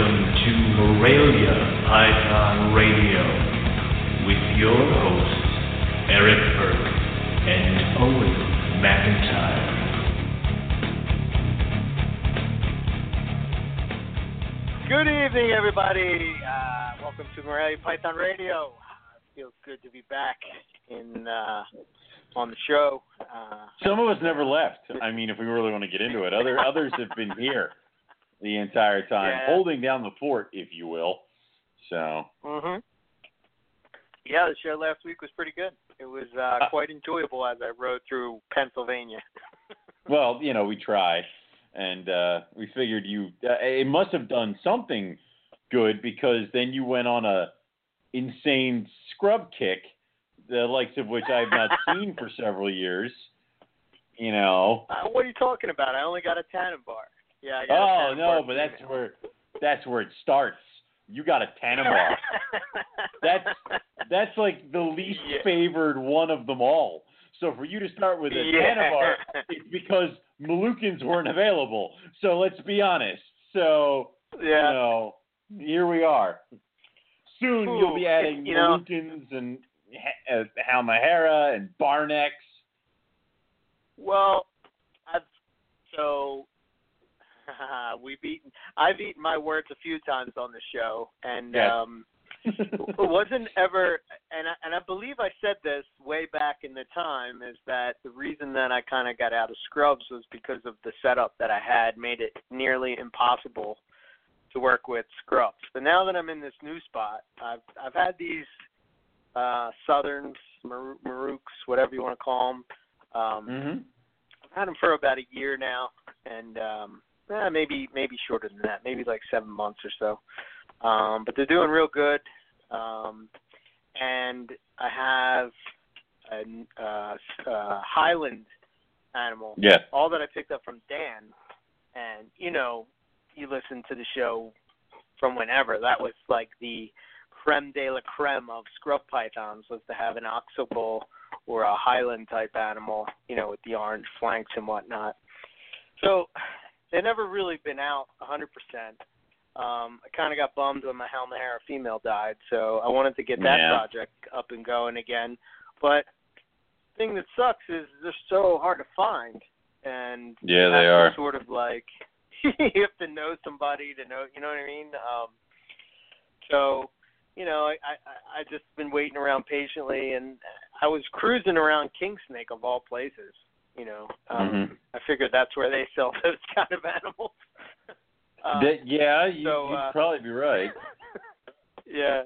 Welcome to Morelia Python Radio with your hosts, Eric Burke and Owen McIntyre. Good evening, everybody. Uh, welcome to Morelia Python Radio. Uh, it feels good to be back in uh, on the show. Uh, Some of us never left. I mean, if we really want to get into it, other others have been here the entire time, Yeah. holding down the fort, if you will. So, hmm Yeah, the show last week was pretty good. It was uh, Uh, quite enjoyable as I rode through Pennsylvania. well, you know, we try, and uh, we figured you. Uh, it must have done something good because then you went on a insane scrub kick, the likes of which I've not seen for several years. You know. Uh, what are you talking about? I only got a Tanimbar. Yeah. I got a Oh no, but that's female. where that's where it starts. You got a Tanimbar bar. That's That's like the least Yeah. favored one of them all. So for you to start with a yeah. Tanimbar bar, it's because Moluccans weren't available. So let's be honest. So you yeah. know, here we are. Soon you'll be adding you know- and uh, Halmahera and Barnex. Well, I've so we've eaten. I've eaten my words a few times on the show, and Yes. um, it wasn't ever. And I, and I believe I said this way back in the time is that the reason that I kind of got out of Scrubs was because of the setup that I had made it nearly impossible to work with Scrubs. But now that I'm in this new spot, I've I've had these uh Southerns, Mar- Maruks, whatever you want to call them. Um, hmm I've had them for about a year now, and um, eh, maybe maybe shorter than that, maybe like seven months or so. Um, but they're doing real good, um, and I have a uh, uh, Highland animal, Yeah. all that I picked up from Dan, and you know, you listen to the show from whenever. That was like the creme de la creme of scrub pythons was to have an Oksibil or a highland type animal, you know, with the orange flanks and whatnot. So they've never really been out 100%. Um, I kind of got bummed when my Halmahera female died, so I wanted to get that Yeah. project up and going again. But the thing that sucks is they're so hard to find, and Yeah, they are. Sort of like you have to know somebody to know, you know what I mean? Um, so you know, I, I I just been waiting around patiently, and I was cruising around King Snake of all places. You know, um, Mhm. I figured that's where they sell those kind of animals. Um, That- yeah, you, so, you'd uh, probably be right. yeah.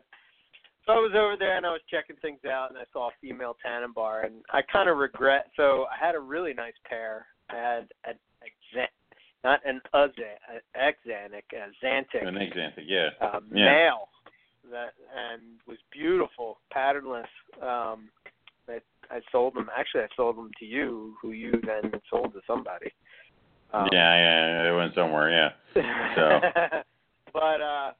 So I was over there and I was checking things out, and I saw a female Tanimbar, and I kind of regret. So I had a really nice pair. I had an Exan, not an Uzan, an Exanic, a Xantic. An example, yeah. um, Yeah. male that and was beautiful, patternless. Um, I, sold them. Actually, I sold them to you, who you then sold to somebody. Um, yeah, yeah, they went somewhere, yeah. So. but uh,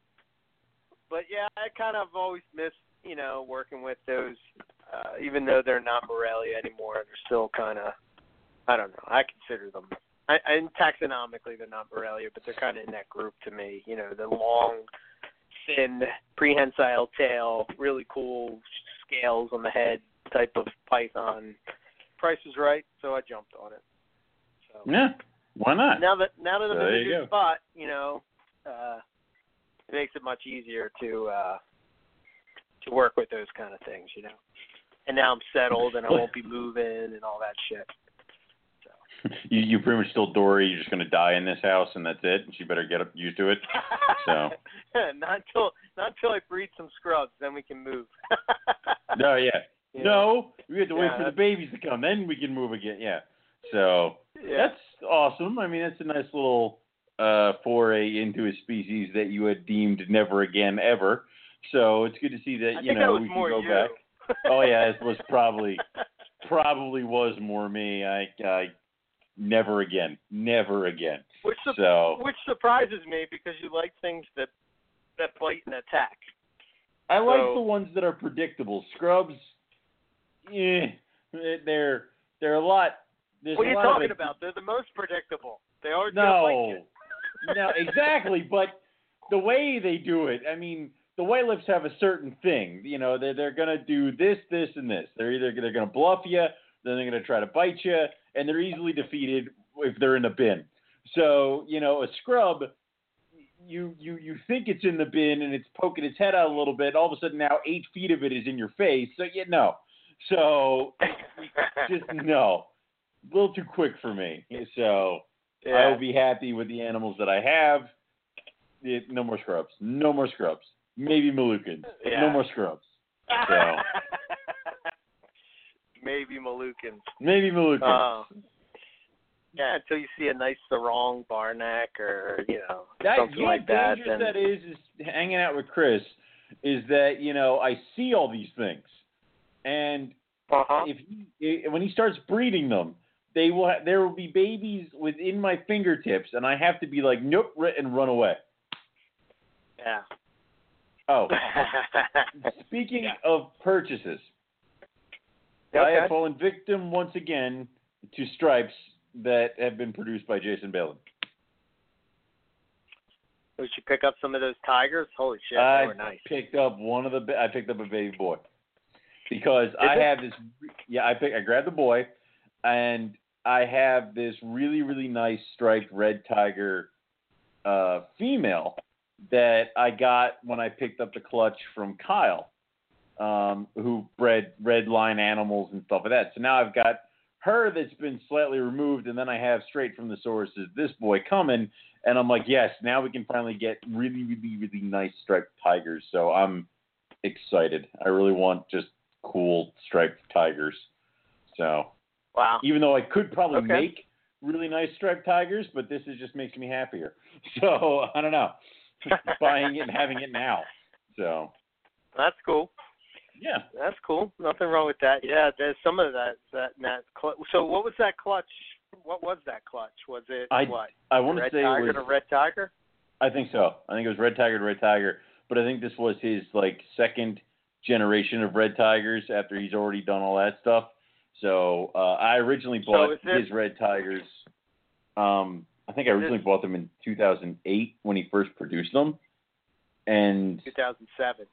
but yeah, I kind of always miss you know working with those, uh, even though they're not Morelia anymore. They're still kind of I don't know. I consider them. I, and taxonomically, they're not Morelia, but they're kind of in that group to me. You know, the long, thin, prehensile tail, really cool scales on the head type of python. Price was right, so I jumped on it. So Yeah, why not? now that now that I'm There in a you new go. spot, you know, uh, it makes it much easier to uh, to work with those kind of things, you know. And now I'm settled, and I won't be moving and all that shit. You you pretty much told Dory you're just gonna die in this house and that's it, and she better get up used to it. So. not until not until I breed some scrubs, then we can move. No, yeah. Know? No, we have to wait Yeah, for the babies to come, then we can move again. Yeah. So Yeah. that's awesome. I mean, that's a nice little uh, foray into a species that you had deemed never again ever. So it's good to see that I you know we can more go you. back. Oh yeah, it was probably probably was more me. I I never again, never again. which su- So which surprises me because you like things that that bite and attack. I like the ones that are predictable. Scrubs, yeah, they're they're a lot. What are you talking about? They're the most predictable. They are No, like no, exactly. But the way they do it, I mean, the white lips have a certain thing. You know, they're they're gonna do this, this, and this. They're either they're gonna bluff you, then they're gonna try to bite you, and they're easily defeated if they're in a bin. So you know, a scrub, you you you think it's in the bin and it's poking its head out a little bit. All of a sudden, now eight feet of it is in your face. So you know, so just no, a little too quick for me. So I will be happy with the animals that I have. It, no more scrubs. No more scrubs. Maybe Moluccans. Yeah. No more scrubs. So Maybe Moluccans. maybe Moluccans. Uh, yeah, until you see a nice Sorong, barnack, or you know that, something like that. dangerous Then that is, is hanging out with Chris. Is that you know I see all these things, and uh-huh. if he, when he starts breeding them, they will ha- there will be babies within my fingertips, and I have to be like nope and run away. yeah. Oh, speaking Yeah. of purchases, I have fallen victim once again to stripes that have been produced by Jason Balin. Did you pick up some of those tigers? Holy shit, I they were nice. picked up one of the. I picked up a baby boy because I it? have this. Yeah, I picked. I grabbed the boy, and I have this really really nice striped red tiger uh, female that I got when I picked up the clutch from Kyle, um, who bred red line animals and stuff like that. So now I've got her that's been slightly removed, and then I have straight from the sources this boy coming, and I'm like, yes, now we can finally get really, really, really nice striped tigers. So I'm excited. I really want just cool striped tigers. So Wow. even though I could probably Okay. make really nice striped tigers, but this is just makes me happier. So I don't know, buying it and having it now. So That's cool. yeah, That's cool. Nothing wrong with that. Yeah, there's some of that that that. Cl- so what was that clutch? What was that clutch? Was it I- what? I want to say tiger it to was. red tiger? I think so. I think it was red tiger to red tiger, but I think this was his like second generation of red tigers after he's already done all that stuff. So uh, I originally bought this- his red tigers. Um, I think I originally bought them in 2008 when he first produced them, and 2007.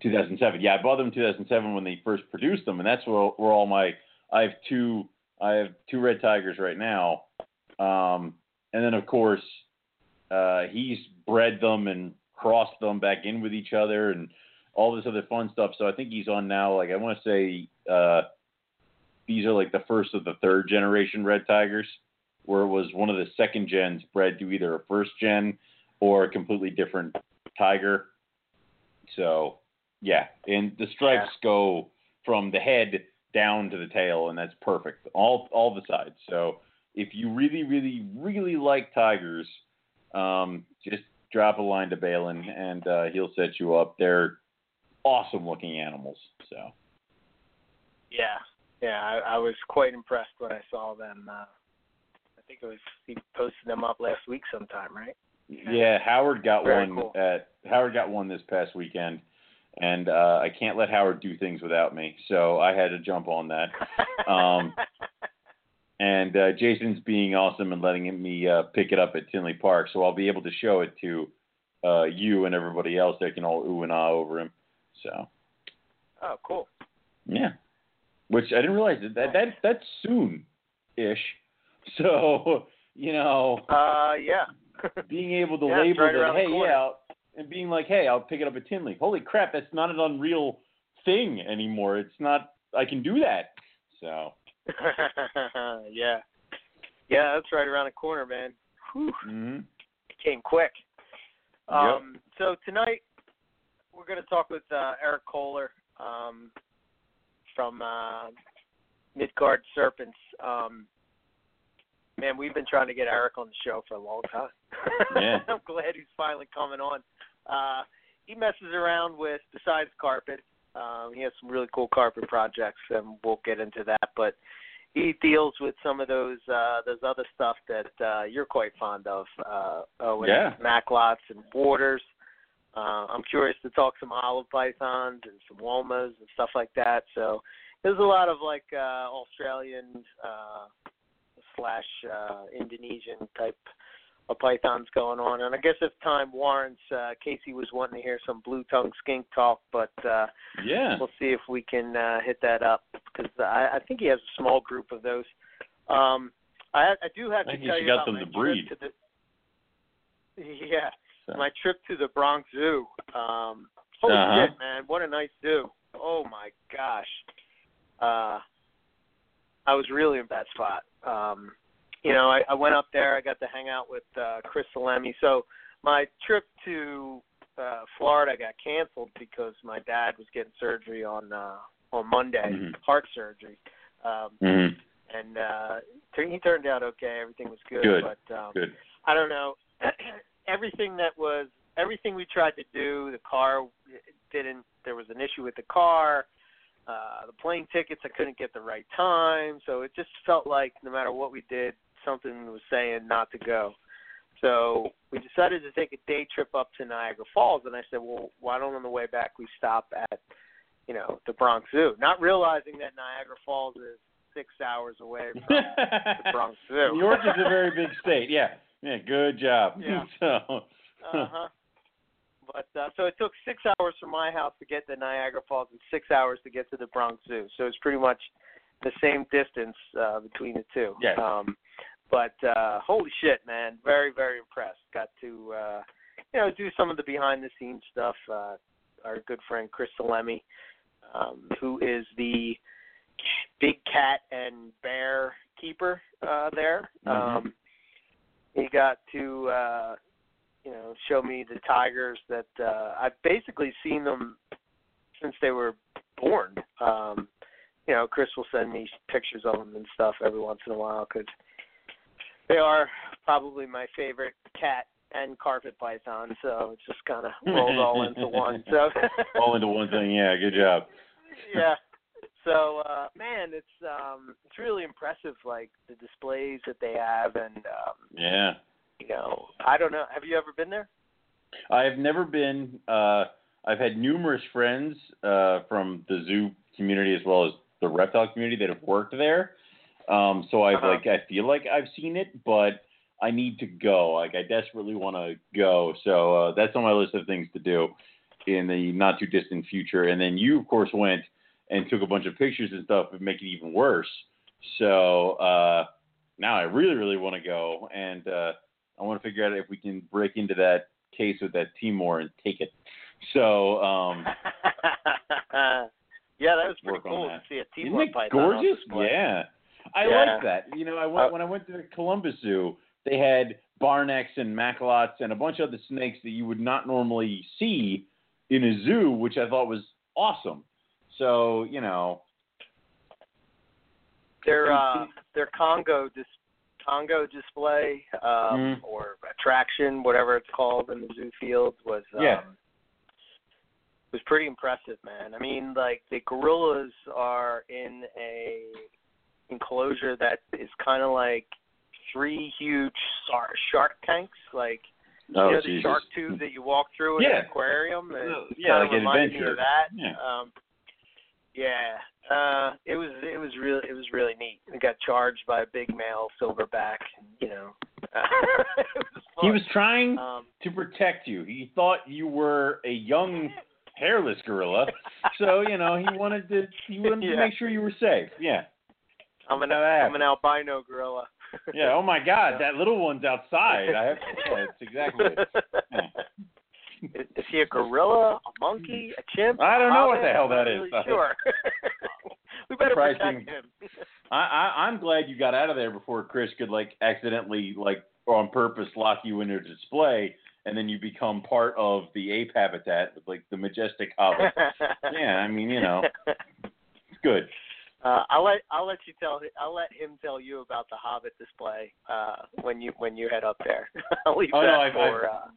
2007. Yeah, I bought them in 2007 when they first produced them, and that's where, where all my I have two I have two red tigers right now, um, and then of course uh, he's bred them and crossed them back in with each other and all this other fun stuff. So I think he's on now. Like I want to say uh, these are like the first of the third generation red tigers, where it was one of the second gens bred to either a first gen or a completely different tiger. So yeah, and the stripes go from the head down to the tail, and that's perfect. All all the sides. So if you really, really, really like tigers, um, just drop a line to Balin, and uh, he'll set you up. They're awesome looking animals. So Yeah, yeah. I, I was quite impressed when I saw them. Uh, I think it was he posted them up last week sometime, right? yeah, Howard got Very one cool. at Howard got one this past weekend. And uh, I can't let Howard do things without me, so I had to jump on that. Um, and uh, Jason's being awesome and letting me uh, pick it up at Tinley Park, so I'll be able to show it to uh, you and everybody else that can all ooh and ah over him. So oh, cool. yeah, which I didn't realize that that, that that's soon, ish. So you know, Uh, yeah. being able to Yeah, label right that hey yeah, and being like hey I'll pick it up at Tinley. Holy crap, that's not an unreal thing anymore. It's not. I can do that. So yeah. Yeah, that's right around the corner, man. Whew. mhm. It came quick. Yep. Um, So tonight we're going to talk with uh, Eric Kohler um, from uh, Midgard Serpents. Um, man, we've been trying to get Eric on the show for a long time. Yeah. I'm glad he's finally coming on. Uh, he messes around with besides carpet. Um, he has some really cool carpet projects, and we'll get into that. But he deals with some of those uh, those other stuff that uh, you're quite fond of, uh, with Yeah. Macklots and Waters. Uh, I'm curious to talk some olive pythons and some womas and stuff like that. So there's a lot of like uh, Australian uh, slash uh, Indonesian type of pythons going on. And I guess if time warrants, uh, Casey was wanting to hear some blue tongue skink talk, but uh, Yeah. we'll see if we can uh, hit that up because I, I think he has a small group of those. Um, I, I do have I to you tell should you got about them my to breed. to the. Yeah, So. my trip to the Bronx Zoo. Um, holy Uh-huh. shit, man! What a nice zoo. Oh my gosh. Uh, I was really in that spot. Um, you know, I, I went up there. I got to hang out with uh, Chris Salemi. So my trip to uh, Florida got canceled because my dad was getting surgery on uh, on Monday, Mhm. heart surgery. Um, Mhm. and uh, he turned out okay. Everything was good. Good. But um, Good. I don't know. everything that was everything we tried to do, the car didn't. There was an issue with the car. Uh, the plane tickets, I couldn't get the right time, so it just felt like no matter what we did, something was saying not to go. So we decided to take a day trip up to Niagara Falls, and I said, well, why don't on the way back we stop at, you know, the Bronx Zoo, not realizing that Niagara Falls is six hours away from the Bronx Zoo. New York is a very big state. Yeah. Yeah. Good job. Yeah. So. Uh-huh. But uh, so it took six hours from my house to get to Niagara Falls and six hours to get to the Bronx Zoo. So it's pretty much the same distance uh, between the two. Yes. Um, but uh, holy shit, man! Very very impressed. Got to uh, you know do some of the behind the scenes stuff. Uh, our good friend Chris Salemi, um, who is the big cat and bear keeper uh, there. Mhm. Um, he got to uh, you know show me the tigers that uh, I've basically seen them since they were born. Um, you know, Chris will send me pictures of them and stuff every once in a while because they are probably my favorite cat and carpet python. So it just kind of rolled all into one. So All into one thing. Yeah. Good job. yeah. So uh man, it's um it's really impressive like the displays that they have and um Yeah. you know, I don't know. Have you ever been there? I have never been. Uh, I've had numerous friends uh, from the zoo community as well as the reptile community that have worked there. Um, so I've Uh-huh. like I feel like I've seen it, but I need to go. Like I desperately want to go. So uh, that's on my list of things to do in the not too distant future. And then you, of course, went and took a bunch of pictures and stuff and make it even worse. So uh, now I really, really want to go, and uh, I want to figure out if we can break into that case with that Timor and take it. So um, yeah, that was pretty cool to see a Timor isn't it gorgeous? Yeah, I Yeah. like that. You know, I went Uh, when I went to the Columbus Zoo. They had barnecks and Macklots and a bunch of other snakes that you would not normally see in a zoo, which I thought was awesome. So you know, Their uh their Congo dis- Congo display um Mhm. or attraction, whatever it's called in the zoo field was um Yeah. was pretty impressive, man. I mean, like the gorillas are in a enclosure that is kind of like three huge shark tanks, like oh you know the Jesus. shark tube that you walk through in Yeah. an aquarium. And it yeah, kind like of reminded me adventure. of that. Yeah. Um, yeah, uh, it was it was really it was really neat. It got charged by a big male silverback. You know, was. He was trying Um, to protect you. He thought you were a young hairless gorilla, so you know he wanted to he wanted to make sure you were safe. Yeah, I'm an I'm an albino gorilla. yeah. Oh my God, Yeah. that little one's outside. I have. Yeah, it's exactly. It. Yeah. Is, is he a gorilla, a monkey, a chimp? I don't know what the hell that is. Really sure. we better protect him. I, I I'm glad you got out of there before Chris could like accidentally like on purpose lock you in a display, and then you become part of the ape habitat, like the majestic hobbit. yeah, I mean you know it's good. Uh, I'll let I'll let you tell I'll let him tell you about the Hobbit display uh, when you when you head up there. I'll leave Oh, that no, I've- for. uh,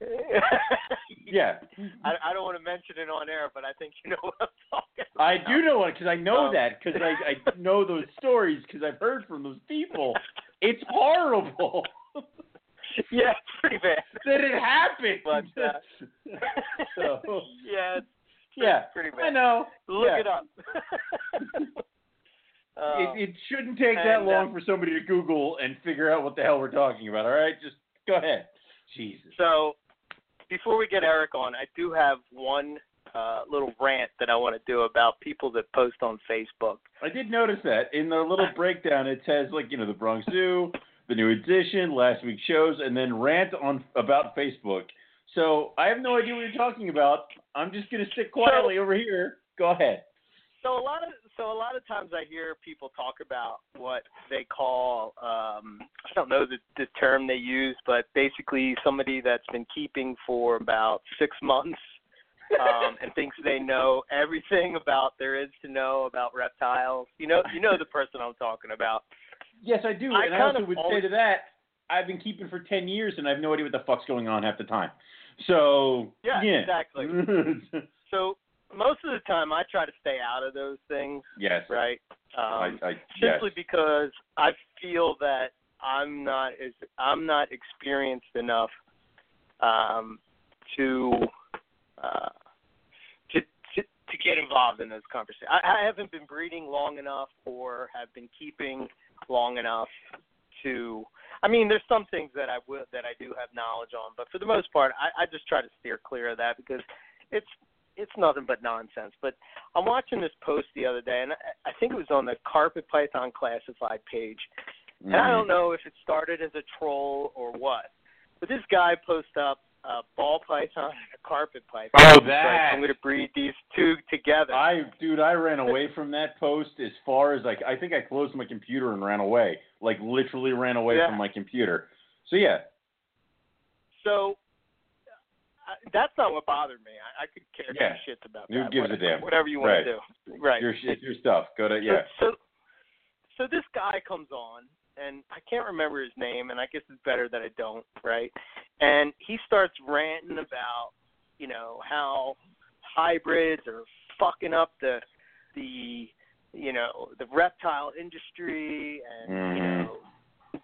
Yeah, I, I don't want to mention it on air, but I think you know what I'm talking about. I do know it because I know Um, that because I I know those stories because I've heard from those people. It's horrible yeah, it's pretty bad. that it happened. But, uh, so yeah, it's yeah, pretty bad. I know. Look yeah. it up. Uh, it, it shouldn't take that and, long uh, for somebody to Google and figure out what the hell we're talking about. All right, just Go ahead. Jesus. So, before we get Eric on, I do have one uh, little rant that I want to do about people that post on Facebook. I did notice that in the little breakdown it says like you know the Bronx Zoo, the new edition, last week's shows, and then rant on about Facebook. So I have no idea what you're talking about. I'm just gonna sit quietly over here. Go ahead. So a lot of so a lot of times I hear people talk about what they call um I don't know the the term they use, but basically somebody that's been keeping for about six months um and thinks they know everything about there is to know about reptiles. You know you know the person I'm talking about. Yes, I do, I and I kind also of would say to that, I've been keeping for ten years and I have no idea what the fuck's going on half the time. So Yeah, yeah. exactly. So most of the time I try to stay out of those things, yes. right? I, Um I, yes. simply because I feel that I'm not as I'm not experienced enough um, to, uh, to to to get involved in those conversations. I, I haven't been breeding long enough, or have been keeping long enough to. I mean, there's some things that I will that I do have knowledge on, but for the most part, I, I just try to steer clear of that because it's it's nothing but nonsense. But I'm watching this post the other day, and I, I think it was on the Carpet Python Classified page. And I Mm-hmm. don't know if it started as a troll or what, but this guy posted up a ball python and a carpet python. Oh, He's like, that. I'm going to breed these two together. I dude, I ran away from that post as far as like I think I closed my computer and ran away. Like literally ran away Yeah. from my computer. So yeah. so uh, that's not what bothered me. I, I could care Yeah. two shits about Who that. gives a damn? Whatever you want Right. to do. Right. Your shit your stuff. Go to yeah. So, so, so this guy comes on, and I can't remember his name, and I guess it's better that I don't, right? And he starts ranting about, you know, how hybrids are fucking up the, the, you know, the reptile industry, and you Mhm. know,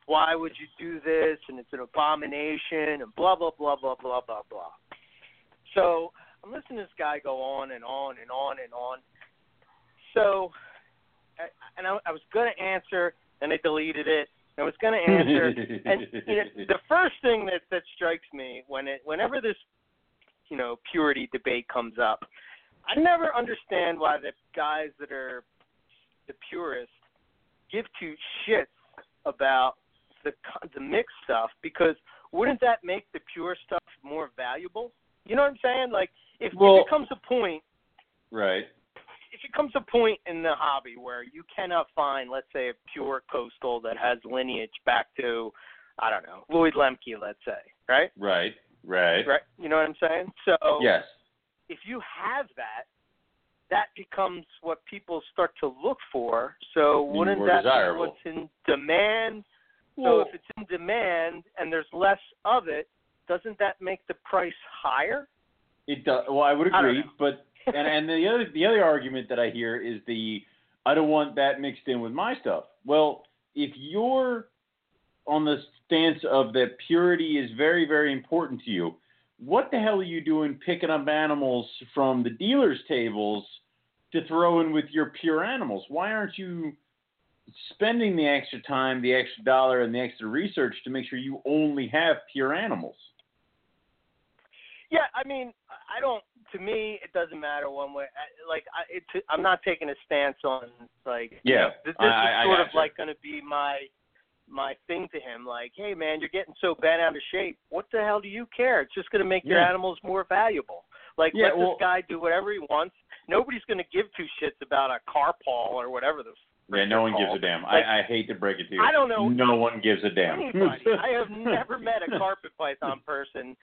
why would you do this? And it's an abomination, and blah blah blah blah blah blah blah. So I'm listening to this guy go on and on and on and on. So, and I, I was going to answer, and I deleted it. I was going to answer, and you know, the first thing that that strikes me when it whenever this you know purity debate comes up, I never understand why the guys that are the purists give two shits about the the mixed stuff because wouldn't that make the pure stuff more valuable? You know what I'm saying? Like if, Well- if it comes a point right. if it comes a point in the hobby where you cannot find, let's say, a pure coastal that has lineage back to, I don't know, Lloyd Lemke, let's say, right? Right. Right. Right. You know what I'm saying? So Yes. if you have that, that becomes what people start to look for. So wouldn't that desirable. be what's in demand? Well- so if it's in demand and there's less of it, doesn't that make the price higher? It does. Well, I would agree, know. but and and the other the other argument that I hear is the I don't want that mixed in with my stuff. Well, if you're on the stance of that purity is very very important to you, what the hell are you doing picking up animals from the dealers' tables to throw in with your pure animals? Why aren't you spending the extra time, the extra dollar, and the extra research to make sure you only have pure animals? Yeah, I mean, I don't. To me, it doesn't matter one way. I- Like, I, it's, I'm not taking a stance on like. you Yeah, know, this, this I- is sort of gotcha. like going to be my my thing to him. Like, hey man, you're getting so bent out of shape. What the hell do you care? It's just going to make your Yeah. animals more valuable. Like, Yeah, let well- this guy do whatever he wants. Nobody's going to give two shits about a car paw or whatever the. Yeah, no one gives a damn. Like- I, I hate to break it to you. I don't know No one gives a damn. Anybody. I have never met a carpet python person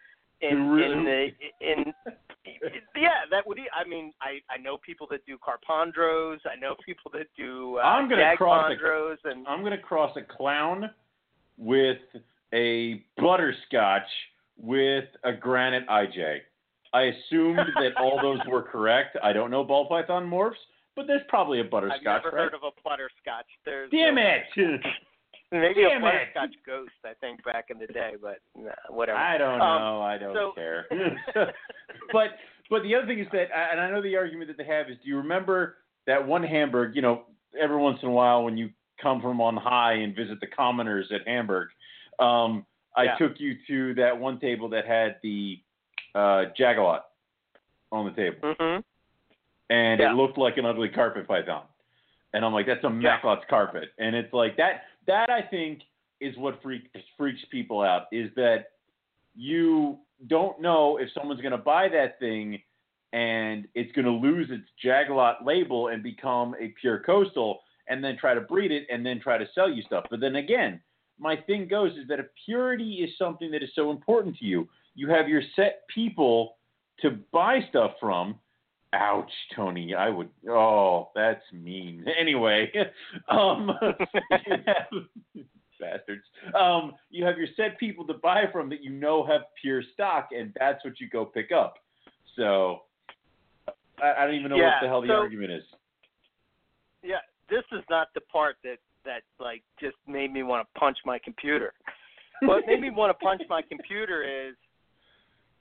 in Really? in the in yeah that would be, I mean I I know people that do carpondros I know people that do uh, I'm gonna cross a, and I'm gonna cross a clown with a butterscotch with a granite IJ. I assumed that all those were correct. I don't know ball python morphs, but there's probably a I've butterscotch, never right? heard of a butterscotch there's Damn no- it! maybe Damn a butterscotch ghost I think back in the day but nah, whatever I don't Um, know. I don't so- care. but but the other thing is that, and I know the argument that they have is, do you remember that one Hamburg? You know, every once in a while when you come from on high and visit the commoners at Hamburg, um, I Yeah. took you to that one table that had the uh, Jagalot on the table, hmm and Yeah. it looked like an ugly carpet python. And I'm like, that's a Yeah. Macklot's carpet, and it's like that. That I think is what freaks freaks people out is that you don't know if someone's going to buy that thing and it's going to lose its Jagalot label and become a pure coastal and then try to breed it and then try to sell you stuff. But then again, my thing goes is that if purity is something that is so important to you, you have your set people to buy stuff from. Ouch, Tony. I would. Oh, that's mean. Anyway, um, bastards. Um, you have your set people to buy from that you know have pure stock, and that's what you go pick up. So I, I don't even know Yeah, what the hell the so- argument is. Yeah, this is not the part that that like just made me want to punch my computer. What made me want to punch my computer is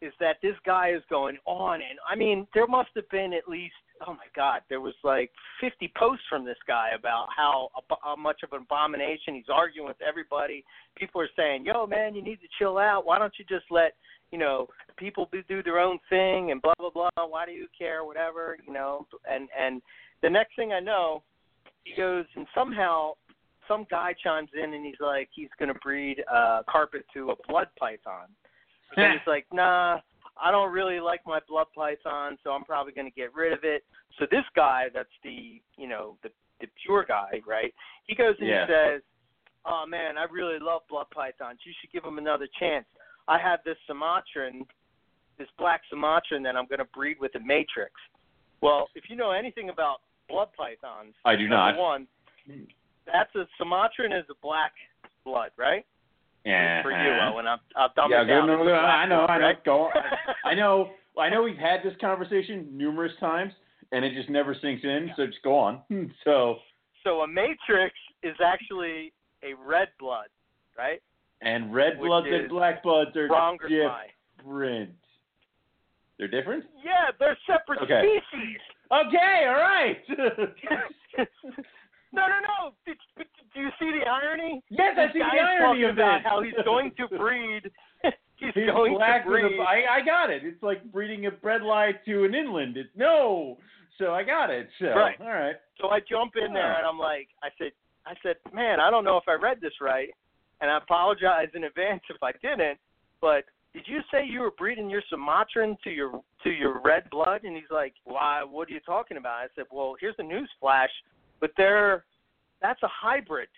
is that this guy is going on and I mean there must have been at least oh my god there was like 50 posts from this guy about how how much of an abomination he's arguing with everybody. People are saying, "Yo man, you need to chill out. Why don't you just let you know people do, their own thing and blah blah blah. Why do you care? Whatever you know." And and the next thing I know, he goes and somehow some guy chimes in and he's like he's going to breed uh carpet to a blood python. But then he's like, "Nah, I don't really like my blood python, so I'm probably going to get rid of it." So this guy, that's the you know the the pure guy, right? He goes and Yeah. he says, "Oh man, I really love blood pythons. You should give them another chance. I have this Sumatran, this black Sumatran that I'm going to breed with a matrix." Well, if you know anything about blood pythons, I do not. one, that's a Sumatran is a black blood, right? Yeah. For you, uh-huh. Owen. I've, I've dumbed Yeah, down. no, It's no, I know, blood, I know. Go. I know. I know. We've had this conversation numerous times, and it just never sinks in. So just go on. So, So a matrix is actually a red blood, right? and red Which bloods and black bloods are different. They're different. Yeah, they're separate Okay. species. Okay. All right. no, no, no. Did, do you see the irony? yes, I see the irony of this. how he's going to breed. he's, He's going black to breed. a, I, I got it. It's like breeding a Bredli to an inland. It's no. So I got it. So Right. all right. So I jump in there and I'm like, I said, I said, man, I don't know if I read this right, and I apologize in advance if I didn't. But did you say you were breeding your Sumatran to your to your red blood? And he's like, why? What are you talking about? I said, well, here's the news flash, but they're that's a hybrid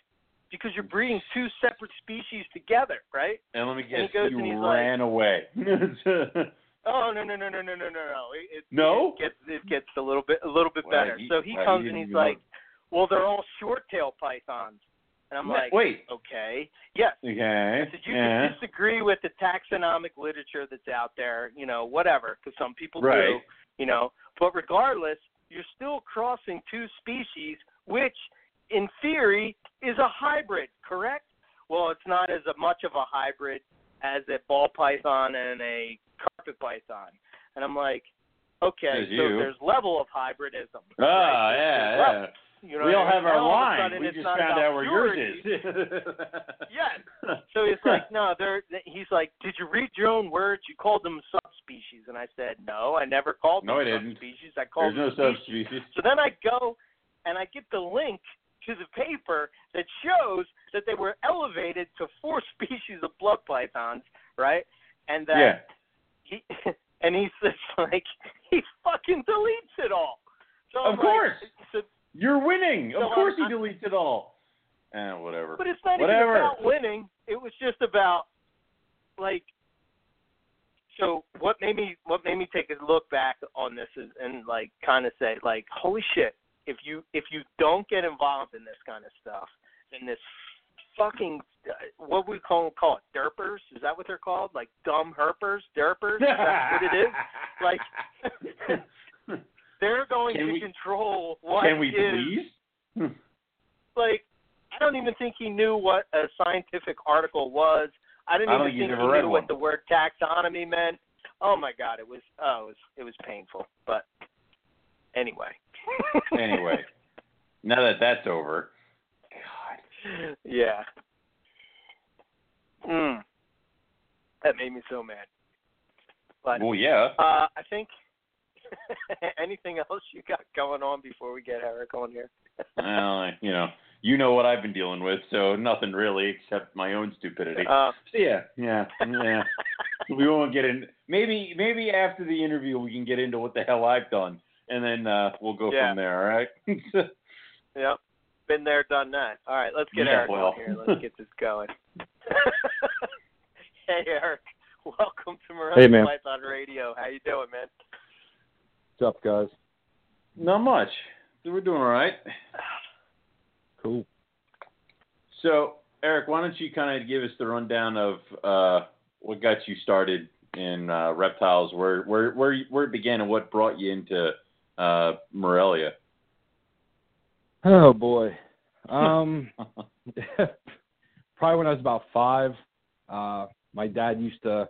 because you're breeding two separate species together, right? And let me And guess, he goes you and he's like- ran away. Oh no no no no no no no no! It, it, No? it gets it gets a little bit a little bit Well, better. he- so he well, comes didn't and he's even know. like, "Well, they're all short-tail pythons," and I'm like, Wait. "Okay, yes." Okay. I said, "You yeah. can disagree with the taxonomic literature that's out there, you know, whatever, because some people do, you know. But regardless, you're still crossing two species, which, in theory, is a hybrid, correct? Well, it's not as much of a hybrid as a ball python and a carpet python. And I'm like, okay, Says so you. there's level of hybridism. Ah, right? yeah, There's yeah. levels, You know we all have our Now all of a line. sudden We just found out where yours is. Yes. So he's like, no, they're. He's like, did you read your own words? You called them subspecies, and I said, no, I never called them No, I didn't. subspecies. I called There's no them species. subspecies. So then I go and I get the link to the paper that shows that they were elevated to four species of blood pythons, right? And that Yeah. he and he's just like he fucking deletes it all. So I'm Of like- course. so, You're winning. So of course I'm- he deletes it all. Eh, whatever. but it's not Whatever. even about winning. It was just about like. So what made me what made me take a look back on this is and like kind of say like holy shit if you if you don't get involved in this kind of stuff then this fucking uh, what we call call it derpers is that what they're called like dumb herpers derpers is that what it is like they're going Can to we- control what Can we is- please? like I don't even think he knew what a scientific article was. I didn't I don't even think think he knew one. what the word taxonomy meant. Oh my god, it was oh it was it was painful. But anyway. Anyway, now that that's over, God, yeah. Mm. That made me so mad. But Well, yeah. uh, I think anything else you got going on before we get Eric on here? well, you know, you know what I've been dealing with, so nothing really except my own stupidity. Uh, So yeah, yeah, yeah. we won't get in. Maybe, maybe after the interview we can get into what the hell I've done, and then uh, we'll go Yeah. from there. All right. Yep. Been there, done that. All right, let's get Yeah, Eric well. on here. Let's get this going. hey, Eric. Welcome to Morelia Hey, man. Python Radio. How you doing, man? What's up, guys? Not much. We're doing all right. Cool. So, Eric, why don't you kind of give us the rundown of uh, what got you started in uh, reptiles, where where where where it began, and what brought you into uh, Morelia? Oh boy. Um, probably when I was about five. Uh, my dad used to.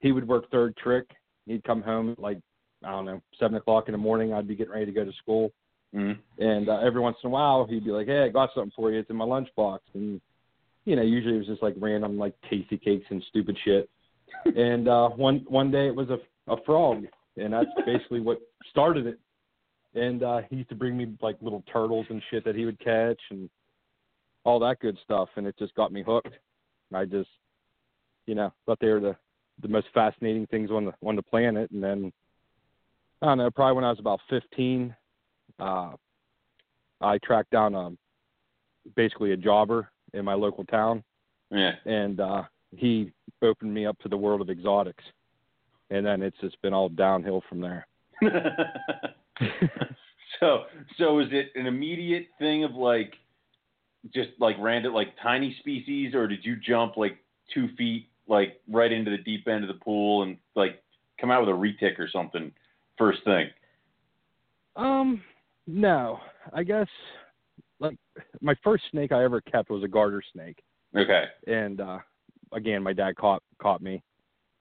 He would work third trick. He'd come home at like I don't know seven o'clock in the morning. I'd be getting ready to go to school, Mhm. and uh, every once in a while he'd be like, "Hey, I got something for you. It's in my lunchbox." And you know, usually it was just like random like tasty cakes and stupid shit. and uh, one one day it was a a frog, and that's basically what started it. And uh, he used to bring me like little turtles and shit that he would catch and all that good stuff, and it just got me hooked. I just, you know, thought they were the the most fascinating things on the on the planet. And then I don't know, probably when I was about 15, uh, I tracked down um basically a jobber in my local town, Yeah. and uh, he opened me up to the world of exotics. And then it's just been all downhill from there. so so is it an immediate thing of like just like random like tiny species or did you jump like two feet like right into the deep end of the pool and like come out with a retic or something first thing? Um, no, I guess like my first snake I ever kept was a garter snake, okay. And uh, again, my dad caught caught me,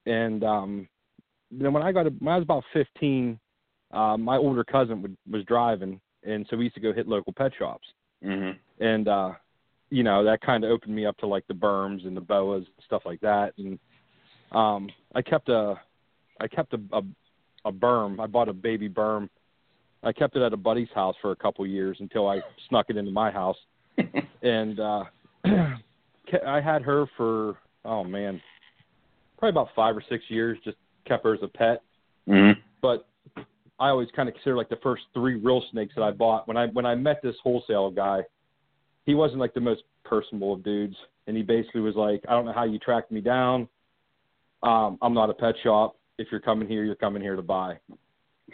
and um, then when I got when I was about fifteen, uh, my older cousin would, was driving, and so we used to go hit local pet shops, mhm and uh, you know that kind of opened me up to like the burms and the boas and stuff like that, and um, I kept a I kept a, a a burm. I bought a baby burm. I kept it at a buddy's house for a couple years until I snuck it into my house, and uh, I had her for oh man, probably about five or six years. Just kept her as a pet, mhm but I always kind of consider like the first three real snakes that I bought when I when I met this wholesale guy. He wasn't like the most personable of dudes, and he basically was like, "I don't know how you tracked me down. Um, I'm not a pet shop. If you're coming here, you're coming here to buy."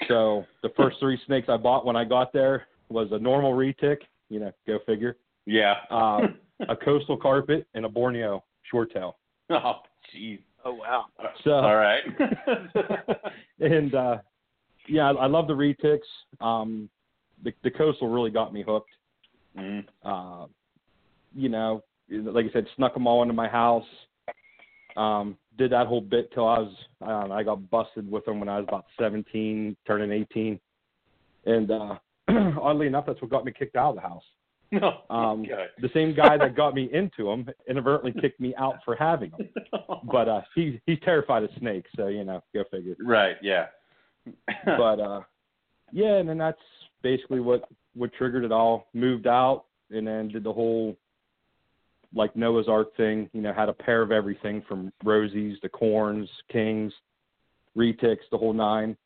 So the first three snakes I bought when I got there was a normal retic, you know, go figure, yeah uh, a coastal carpet, and a Borneo short tail. oh jeez Oh wow. So all right and uh yeah, I, I love the retics. Um the the coastal really got me hooked. mhm Uh you know, like I said, snuck them all into my house. Um did that whole bit till I was I don't know, I got busted with them when I was about 17, turning 18. And uh oddly enough that's what got me kicked out of the house. no Um okay. the same guy that got me into them inadvertently kicked me out for having them. But uh he he's terrified of snakes, so you know, go figure. right yeah but uh yeah and then that's basically what what triggered it all moved out and then did the whole like noah's ark thing you know had a pair of everything from rosies to corns kings retics the whole nine.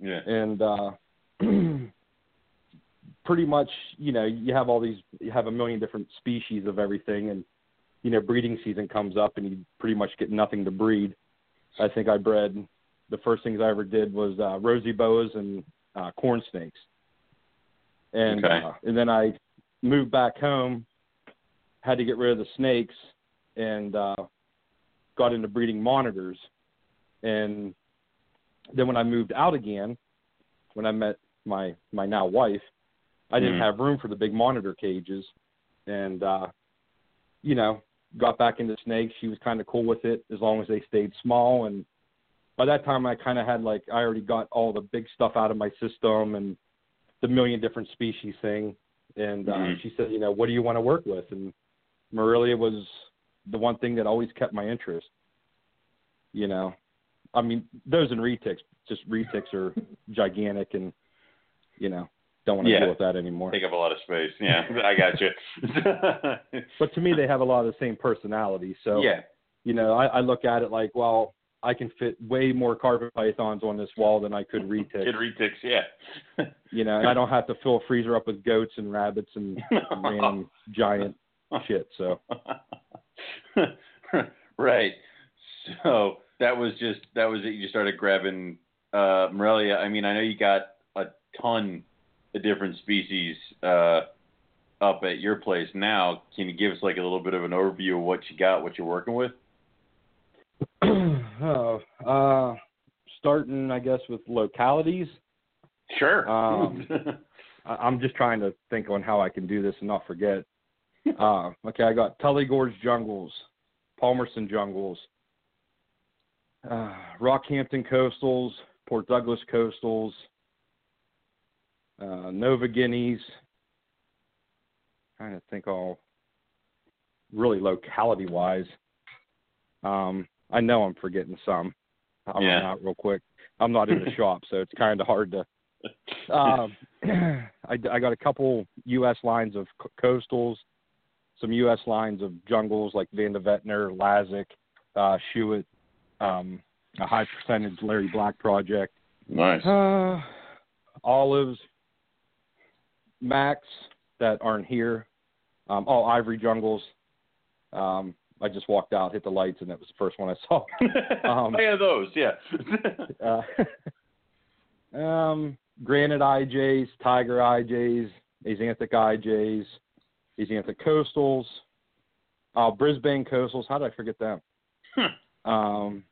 Yeah. And uh pretty much you know you have all these you have a million different species of everything and you know breeding season comes up and you pretty much get nothing to breed. I think i bred the first things i ever did was uh rosy boas and uh corn snakes and Okay. uh, and then i moved back home had to get rid of the snakes and uh got into breeding monitors and then when i moved out again when i met my my now wife i didn't Mhm. have room for the big monitor cages and uh you know got back into snakes she was kind of cool with it as long as they stayed small and by that time i kind of had like i already got all the big stuff out of my system and the million different species thing and uh Mhm. she said you know what do you want to work with and Morelia was the one thing that always kept my interest you know, I mean those and retics, just retics are gigantic and you know don't want to Yeah. deal with that anymore. Take up a lot of space. Yeah, I got you. But to me, they have a lot of the same personality. So yeah, you know, I, I look at it like, well, I can fit way more carpet pythons on this wall than I could retics. kid retics. Yeah. you know, and I don't have to fill a freezer up with goats and rabbits and random giant shit. So right. So that was just that was it. You started grabbing uh, Morelia. I mean, I know you got a ton of different species uh, up at your place now. Can you give us like a little bit of an overview of what you got, what you're working with? oh, uh, starting, I guess, with localities. Sure. Um, I, I'm just trying to think on how I can do this and not forget. Uh, okay, I got Tully Gorge jungles, Palmerston jungles, uh, Rockhampton coastals, Port Douglas coastals, uh, Nova Guineas. Trying to think all really locality wise. Um, I know I'm forgetting some. I'll Yeah. run out real quick. I'm not in the shop, so it's kind of hard to um, I, I got a couple U.S. lines of co- coastals, some U.S. lines of jungles like Van de Vetner, Lazic, uh, Shewitt, um, a high percentage Larry Black project, nice. uh, olives, Max that aren't here, um, all ivory jungles. Um, I just walked out, hit the lights, and that was the first one I saw. um, oh, yeah, those. Yeah. Uh, um, granite IJs, tiger IJs, axanthic IJs, axanthic coastals, uh, Brisbane coastals. How did I forget them? Um,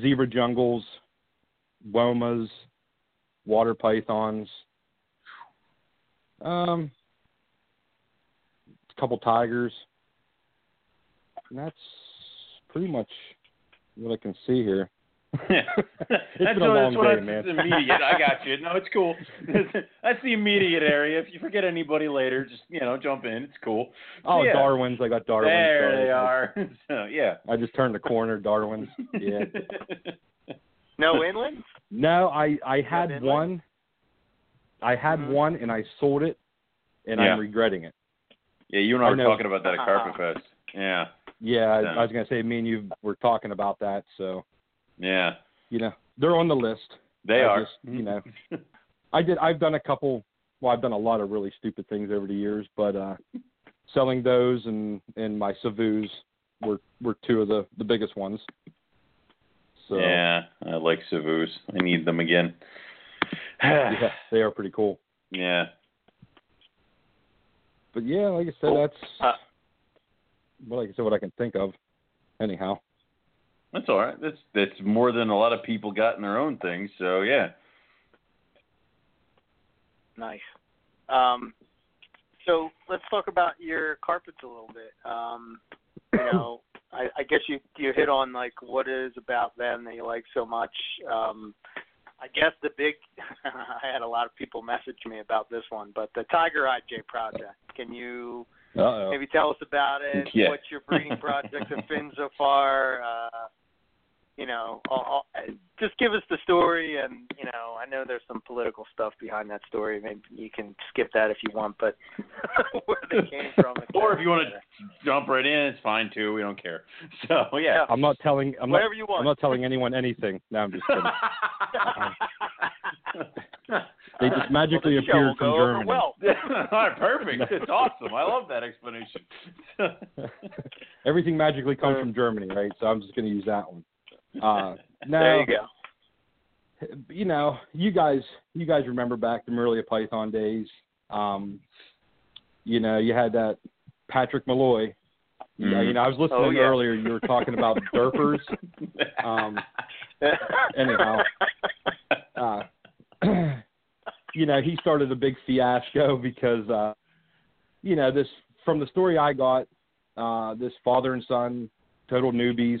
zebra jungles, womas, water pythons. Um, a couple tigers. And that's pretty much what I can see here. Yeah. It's that's been a long that's what day, that's man. immediate. I got you. No, it's cool. that's the immediate area. If you forget anybody later, just you know, jump in. It's cool. Oh, Yeah. Darwin's. I got Darwin's. There sorry. they are. so yeah. I just turned the corner, Darwin's. Yeah. No inland? No, I I had inland? one. I had Mhm. one and I sold it, and Yeah. I'm regretting it. yeah, you and I I were know. talking about that at Carpet Fest. Yeah. Yeah, I, I was gonna say me and you were talking about that, so Yeah. you know they're on the list. They I are. just, you know, I did. I've done a couple. Well, I've done a lot of really stupid things over the years, but uh selling those and and my Savus were were two of the the biggest ones. So Yeah, I like Savus. I need them again. yeah, they are pretty cool. yeah. But yeah, like I said, Cool. that's Uh, well, like I said, what I can think of. Anyhow, That's all right. That's that's more than a lot of people got in their own things. So yeah. Nice. Um, so let's talk about your carpets a little bit. Um, you know, I, I guess you you hit on like what is about them that you like so much. Um, I guess the big I had a lot of people message me about this one, but the Tiger IJ project. Can you uh oh. maybe tell us about it? Yeah. What your breeding projects have been so far? Uh, you know, all, all, just give us the story, and you know, I know there's some political stuff behind that story. Maybe you can skip that if you want, but where they came from. Or if you want to jump right in, it's fine too. We don't care. So yeah. I'm not telling. I'm not. whatever you want. I'm not telling anyone anything. No, I'm just kidding. They just magically well, the show will appeared from Germany. Well, right, perfect. It's awesome. I love that explanation. Everything magically comes Uh, from Germany, right? So I'm just going to use that one. Uh, no, there you go. you know, you guys, you guys remember back the Morelia Python days. Um, you know, you had that Patrick Malloy. Yeah, Mhm. you know, I was listening Oh, yeah. earlier. You were talking about derpers. Um, anyhow. uh, you know, he started a big fiasco because, uh, you know, this from the story I got, uh, this father and son, total newbies,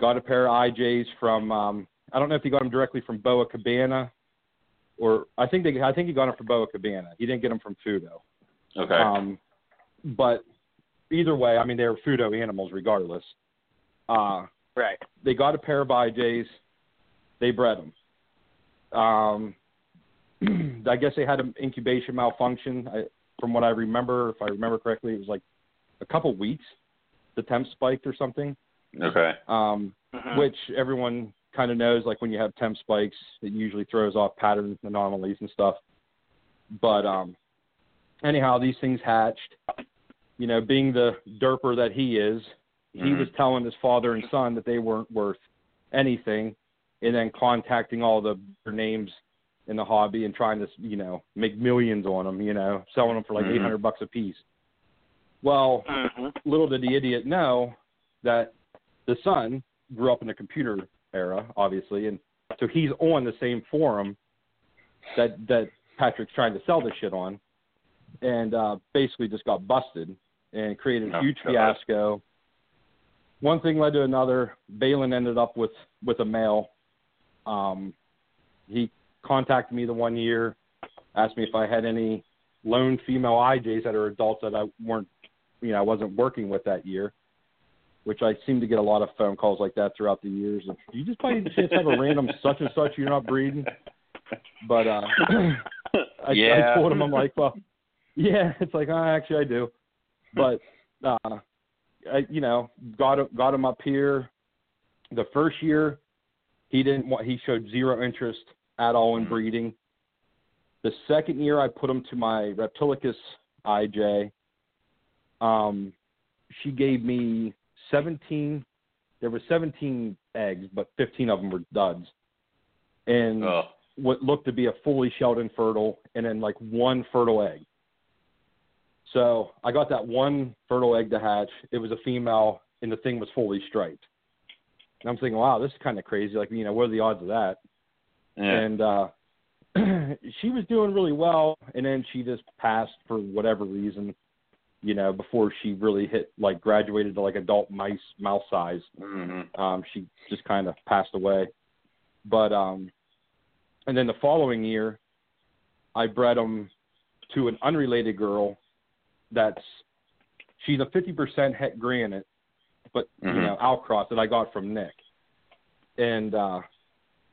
got a pair of IJs from. Um, I don't know if he got them directly from Boa Cabana, or I think they. I think he got them from Boa Cabana. He didn't get them from Fudo. okay. Um, but either way, I mean, they were Fudo animals regardless. Uh, Right. they got a pair of IJs. They bred them. Um, I guess they had an incubation malfunction. I, from what I remember, if I remember correctly, it was like a couple weeks. The temp spiked or something. Okay. Um, Mhm. which everyone kind of knows. Like when you have temp spikes, it usually throws off pattern anomalies and stuff. But um, anyhow, these things hatched. You know, being the derper that he is, he Mhm. was telling his father and son that they weren't worth anything, and then contacting all the their names in the hobby and trying to, you know, make millions on them. You know, selling them for like Mhm. eight hundred bucks a piece. Well, Mhm. little did the idiot know that the son grew up in the computer era, obviously, and so he's on the same forum that that Patrick's trying to sell this shit on, and uh, basically just got busted and created a Oh, huge fiasco. One thing led to another. Balin ended up with with a male. Um, he contacted me the one year, asked me if I had any lone female IJs that are adults that I weren't, you know, I wasn't working with that year which I seem to get a lot of phone calls like that throughout the years. Of, you just by any chance have a random such and such you're not breeding? But uh, I, yeah. I told him I'm like, well, yeah, it's like, uh, actually I do, but uh, I, you know, got got him up here. The first year, he didn't want. He showed zero interest at all in Mhm. breeding. The second year, I put him to my Reptilicus IJ. Um, she gave me 17. There were 17 eggs, but 15 of them were duds. And Oh. what looked to be a fully shelled infertile, and then like one fertile egg. So I got that one fertile egg to hatch. It was a female, and the thing was fully striped. And I'm thinking, wow, this is kind of crazy. Like, you know, what are the odds of that? Yeah. And uh, she was doing really well, and then she just passed for whatever reason. You know, before she really hit like graduated to like adult mice mouse size hmm um, she just kind of passed away. But um, and then the following year, I bred them to an unrelated girl. That's she's a fifty percent het granite, but you Mhm. know outcross that I got from Nick, and uh,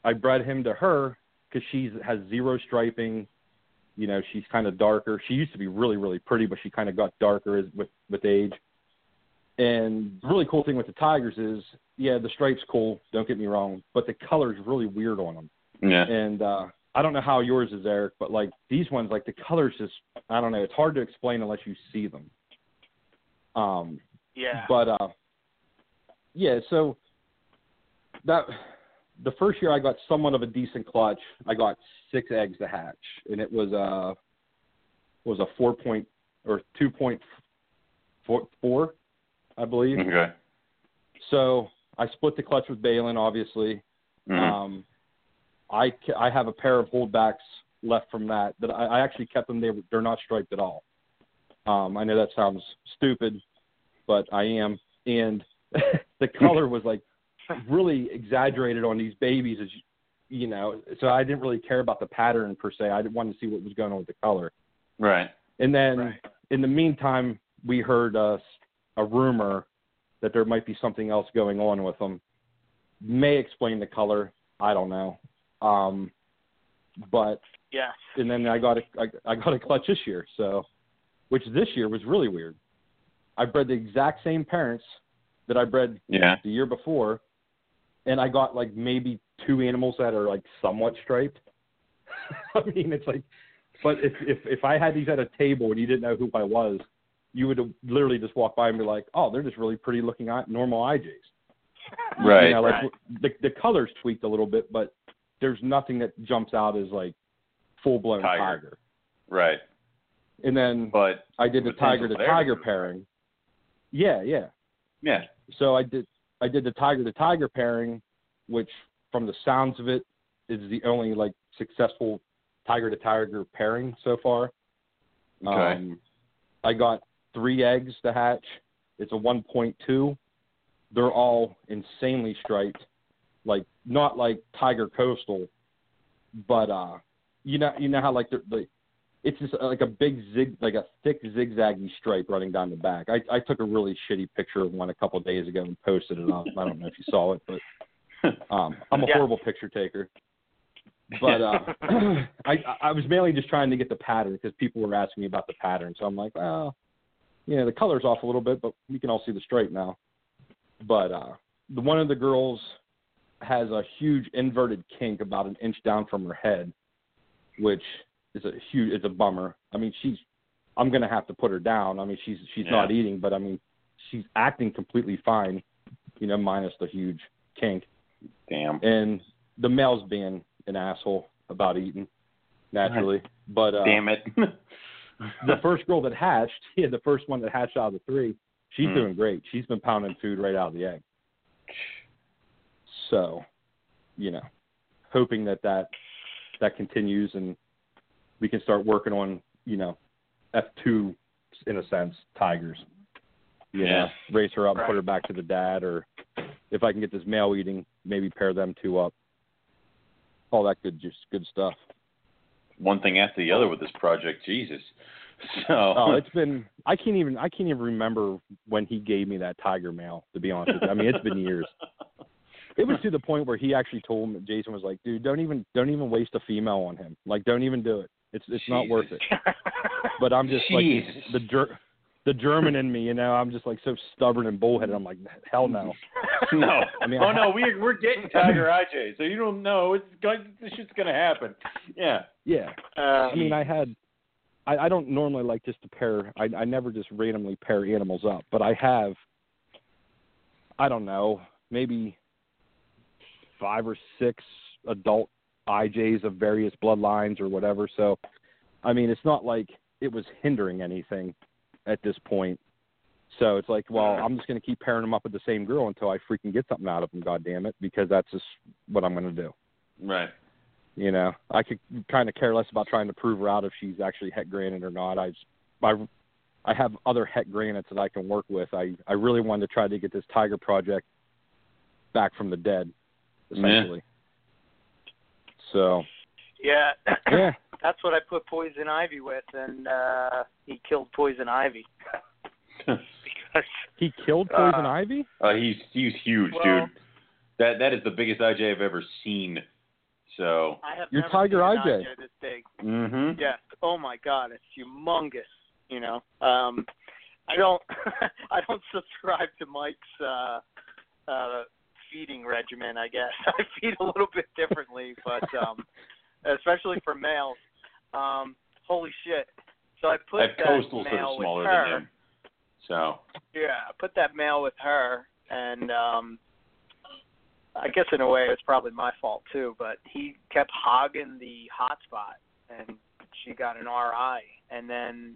I bred him to her because she has zero striping. You know, she's kind of darker. She used to be really, really pretty, but she kind of got darker as with with age. And the really cool thing with the tigers is, yeah, the stripes cool. Don't get me wrong, but the color's really weird on them. Yeah. And uh, I don't know how yours is, Eric, but like these ones, like the colors just, I don't know. It's hard to explain unless you see them. Um, Yeah. but uh, yeah, so that the first year I got somewhat of a decent clutch. I got six eggs to hatch, and it was a was a four point or two point four, four I believe. Okay. So I split the clutch with Balin, obviously. Mhm. Um, I I have a pair of holdbacks left from that that I, I actually kept them. They were- they're not striped at all. Um, I know that sounds stupid, but I am. And the color was like really exaggerated on these babies, as you, you know. So I didn't really care about the pattern per se. I wanted to see what was going on with the color. right. And then Right. in the meantime, we heard uh, a rumor that there might be something else going on with them. May explain the color. I don't know. Um, but yeah. and then I got a I, I got a clutch this year, so which this year was really weird. I bred the exact same parents that I bred Yeah. the year before, and I got like maybe two animals that are like somewhat striped. I mean, it's like, but if if if I had these at a table and you didn't know who I was, you would literally just walk by and be like, oh, they're just really pretty looking normal IJs. Right. You know, like right. the the colors tweaked a little bit, but there's nothing that jumps out as like full blown Tiger. tiger. Right. And then But I did the tiger to tiger pairing. Yeah, yeah. yeah. So I did I did the tiger to tiger pairing, which from the sounds of it is the only like successful tiger to tiger pairing so far. Okay. Um, I got three eggs to hatch. It's a 1.2. They're all insanely striped, like not like Tiger Coastal, but uh, you know you know how like the, the it's just uh, like a big zig, like a thick zigzaggy stripe running down the back. I I took a really shitty picture of one a couple of days ago and posted it up. I don't know if you saw it, but um, I'm a Yeah. horrible picture taker. But uh, I I was mainly just trying to get the pattern because people were asking me about the pattern. So I'm like, well, yeah, the color's off a little bit, but we can all see the stripe now. But uh, the one of the girls has a huge inverted kink about an inch down from her head, which is a huge. It's a bummer. I mean, she's. I'm gonna have to put her down. I mean, she's she's Yeah. not eating, but I mean, she's acting completely fine, you know, minus the huge kink Damn. and the male's being an asshole about eating naturally. But uh, Damn it. the first girl that hatched, yeah, the first one that hatched out of the three, she's Hmm. doing great. She's been pounding food right out of the egg. So, you know, hoping that that that continues and we can start working on, you know, F two in a sense, tigers. You Yeah. know, raise her up, Right. put her back to the dad, or if I can get this male eating, maybe pair them two up. All that good, just good stuff. One thing after the other with this project, Jesus. So Oh, it's been I can't even I can't even remember when he gave me that tiger male, to be honest with you. I mean it's been years. It was to the point where he actually told me Jason was like, dude, don't even don't even waste a female on him. Like don't even do it. It's it's not worth it. But I'm just Jesus. like the ger- the German in me, you know, I'm just like so stubborn and bullheaded. I'm like, hell no. no. I mean, oh no, we we're getting Tiger IJ, so you don't know it's going. This shit's gonna happen. Yeah. Yeah. Uh, I mean, I had, I, I don't normally like just to pair. I, I never just randomly pair animals up, but I have, I don't know, maybe five or six adult IJs of various bloodlines or whatever. So, I mean, it's not like it was hindering anything at this point. So it's like, well, I'm just going to keep pairing them up with the same girl until I freaking get something out of them. God damn it, because that's just what I'm going to do. Right. You know, I could kind of care less about trying to prove her out if she's actually het granite or not. I, I, I have other het granites that I can work with. I, I really wanted to try to get this tiger project back from the dead, essentially. So yeah, yeah, that's what I put poison ivy with, and uh he killed poison ivy because he killed poison Uh, ivy. Uh, he's he's huge, Well- dude. That that is the biggest IJ I've ever seen. So. I have Your never tiger seen an IJ. this big. Mm-hmm. Yes. Oh my God, it's humongous. You know, um, I don't, I don't subscribe to Mike's uh, uh, feeding regimen. I guess I feed a little bit differently, but um, especially for males. Um, holy shit! So I put That that coastal's sort male of smaller with her. him. So. Yeah, I put that male with her, and um I guess in a way it's probably my fault too. But he kept hogging the hot spot, and she got an RI, and then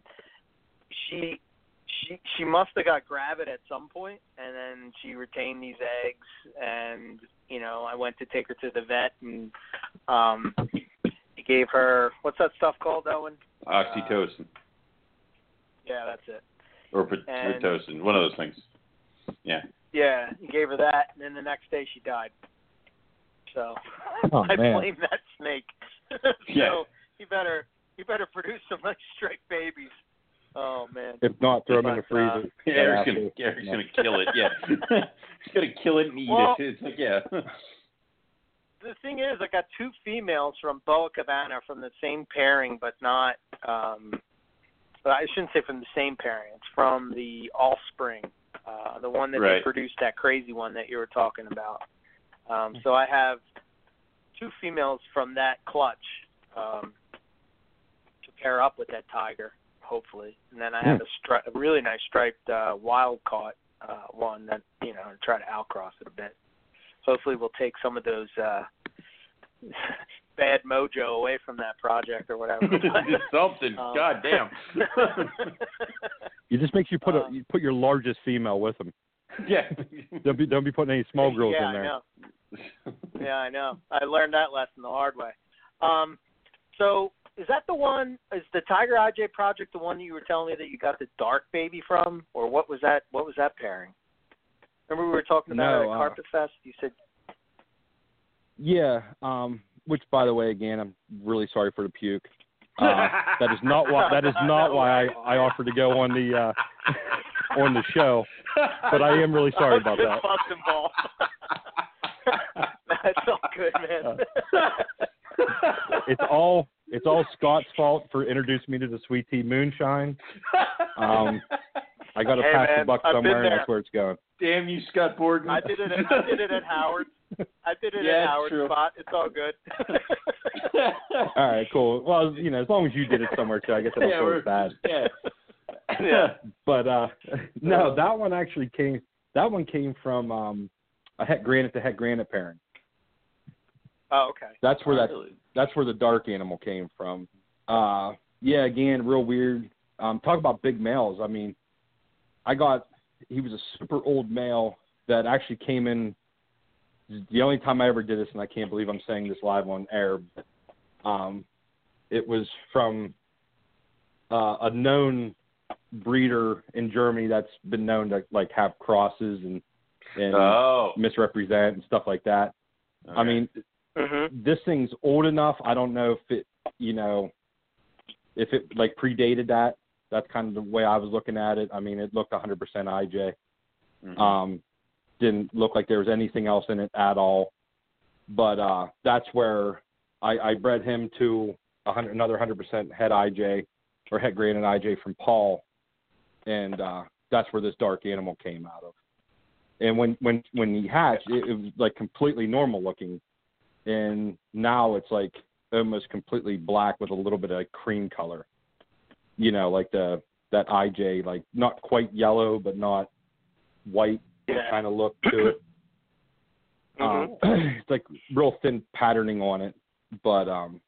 she she she must have got gravid at some point, and then she retained these eggs, and you know I went to take her to the vet, and um he gave her what's that stuff called, Owen? Oxytocin Yeah, that's it. or pit- and- pitocin, one of those things. Yeah. Yeah, he gave her that, and then the next day she died. So Oh, I man. blame that snake. so Yeah. he better he better produce some nice straight babies. Oh man. If not, throw him in the But, uh, freezer. Yeah, Eric's gonna. Eric's No. gonna kill it. Yeah. He's gonna kill it and eat Well- it. It's like yeah. The thing is, I got two females from Boa Cabana from the same pairing, but not. um but I shouldn't say from the same pairing. It's from the offspring, uh, the one that Right. they produced, that crazy one that you were talking about. Um, so I have two females from that clutch um, to pair up with that tiger, hopefully, and then I have a, stri- a really nice striped uh, wild caught uh, one that you know try to outcross it a bit. Hopefully, we'll take some of those uh, bad mojo away from that project or whatever. Just something. Um, God damn. It just makes you put a Um, you put your largest female with them. yeah. Don't be don't be putting any small girls yeah, in there. I know. Yeah, I know. I learned that lesson the hard way. Um, so is that the one? Is the Tiger IJ project the one that you were telling me that you got the dark baby from, or what was that? What was that pairing? Remember we were talking about No, it at uh, Carpet Fest. You said Yeah, um, which by the way, again, I'm really sorry for the puke. Uh, that is not why. That is not why I, I offered to go on the uh, on the show. But I am really sorry about that. That's all good, man. It's all it's all Scott's fault for introducing me to the sweet tea moonshine. Um, I got to Hey, pass the buck somewhere, and that's where it's going. Damn you, Scott Borden. I did it. At, I did it at Howard. I did it Yeah, at Howard's Howard true. spot. It's all good. All right, cool. Well, you know, as long as you did it somewhere too, I guess I don't yeah, feel as bad. Yeah. Yeah. But uh no, that one actually came. That one came from um a het granite to het granite pairing. oh, okay. That's where that Really? That's where the dark animal came from. Uh yeah, again, real weird. Um talk about big males. I mean, I got he was a super old male that actually came in the only time I ever did this and I can't believe I'm saying this live on air. But, um it was from uh a known breeder in Germany that's been known to like have crosses and and Oh. misrepresent and stuff like that. I mean, Mhm. this thing's old enough. I don't know if it, you know, if it like predated that. That's kind of the way I was looking at it. I mean, it looked 100% IJ. Mhm. Um, didn't look like there was anything else in it at all. But uh, that's where I, I bred him to a hundred, another 100% head IJ or het granite IJ from Paul, and uh, that's where this dark animal came out of. And when when when he hatched, it, it was like completely normal looking, and now it's like almost completely black with a little bit of cream color. You know, like the that IJ, like not quite yellow, but not white Yeah. kind of look to it. Mhm. Um, it's like real thin patterning on it, but um,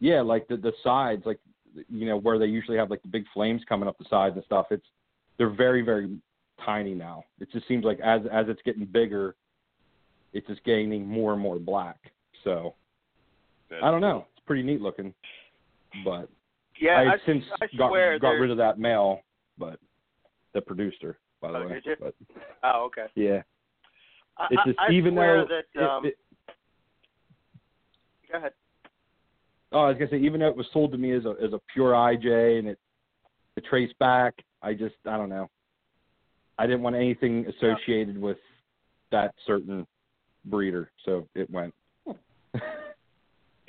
yeah, like the the sides, like you know where they usually have like the big flames coming up the sides and stuff. It's they're very very tiny now. It just seems like as as it's getting bigger, it's just gaining more and more black. So I don't know. It's pretty neat looking, but Yeah, I I, since I got got rid of that male, but the producer, by the Oh, way. did you? But Oh, okay. yeah, I, it's just even swear though that. Um, it, it, go ahead. Oh, I was gonna say, even though it was sold to me as a as a pure IJ and it the trace back, I just I don't know. I didn't want anything associated with that certain breeder, so it went.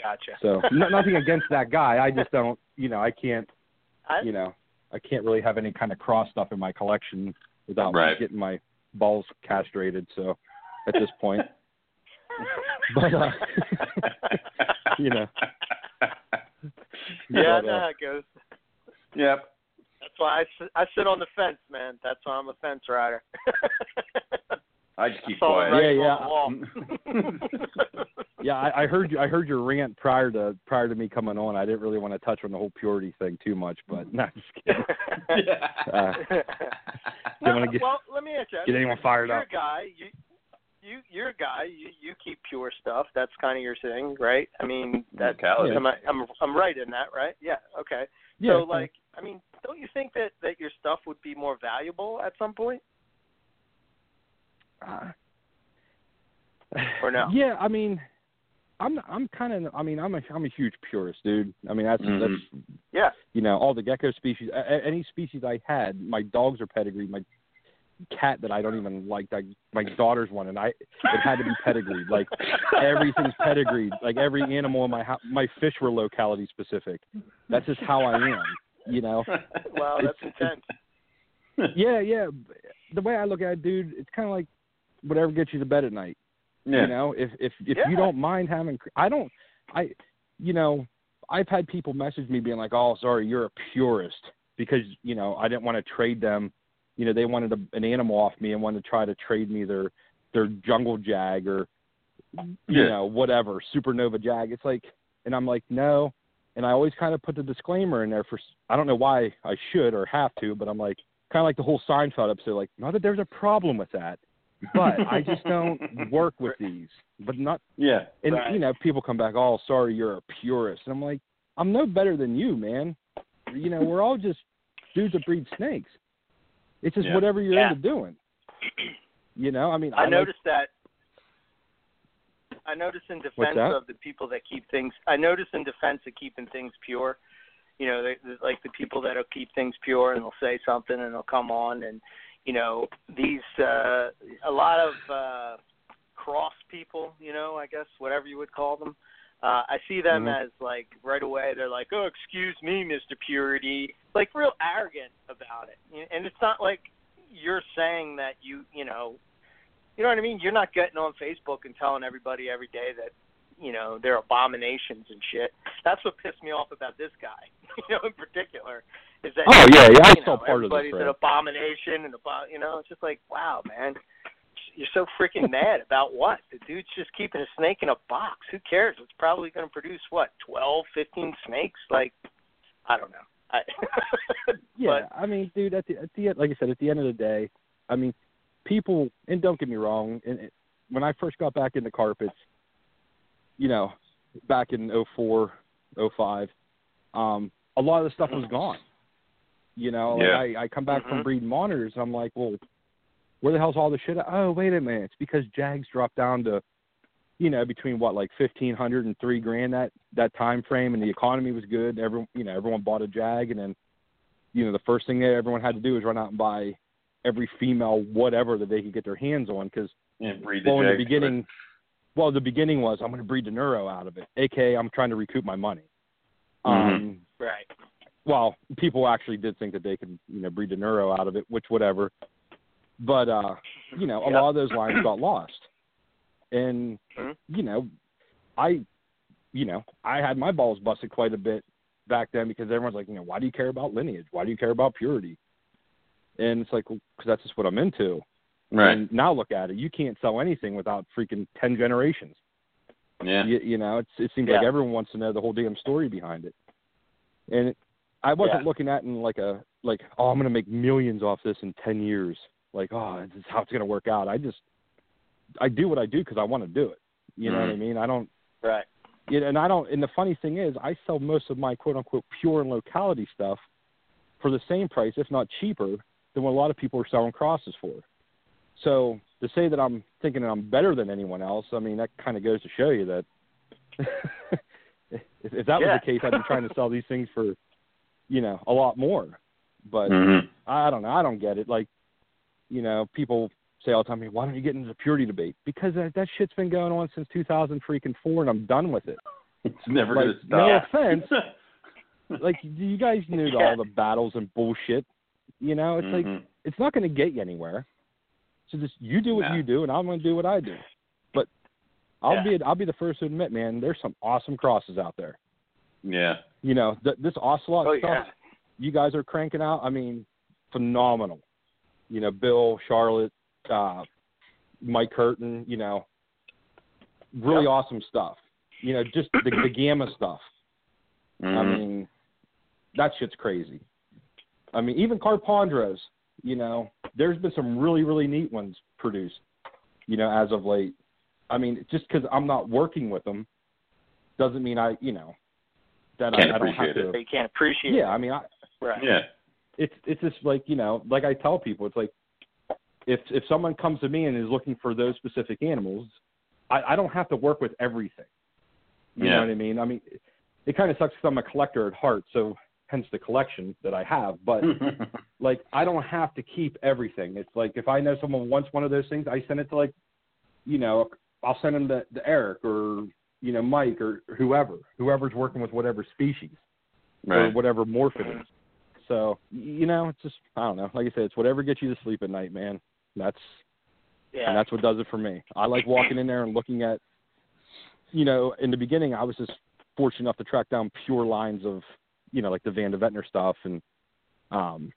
Gotcha. So no, nothing against that guy. I just don't, you know, I can't, I, you know, I can't really have any kind of cross stuff in my collection without Right. getting my balls castrated. So at this point, but uh, you know, yeah, I know uh, how it goes. Yep. That's why I I sit on the fence, man. That's why I'm a fence rider. I just keep That's quiet. right Yeah, on the wall. Yeah, I, I heard you. I heard your rant prior to prior to me coming on. I didn't really want to touch on the whole purity thing too much, but no, just kidding. Uh, No, wanna get- well, let me ask you. Get anyone fired you're up. a guy. You, you, you're a guy. You, you keep pure stuff. That's kind of your thing, right? I mean, that. Locality. Am I, I'm, I'm right in that, right? Yeah. Okay. Yeah, so, like, I mean, don't you think that that your stuff would be more valuable at some point, uh, or no? Yeah, I mean, I'm I'm kind of. I mean, I'm a I'm a huge purist, dude. I mean, that's Mhm. that's Yeah. you know all the gecko species. Any species I had, my dogs are pedigreed. My cat that I don't even like, I, my daughter's one, and I it had to be pedigreed. Like everything's pedigreed. Like every animal in my house, my fish were locality specific. That's just how I am. You know. Wow, that's It's- intense. Yeah, yeah. The way I look at it, dude, it's kind of like whatever gets you to bed at night. yeah. You know, if if if Yeah. you don't mind having, I don't, I, you know, I've had people message me being like, "Oh, sorry, you're a purist," because you know I didn't want to trade them. You know, they wanted a, an animal off me and wanted to try to trade me their their jungle jag or you Yeah. know whatever supernova jag. It's like, and I'm like, no. And I always kind of put the disclaimer in there for. I don't know why I should or have to, but I'm like, kind of like the whole Seinfeld episode. Like, not that there's a problem with that, but I just don't work with these. But not Yeah. and Right. you know, people come back, oh, sorry, you're a purist, and I'm like, I'm no better than you, man. You know, we're all just dudes that breed snakes. It's just Yeah. whatever you're Yeah. into doing. You know, I mean, I like- noticed that. I noticed in defense of the people that keep things. I noticed in defense of keeping things pure, you know, they, they- like the people that'll keep things pure and they'll say something and they'll come on and you know these uh, a lot of uh, cross people, you know, I guess whatever you would call them. Uh, I see them Mhm. as like right away. They're like, "Oh, excuse me, Mr. Purity," like real arrogant about it. And it's not like you're saying that you, you know, you know what I mean. You're not getting on Facebook and telling everybody every day that, you know, they're abominations and shit. That's what pissed me off about this guy, you know, in particular, is that. Oh, yeah, yeah, I saw know, part of this everybody's an abomination and about, you know, it's just like, wow, man you're so freaking mad about what? The dude's just keeping a snake in a box. Who cares? It's probably going to produce what, twelve, fifteen snakes? Like, I don't know. I, Yeah, I mean, dude, at the at the end, like I said, at the end of the day, I mean, people, and don't get me wrong, and it, when I first got back into carpets, you know, back in oh four, oh five, um, a lot of the stuff was gone. You know, Yeah. like I, I come back from Mhm. breeding monitors, and I'm like, well, where the hell's all the shit? at? Oh, wait a minute, it's because Jags dropped down to, you know, between what like fifteen hundred and three grand that that time frame, and the economy was good. Everyone, you know, everyone bought a Jag, and then you know, the first thing that everyone had to do was run out and buy every female whatever that they could get their hands on because And breed the well in the Jags, beginning well the beginning was I'm going to breed the neuro out of it aka I'm trying to recoup my money um right. Well people actually did think that they could you know breed the neuro out of it which whatever but uh you know a Yep. lot of those lines got lost and Mhm. you know I you know I had my balls busted quite a bit back then because everyone's like, you know, why do you care about lineage? Why do you care about purity? And it's like, because that's just what I'm into. Right. And now look at it. You can't sell anything without freaking ten generations. Yeah. You, you know, it's, it seems like everyone wants to know the whole damn story behind it. And it, I wasn't Yeah. looking at in like a like, oh, I'm going to make millions off this in ten years. Like, oh, this is how it's going to work out. I just, I do what I do because I want to do it. You know what I Mhm. mean? I don't Right. know, and I don't. And the funny thing is, I sell most of my quote unquote pure and locality stuff for the same price, if not cheaper, than what a lot of people are selling crosses for. So to say that I'm thinking that I'm better than anyone else, I mean, that kind of goes to show you that if, if that Yeah. was the case, I'd be trying to sell these things for, you know, a lot more. But Mhm. I don't know. I don't get it. Like, you know, people say all the time, "Why don't you get into the purity debate?" Because that, that shit's been going on since 2000 freaking four, and I'm done with it. It's never Like, no offense. Like, you guys knew Yeah. all the battles and bullshit. You know, it's like Mhm. it's not going to get you anywhere. So just you do what No. you do, and I'm going to do what I do. But I'll Yeah. be I'll be the first to admit, man, there's some awesome crosses out there. Yeah. You know, th- this ocelot Oh stuff yeah. you guys are cranking out, I mean, phenomenal. You know, Bill, Charlotte, uh, Mike Curtin, you know, really Yep. awesome stuff. You know, just the, the gamma stuff. I Mhm. mean, that shit's crazy. I mean, even Carpondros, you know, there's been some really, really neat ones produced, you know, as of late. I mean, just because I'm not working with them doesn't mean I, you know, that Can't I, I don't have appreciate to. So you can't appreciate. Yeah. I mean, I, Right. yeah. it's it's just like you know like i tell people it's like if if someone comes to me and is looking for those specific animals i i don't have to work with everything you Yeah. know what i mean i mean it, it kind of sucks because i'm a collector at heart so hence the collection that i have but like i don't have to keep everything it's like if i know someone wants one of those things i send it to like you know i'll send them to, to eric or you know mike or whoever whoever's working with whatever species or whatever morph it is. So you know, it's just I don't know. Like I said, it's whatever gets you to sleep at night, man. That's Yeah. and that's what does it for me. I like walking in there and looking at, you know, in the beginning I was just fortunate enough to track down pure lines of, you know, like the Van de Vetner stuff and, um,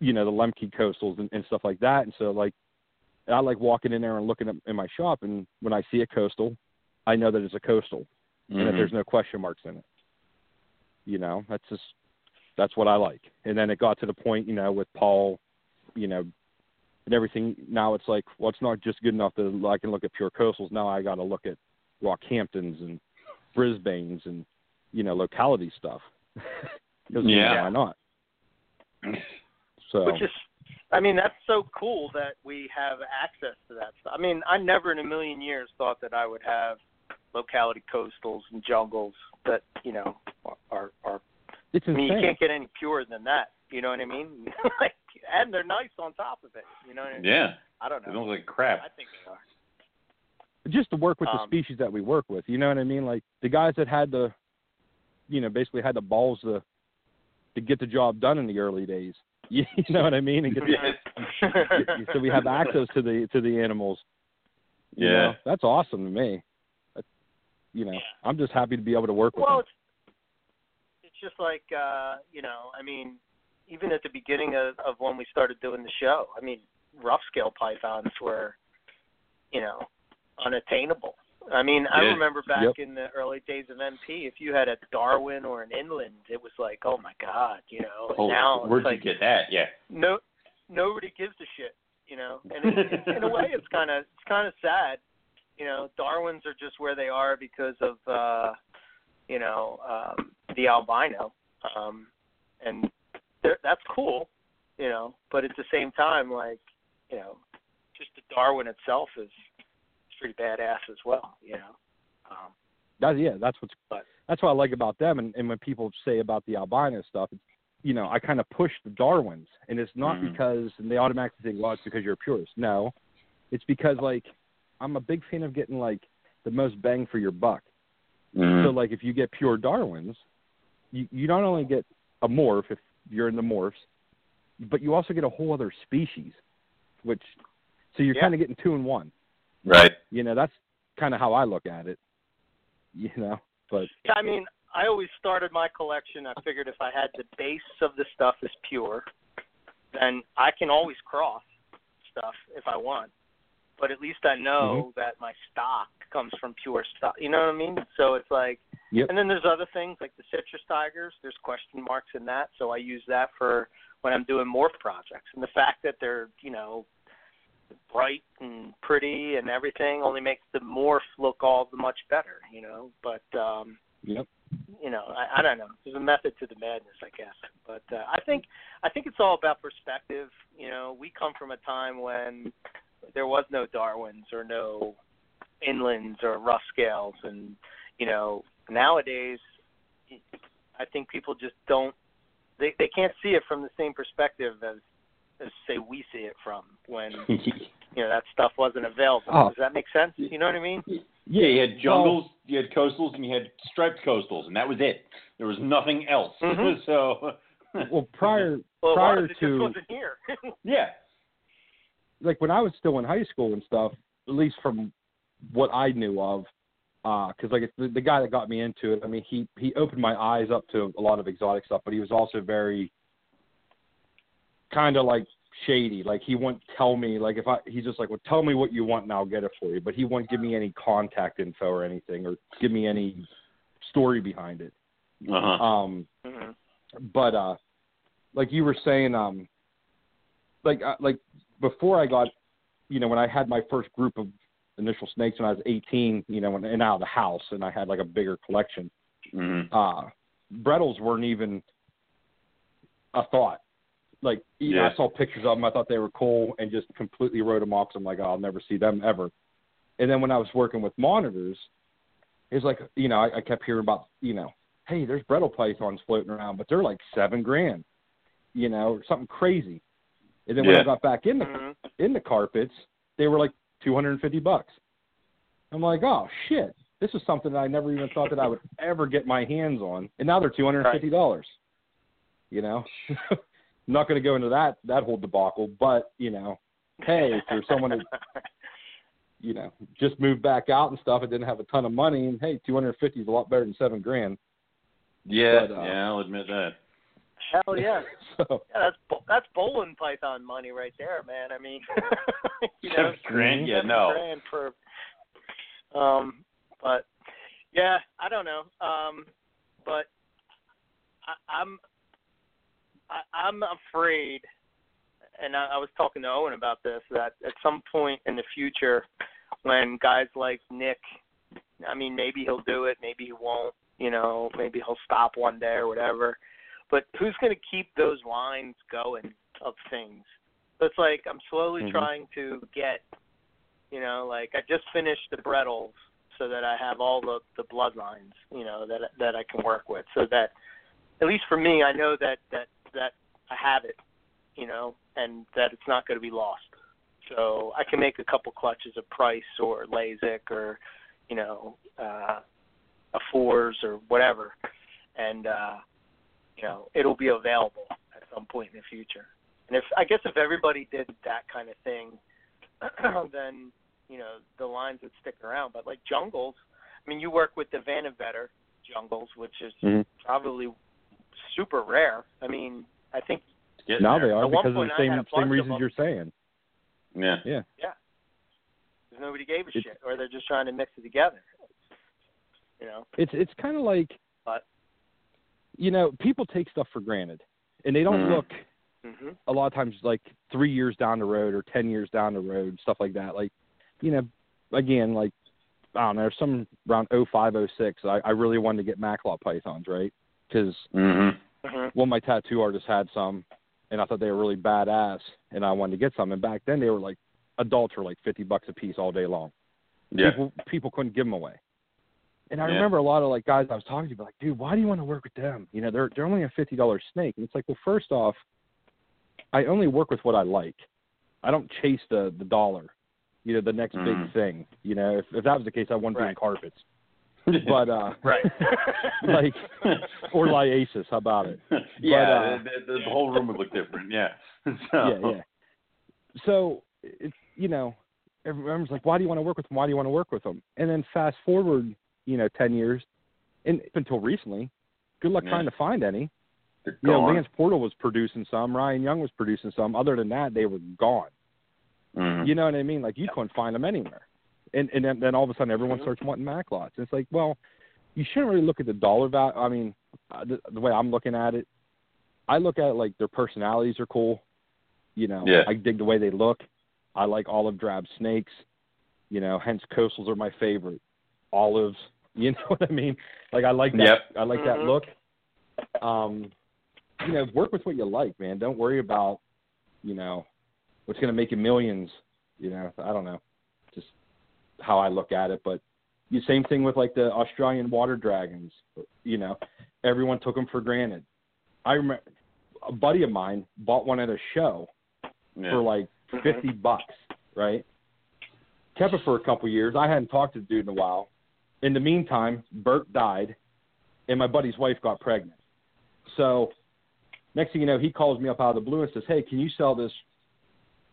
you know, the Lemke coastals and, and stuff like that. And so like, I like walking in there and looking at in my shop, and when I see a coastal, I know that it's a coastal and that Mhm. there's no question marks in it. You know, that's just that's what I like. And then it got to the point, you know, with Paul, you know, and everything. Now it's like, well, it's not just good enough that I can look at pure coastals. Now I got to look at Rockhamptons and Brisbane's and you know locality stuff. 'Cause, you know, Yeah. why not? So Which is, I mean, that's so cool that we have access to that stuff. I mean, I never in a million years thought that I would have locality coastals and jungles that you know are are It's I mean, insane. you can't get any purer than that. You know what I mean? like, and they're nice on top of it. You know what I mean? Yeah, I don't know. they know. don't look like crap. I think they are. just to work with the Um, species that we work with. You know what I mean? Like the guys that had the, you know, basically had the balls to to get the job done in the early days. You know what I mean? And get the, so we have access to the to the animals. you Yeah. know? that's awesome to me. That's, you know, Yeah. I'm just happy to be able to work with Well, them. it's it's just like uh, you know, I mean, even at the beginning of, of when we started doing the show, I mean, rough scale pythons were, you know, unattainable. I mean, I remember back Yep. in the early days of MP, if you had a Darwin or an inland, it was like, oh my god, you know. And Oh, now where'd like you get that? Yeah. no, nobody gives a shit, you know. And it, it, in a way, it's kind of it's kind of sad, you know. Darwins are just where they are because of uh, you know um, the albino, um, and they're- that's cool, you know. But at the same time, like you know, just the Darwin itself is is pretty badass as well, you know. Um, That, yeah, that's what's But- that's what I like about them. And, and when people say about the albino stuff, it's, you know, I kind of push the Darwins, and it's not Mhm. because and they automatically think, well, it's because you're a purist. No, it's because like I'm a big fan of getting like the most bang for your buck. Mhm. So like if you get pure Darwins, you you not only get a morph if you're in the morphs, but you also get a whole other species, which so you're Yeah. kind of getting two in one. right. You know, that's kind of how I look at it. You know, but Yeah, I mean, I always started my collection. I figured if I had the base of the stuff is pure, then I can always cross stuff if I want. But at least I know that my stock comes from pure stock. You know what I mean? So it's like, Yep. and then there's other things like the citrus tigers. There's question marks in that, so I use that for when I'm doing morph projects. And the fact that they're, you know, bright and pretty and everything only makes the morph look all the much better, you know. But um yep. you know, I, I don't know. There's a method to the madness, I guess. But uh, I think I think it's all about perspective. You know, we come from a time when there was no Darwins or no inlands or rough scales, and you know, nowadays, I think people just don't. They they can't see it from the same perspective as as say we see it from when you know that stuff wasn't available. Oh. Does that make sense? You know what I mean? Yeah, you had jungles, you had coastals, and you had striped coastals, and that was it. There was nothing else. Mhm. so, Well, prior Well, prior to wasn't here. yeah. Like when I was still in high school and stuff, at least from what I knew of, because like the, the guy that got me into it, I mean, he he opened my eyes up to a lot of exotic stuff, but he was also very kind of like shady. Like he wouldn't tell me like if I he's just like, well, tell me what you want and I'll get it for you, but he wouldn't give me any contact info or anything or give me any story behind it. Uh-huh. Um, hmm but uh like you were saying um like uh, like before I got you know when I had my first group of initial snakes when I was 18 you know when, and out of the house and I had like a bigger collection Mhm. uh Bredls weren't even a thought like you know, I saw pictures of them I thought they were cool and just completely wrote them off 'cause I'm like oh, I'll never see them ever and then when I was working with monitors it's like you know I, I kept hearing about you know hey, there's Bredl pythons floating around, but they're like seven grand, you know, or something crazy. And then when Yeah. I got back in the hmm in the carpets, they were like two hundred and fifty bucks. I'm like, oh shit, this is something that I never even thought that I would ever get my hands on, and now they're two hundred and fifty dollars. You know, I'm not going to go into that that whole debacle, but you know, hey, if you're someone that you know just moved back out and stuff and didn't have a ton of money, and hey, two hundred and fifty is a lot better than seven grand. Yeah, But, uh, yeah, I'll admit that. Hell yeah. so Yeah, that's that's bowling python money right there, man. I mean, you know, Seven grand? Yeah, seven no. grand for. Um, but yeah, I don't know. Um, but I, I'm I, I'm afraid, and I, I was talking to Owen about this that at some point in the future, when guys like Nick, I mean, maybe he'll do it, maybe he won't. You know, maybe he'll stop one day or whatever but who's going to keep those lines going of things? So it's like I'm slowly Mhm. trying to get, you know, like I just finished the Bredls so that I have all the the bloodlines, you know, that that I can work with, so that at least for me, I know that that that I have it, you know, and that it's not going to be lost. So I can make a couple clutches of Price or Lasik or, you know, uh, a fours or whatever, and uh, you know it'll be available at some point in the future. And if I guess if everybody did that kind of thing, then you know the lines would stick around. But like jungles, I mean, you work with the Van and Vetter jungles, which is Mhm. probably super rare. I mean, I think Now there. they are At because of the same had a bunch same reasons you're saying. Yeah. Yeah. Yeah. Because nobody gave a It's- shit, or they're just trying to mix it together. You know, It's it's kind of like, But- you know, people take stuff for granted, and they don't Mhm. look hmm a lot of times like three years down the road or ten years down the road, stuff like that. Like, you know, again, like I don't know, some around oh five, oh six, I, I really wanted to get Macklot pythons, right? Because Mm-hmm. hmm one of my tattoo artists had some, and I thought they were really badass, and I wanted to get some. And back then, they were like adults were like fifty bucks a piece all day long. Yeah. People people couldn't give them away. And I Yeah. remember a lot of like guys I was talking to, be like, dude, why do you want to work with them? You know, they're they're only a fifty dollar snake. And it's like, well, first off, I only work with what I like. I don't chase the the dollar, you know, the next Mhm. big thing. You know, if if that was the case, I wouldn't be in carpets. But uh, right. like or liasis, how about it? yeah, uh, the, the, the whole room would look different. Yeah. So, yeah, yeah. So it's you know, everyone's like, why do you want to work with them? Why do you want to work with them? And then fast forward, you know, ten years, and up until recently, good luck Yeah. trying to find any. They're You know. Lance Portal was producing some, Ryan Young was producing some. Other than that, they were gone. Mhm. You know what I mean? Like you couldn't find them anywhere. And and then, then all of a sudden, everyone Mhm. starts wanting Macklots. It's like, well, you shouldn't really look at the dollar value. I mean, uh, the, the way I'm looking at it, I look at it like their personalities are cool. You know, Yeah. I dig the way they look. I like olive drab snakes. You know, hence coastals are my favorite. Olives, you know what I mean? Like I like that. Yep. I like that Mhm. look. Um, you know, work with what you like, man. Don't worry about, you know, what's going to make you millions. You know, I don't know, just how I look at it. But the same thing with like the Australian water dragons. You know, everyone took them for granted. I remember a buddy of mine bought one at a show Yeah. for like Mhm. fifty bucks, right? Kept it for a couple years. I hadn't talked to the dude in a while. In the meantime, Bert died, and my buddy's wife got pregnant. So next thing you know, he calls me up out of the blue and says, "Hey, can you sell this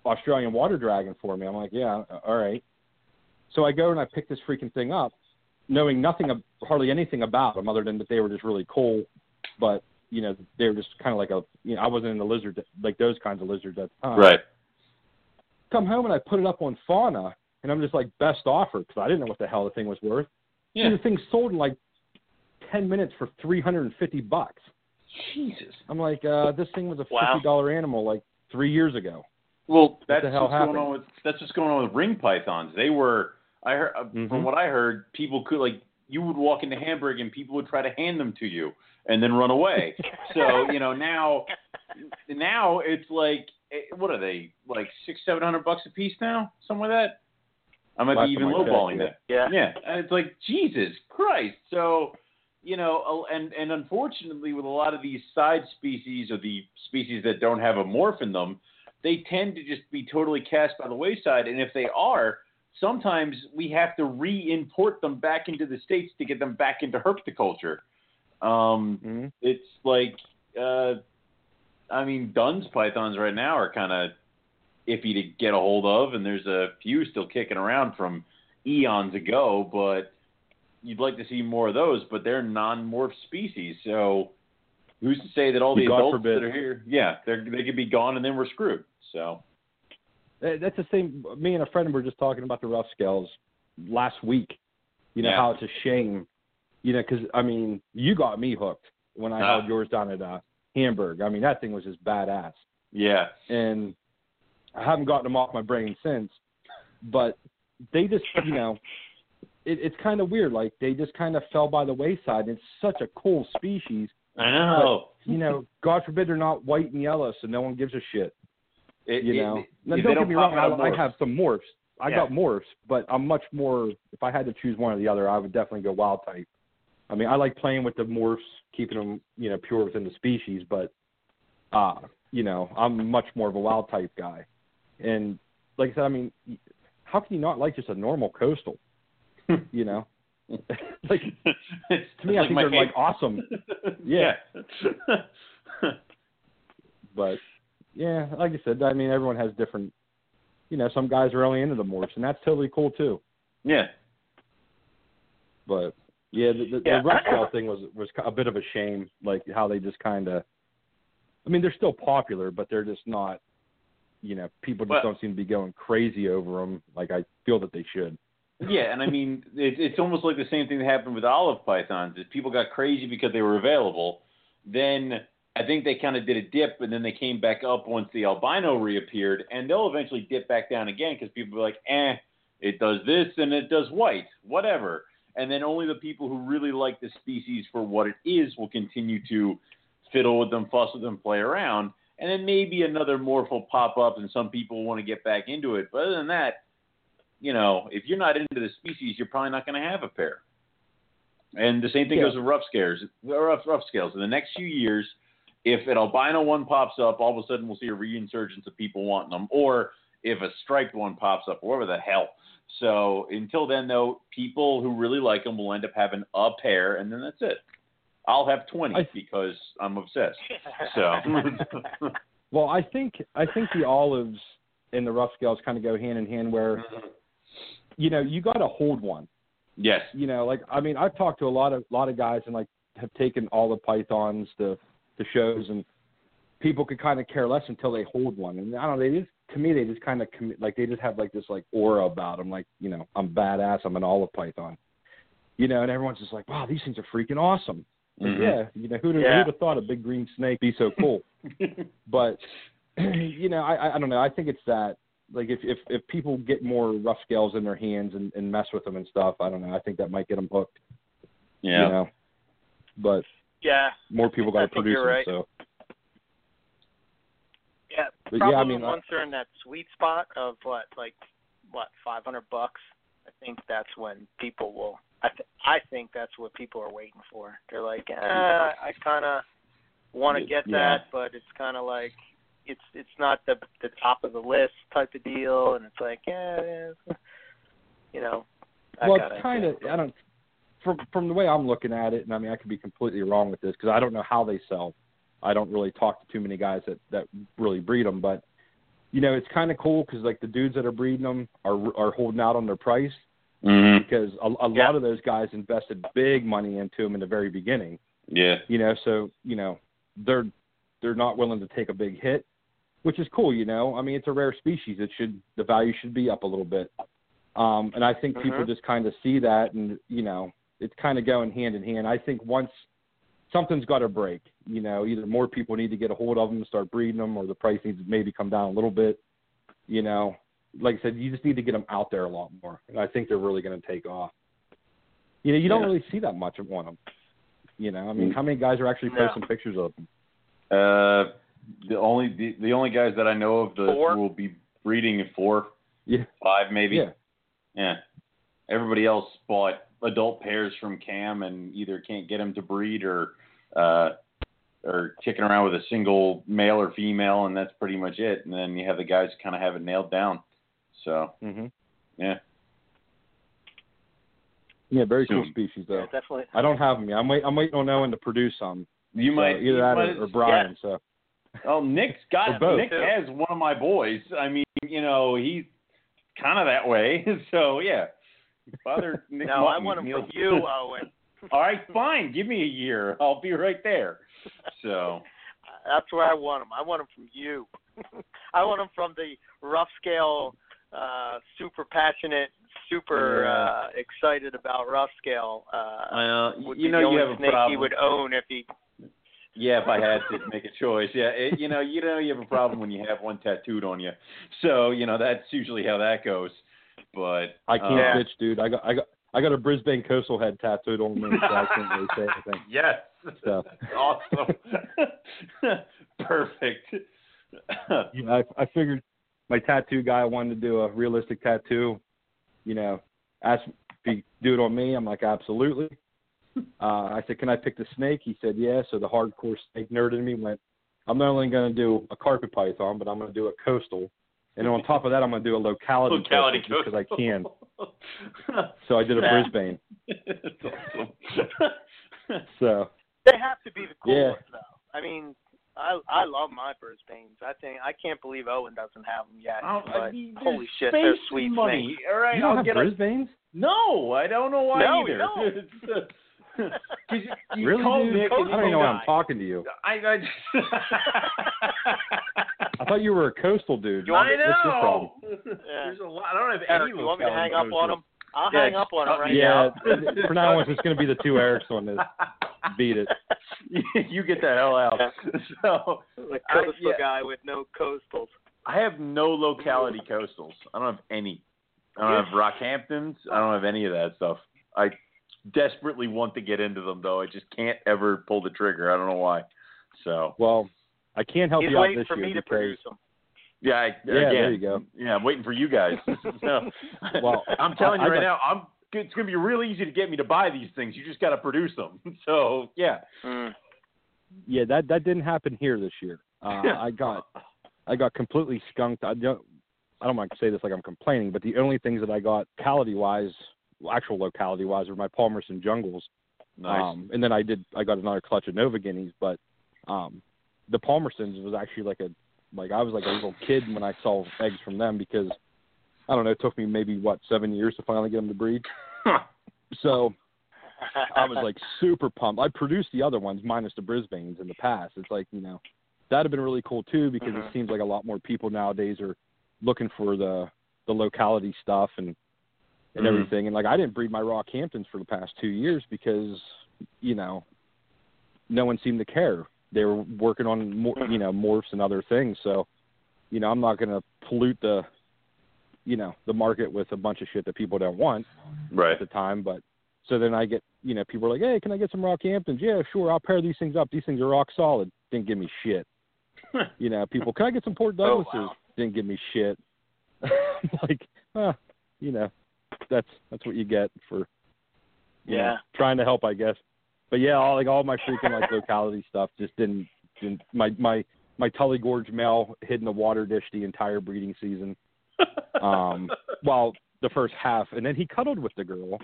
Australian water dragon for me?" I'm like, "Yeah, all right." So I go and I pick this freaking thing up, knowing nothing, of, hardly anything about them other than that they were just really cool. But you know, they were just kind of like a, you know, I wasn't in the lizard like those kinds of lizards at the time Right. come home and I put it up on Fauna, and I'm just like best offer because I didn't know what the hell the thing was worth. Yeah. And the thing sold in like ten minutes for three hundred and fifty bucks. Jesus. I'm like, uh, this thing was a Wow. fifty dollar animal like three years ago. Well, that's hell what's going on with that's what's going on with ring pythons. They were I heard uh, Mhm. from what I heard, people could like you would walk into Hamburg and people would try to hand them to you and then run away. so you know now now it's like eh, what are they like six seven hundred bucks a piece now something like that. I might be even lowballing that. yeah. Yeah, and it's like Jesus Christ. So, you know, and and unfortunately, with a lot of these side species or the species that don't have a morph in them, they tend to just be totally cast by the wayside. And if they are, sometimes we have to re-import them back into the states to get them back into herpetoculture. Um, Mm-hmm. it's like, uh, I mean, Dunn's pythons right now are kind of iffy to get a hold of, and there's a few still kicking around from eons ago, but you'd like to see more of those, but they're non-morph species, so who's to say that all the God adults forbid. that are here, yeah, they're, they could be gone and then we're screwed. So, Uh, That's the same. Me and a friend were just talking about the rough scales last week. You know Yeah. how it's a shame. You know, because I mean, you got me hooked when I Ah. held yours down at uh, Hamburg. I mean, that thing was just badass. yeah, and I haven't gotten them off my brain since. But they just, you know, it, it's kind of weird. Like they just kind of fell by the wayside. It's such a cool species. I know. You know, God forbid they're not white and yellow, so no one gives a shit. It, You it- know, now, don't don't get me wrong. I, I have some morphs. I Yeah. got morphs, but I'm much more. If I had to choose one or the other, I would definitely go wild type. I mean, I like playing with the morphs, keeping them, you know, pure within the species, but, uh, you know, I'm much more of a wild type guy. And like I said, I mean, how can you not like just a normal coastal? you know, like to me, I like think they're like awesome. yeah. But yeah, like I said, I mean, everyone has different. You know, some guys are really into the morphs, and that's totally cool too. yeah. But yeah, the, the, Yeah. the scale thing was was a bit of a shame, like how they just kind of. I mean, they're still popular, but they're just not. You know, people just Well- don't seem to be going crazy over them like I feel that they should. Yeah, and I mean, it, it's almost like the same thing that happened with olive pythons. Is people got crazy because they were available. Then I think they kind of did a dip, and then they came back up once the albino reappeared, and they'll eventually dip back down again because people are like, eh, it does this and it does white, whatever. And then only the people who really like the species for what it is will continue to fiddle with them, fuss with them, play around. And then maybe another morph will pop up, and some people want to get back into it. But other than that, you know, if you're not into the species, you're probably not going to have a pair. And the same thing Yeah. goes with rough scares, rough, rough scales. In the next few years, if an albino one pops up, all of a sudden we'll see a reinsurgence of people wanting them, or if a striped one pops up, whatever the hell. So until then, though, people who really like them will end up having a pair, and then that's it. I'll have 20 I- because I'm obsessed. So, Well, I think I think the olives and the rough scales kind of go hand in hand. Where mm-hmm. you know you got to hold one. yes. you know, like I mean, I've talked to a lot of lot of guys and like have taken all the pythons to the shows, and people could kind of care less until they hold one, and I don't know, they just to me they just kind of commi- like they just have like this like aura about them, like you know, I'm badass, I'm an olive python, you know, and everyone's just like, wow, these things are freaking awesome. Mhm. Yeah, you know, who'd have, Yeah. who'd have thought a big green snake be so cool? but you know, I, I don't know. I think it's that like if if if people get more rough scales in their hands and, and mess with them and stuff, I don't know. I think that might get them hooked. Yeah. You know, but yeah, more people got to produce them. right. So yeah. But Probably yeah, I mean, I- once they're in that sweet spot of what, like, what, five hundred bucks. I think that's when people will. I th- I think that's what people are waiting for. They're like, eh, I kind of want to get Yeah. that, but it's kind of like it's it's not the the top of the list type of deal, and it's like, yeah, yeah you know. that well, it's kind of I don't from from the way I'm looking at it, and I mean I could be completely wrong with this because I don't know how they sell. I don't really talk to too many guys that that really breed them, but you know it's kind of cool because like the dudes that are breeding them are are holding out on their price hmm because a, a Yeah. lot of those guys invested big money into them in the very beginning. Yeah. you know so you know they're they're not willing to take a big hit which is cool you know i mean it's a rare species it should the value should be up a little bit um and i think people Mhm. just kind of see that and you know it's kind of going hand in hand i think once something's got to break you know either more people need to get a hold of them and start breeding them or the price needs to maybe come down a little bit you know like i said you just need to get them out there a lot more and i think they're really going to take off you know you don't Yeah. really see that much of one of them you know, I mean, Mm. how many guys are actually No. posting pictures of them? Uh, the only the, the only guys that I know of the Four? will be breeding at four, Yeah, five maybe. yeah, Yeah. Everybody else bought adult pairs from Cam and either can't get them to breed or uh or kicking around with a single male or female and that's pretty much it. And then you have the guys who kind of have it nailed down. So, hmm yeah. yeah. Very cool Soon. species, yeah, though. definitely. I don't have them yet. I'm wait. I'm waiting on Owen to produce some. You So might either you that might- or, or Brian. So Oh, Nick's got Or both. Nick has one of my boys. I mean, you know, he's kind of that way. So yeah, Father Nick. No, I want them he'll- from you, Owen. All right, fine. Give me a year. I'll be right there. So That's where I want them. I want them from you. I want them from the rough scale, uh, super passionate, super Yeah. uh, excited about rough scale. Uh, uh, would you be know the you only have a snake problem. he would own if he. Yeah, if I had to make a choice, yeah, it, you know, you know, you have a problem when you have one tattooed on you. So you know that's usually how that goes. But I can't uh, bitch, dude. I got I got I got a Brisbane coastal head tattooed on me, so I can't really say anything. Yes. So. awesome. Perfect. yeah, I, I figured my tattoo guy wanted to do a realistic tattoo. You know, asked if he do it on me. I'm like, absolutely. uh, I said, "Can I pick the snake?" He said, "Yeah." So the hardcore snake nerd in me went, "I'm not only going to do a carpet python, but I'm going to do a coastal, and on top of that, I'm going to do a locality, Locality coastal just because I can." So I did a Yeah. Brisbane. That's awesome. So They have to be the Yeah. coolest though. I mean, I I love my Brisbanes. I think I can't believe Owen doesn't have them yet. I'll- I but mean, holy shit, they're sweet and money. snakes. All right, you don't I'll have get a, Brisbanes? No, I don't know why No, either. you don't. It's, uh, 'cause you, you really, call dude? Nick I don't you even know why I'm talking to you. I, I just I thought you were a coastal dude. You I me- What's your know. problem? There's a lot. I don't have Eric, any. you want me to hang up on him? I'll Yeah, hang up on him right me Yeah, now. for now on, it's going to be the two Erics on this. Beat it. you get the hell out. So The I- coastal yeah. guy with no coastals. I have no locality coastals. I don't have any. I don't have Rockhamptons. I don't have any of that stuff. I desperately want to get into them though. I just can't ever pull the trigger. I don't know why. So Well, I can't help He's you out waiting this for year me to produce them. yeah, I, Yeah, again, there you go. Yeah, I'm waiting for you guys. so, Well, I'm telling I- you right got- now, I'm. It's going to be real easy to get me to buy these things. You just got to produce them. So yeah. Mm. yeah, that that didn't happen here this year. Uh, I got I got completely skunked. I don't I don't want to say this like I'm complaining, but the only things that I got locality wise, actual locality wise, were my Palmerston jungles. Nice. Um, and then I did I got another clutch of Nova Guineas, but um, the Palmerstons was actually like a like I was like a little kid when I saw eggs from them because I don't know it took me maybe what seven years to finally get them to breed. So I was like super pumped. I produced the other ones minus the Brisbanes in the past. It's like you know that'd have been really cool too because Mhm. it seems like a lot more people nowadays are looking for the the locality stuff and and Mhm. everything. And like I didn't breed my Rockhamptons for the past two years because you know no one seemed to care. They were working on more, you know morphs and other things. So you know I'm not going to pollute the you know the market with a bunch of shit that people don't want right. at the time. But so then I get, you know, people are like, hey, can I get some Rockhamptons? Yeah, sure. I'll pair these things up. These things are rock solid. Didn't give me shit. You know, people, can I get some Port Oh, wow. Didn't give me shit. like, uh, you know, that's that's what you get for, you know, Yeah. trying to help, I guess. But yeah, all like all my freaking like locality stuff just didn't didn't my my my Tully Gorge male hid in the water dish the entire breeding season. Um, well, the first half, and then he cuddled with the girl,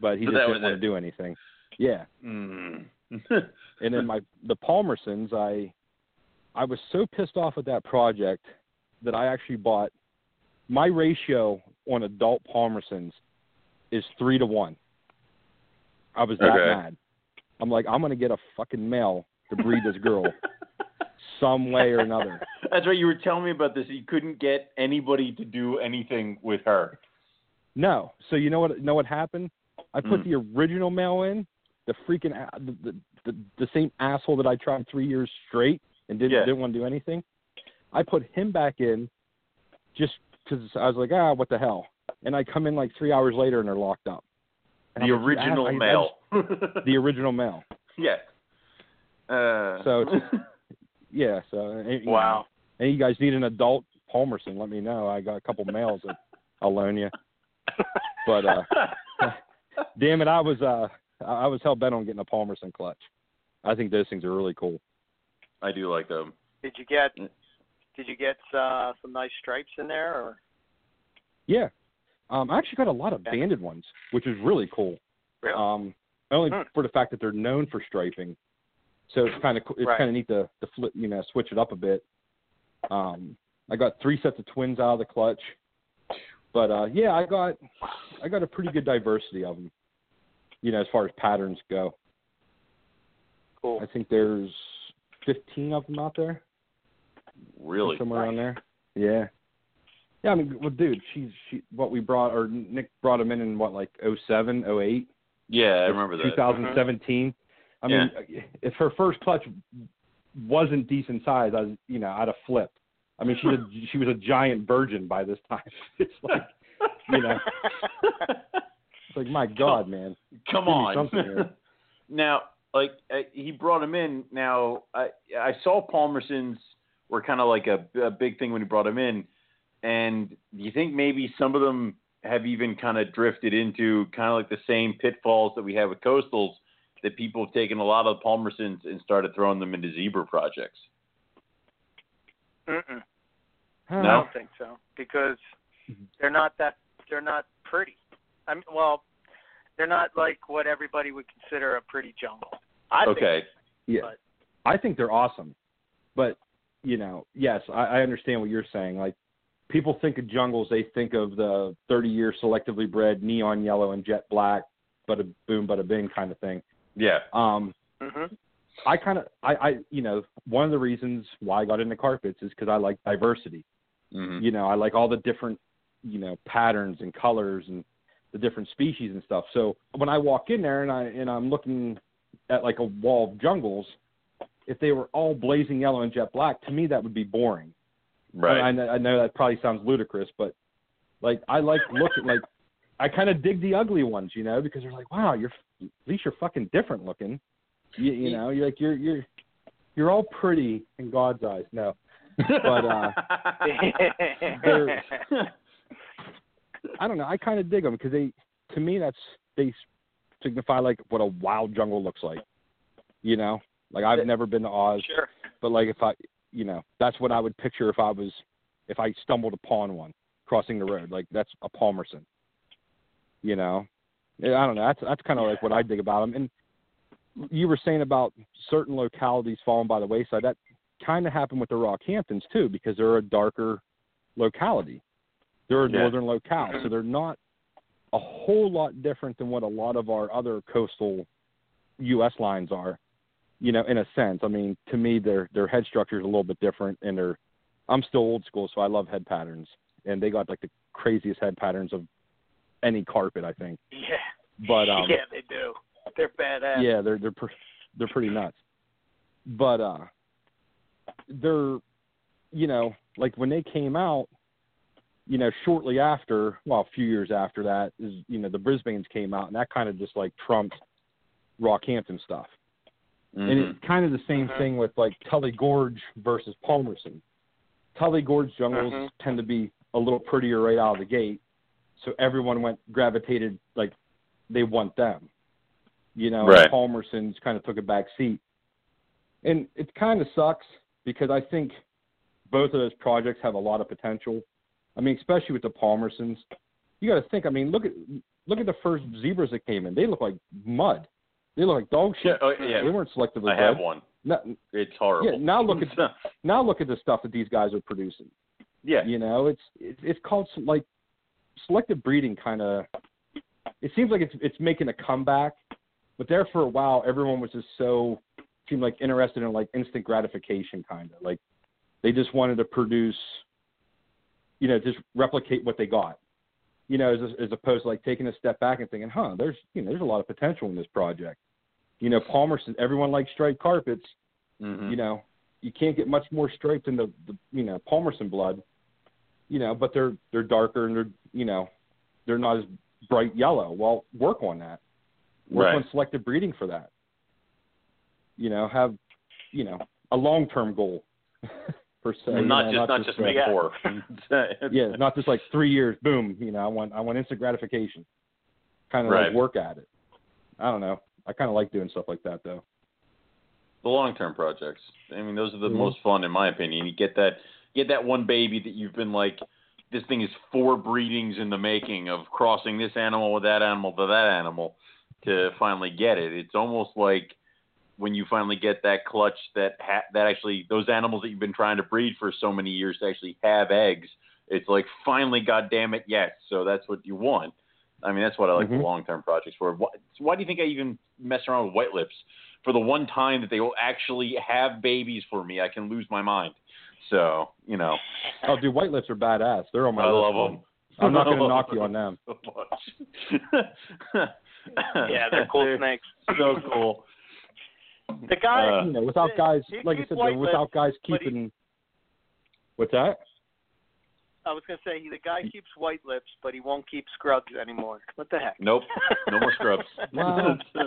but he So just didn't want it. to do anything. Yeah, Mm. and then my the Palmersons, I I was so pissed off at that project that I actually bought my ratio on adult Palmersons is three to one. I was that Okay. mad. I'm like, I'm gonna get a fucking male to breed this girl some way or another. That's right. You were telling me about this. You couldn't get anybody to do anything with her. No. So you know what? Know what happened? I put Mm. the original male in, the freaking the, the the the same asshole that I tried three years straight and didn't Yeah. didn't want to do anything. I put him back in, just because I was like, ah, what the hell? And I come in like three hours later and they're locked up. The I'm like, "You original I- I just- the original male. yeah. Uh, So it's- Yeah. So and, you know, Wow. and you guys need an adult Palmerson? Let me know. I got a couple males that I'll loan you. But uh damn it, I was uh I I was hell bent on getting a Palmerson clutch. I think those things are really cool. I do like them. Did you get did you get uh some nice stripes in there or Yeah. Um I actually got a lot of banded ones, which is really cool. really? Um only Hmm. for the fact that they're known for striping. So it's kind of it's Right. kind of neat to to flip, you know, switch it up a bit. Um I got three sets of twins out of the clutch. But uh yeah, I got I got a pretty good diversity of them. You know, as far as patterns go. cool. I think there's 15 of them out there. Really? somewhere around there. Yeah. Yeah, I mean, well, dude, she's she what we brought or Nick brought him in in what like oh seven, oh eight, Yeah, I remember that. 2017. I mean, if her first clutch wasn't decent size, I was, you know, I'd have flipped. I mean, she's a she was a giant virgin by this time. It's like, you know, it's like my God, man. Come on. now, like uh, he brought him in. Now I I saw Palmersons were kind of like a, a big thing when he brought him in. And do you think maybe some of them have even kind of drifted into kind of like the same pitfalls that we have with coastals, that people have taken a lot of palmersons and started throwing them into zebra projects. Mm-mm. Huh. I don't think so because mm-hmm. they're not that they're not pretty. I mean, well, they're not like what everybody would consider a pretty jungle. I think, Okay. Yeah, but- I think they're awesome, but you know, yes, I, I understand what you're saying. Like, people think of jungles, they think of the 30-year selectively bred neon yellow and jet black, but a boom, but a bing kind of thing. Yeah. Um, Mhm. I kind of, I, I, you know, one of the reasons why I got into carpets is because I like diversity. hmm You know, I like all the different, you know, patterns and colors and the different species and stuff. So when I walk in there and I and I'm looking at like a wall of jungles, if they were all blazing yellow and jet black, to me that would be boring. Right. I, I know that probably sounds ludicrous, but like I like looking like I kind of dig the ugly ones, you know, because they're like, wow, you're at least you're fucking different looking. You, you know, you're like you're you're you're all pretty in God's eyes. No, but, uh, I don't know. I kind of dig them because they, to me, that's they signify like what a wild jungle looks like. You know, like I've never been to Oz, sure. but like if I, you know, that's what I would picture if I was, if I stumbled upon one crossing the road. Like that's a Palmerson. You know, yeah, I don't know. That's that's kind of like what I dig about them. And you were saying about certain localities falling by the wayside. That kind of happened with the Rockhamptons too, because they're a darker locality. They're a Yeah. northern locale, so they're not a whole lot different than what a lot of our other coastal U.S. lines are. You know, in a sense. I mean, to me, their their head structure is a little bit different, and they're. I'm still old school, so I love head patterns, and they got like the craziest head patterns of any carpet, I think. Yeah. But um, yeah, they do. They're badass. yeah, they're they're pr- they're pretty nuts. But uh they're you know, like when they came out, you know, shortly after, well, a few years after that is, you know, the Brisbane's came out and that kind of just like trumped Rockhampton stuff. And Mhm. it's kind of the same Mhm. thing with like Tully Gorge versus Palmerston. Tully Gorge jungles Mhm. tend to be a little prettier right out of the gate, so everyone went gravitated like they want them. You know, Right. and Palmerston's kind of took a back seat, and it kind of sucks because I think both of those projects have a lot of potential. I mean, especially with the Palmersons, you got to think. I mean, look at look at the first zebras that came in. They look like mud. They look like dog Yeah, shit. oh, They weren't selectively I have one. No, It's horrible. yeah, now look at now look at the stuff that these guys are producing. yeah. You know, it's it's, it's called some, like selective breeding. Kind of, it seems like it's it's making a comeback, but there for a while, everyone was just so seemed like interested in like instant gratification, kind of like they just wanted to produce, you know, just replicate what they got. You know, as as opposed to like taking a step back and thinking, huh, there's you know there's a lot of potential in this project. You know, palmer Palmerston, everyone likes striped carpets Mhm. you know, you can't get much more striped than the, the you know Palmerston blood, you know, but they're they're darker and they're you know they're not as bright yellow. Well, work on that. Work Right. on selective breeding for that. You know, have you know a long term goal per se. you not know, just not just uh, make Yeah. four. yeah, not just like three years, boom. You know, I want I want instant gratification. Kind of Right. like work at it. I don't know. I kind of like doing stuff like that though. the long term projects. I mean, those are the Mhm. most fun in my opinion. You get that get that one baby that you've been like, this thing is four breedings in the making of crossing this animal with that animal to that animal to finally get it. It's almost like when you finally get that clutch that ha- that actually those animals that you've been trying to breed for so many years to actually have eggs. It's like finally, God damn it, yes. So that's what you want. I mean, that's what I like the Mhm. long term projects for. Why, why do you think I even mess around with white lips? For the one time that they will actually have babies for me, I can lose my mind. So, you know, Oh, dude, white lips are badass. They're on my I list. love man. them. I'm not going to knock you on them. So much. Yeah, they're cool snakes. So cool. The guy, Uh, you know, without guys, like I said, white without guys but he- keeping. What's that? I was gonna say, the guy keeps white lips, but he won't keep scrubs anymore. What the heck? Nope. No more scrubs. Well,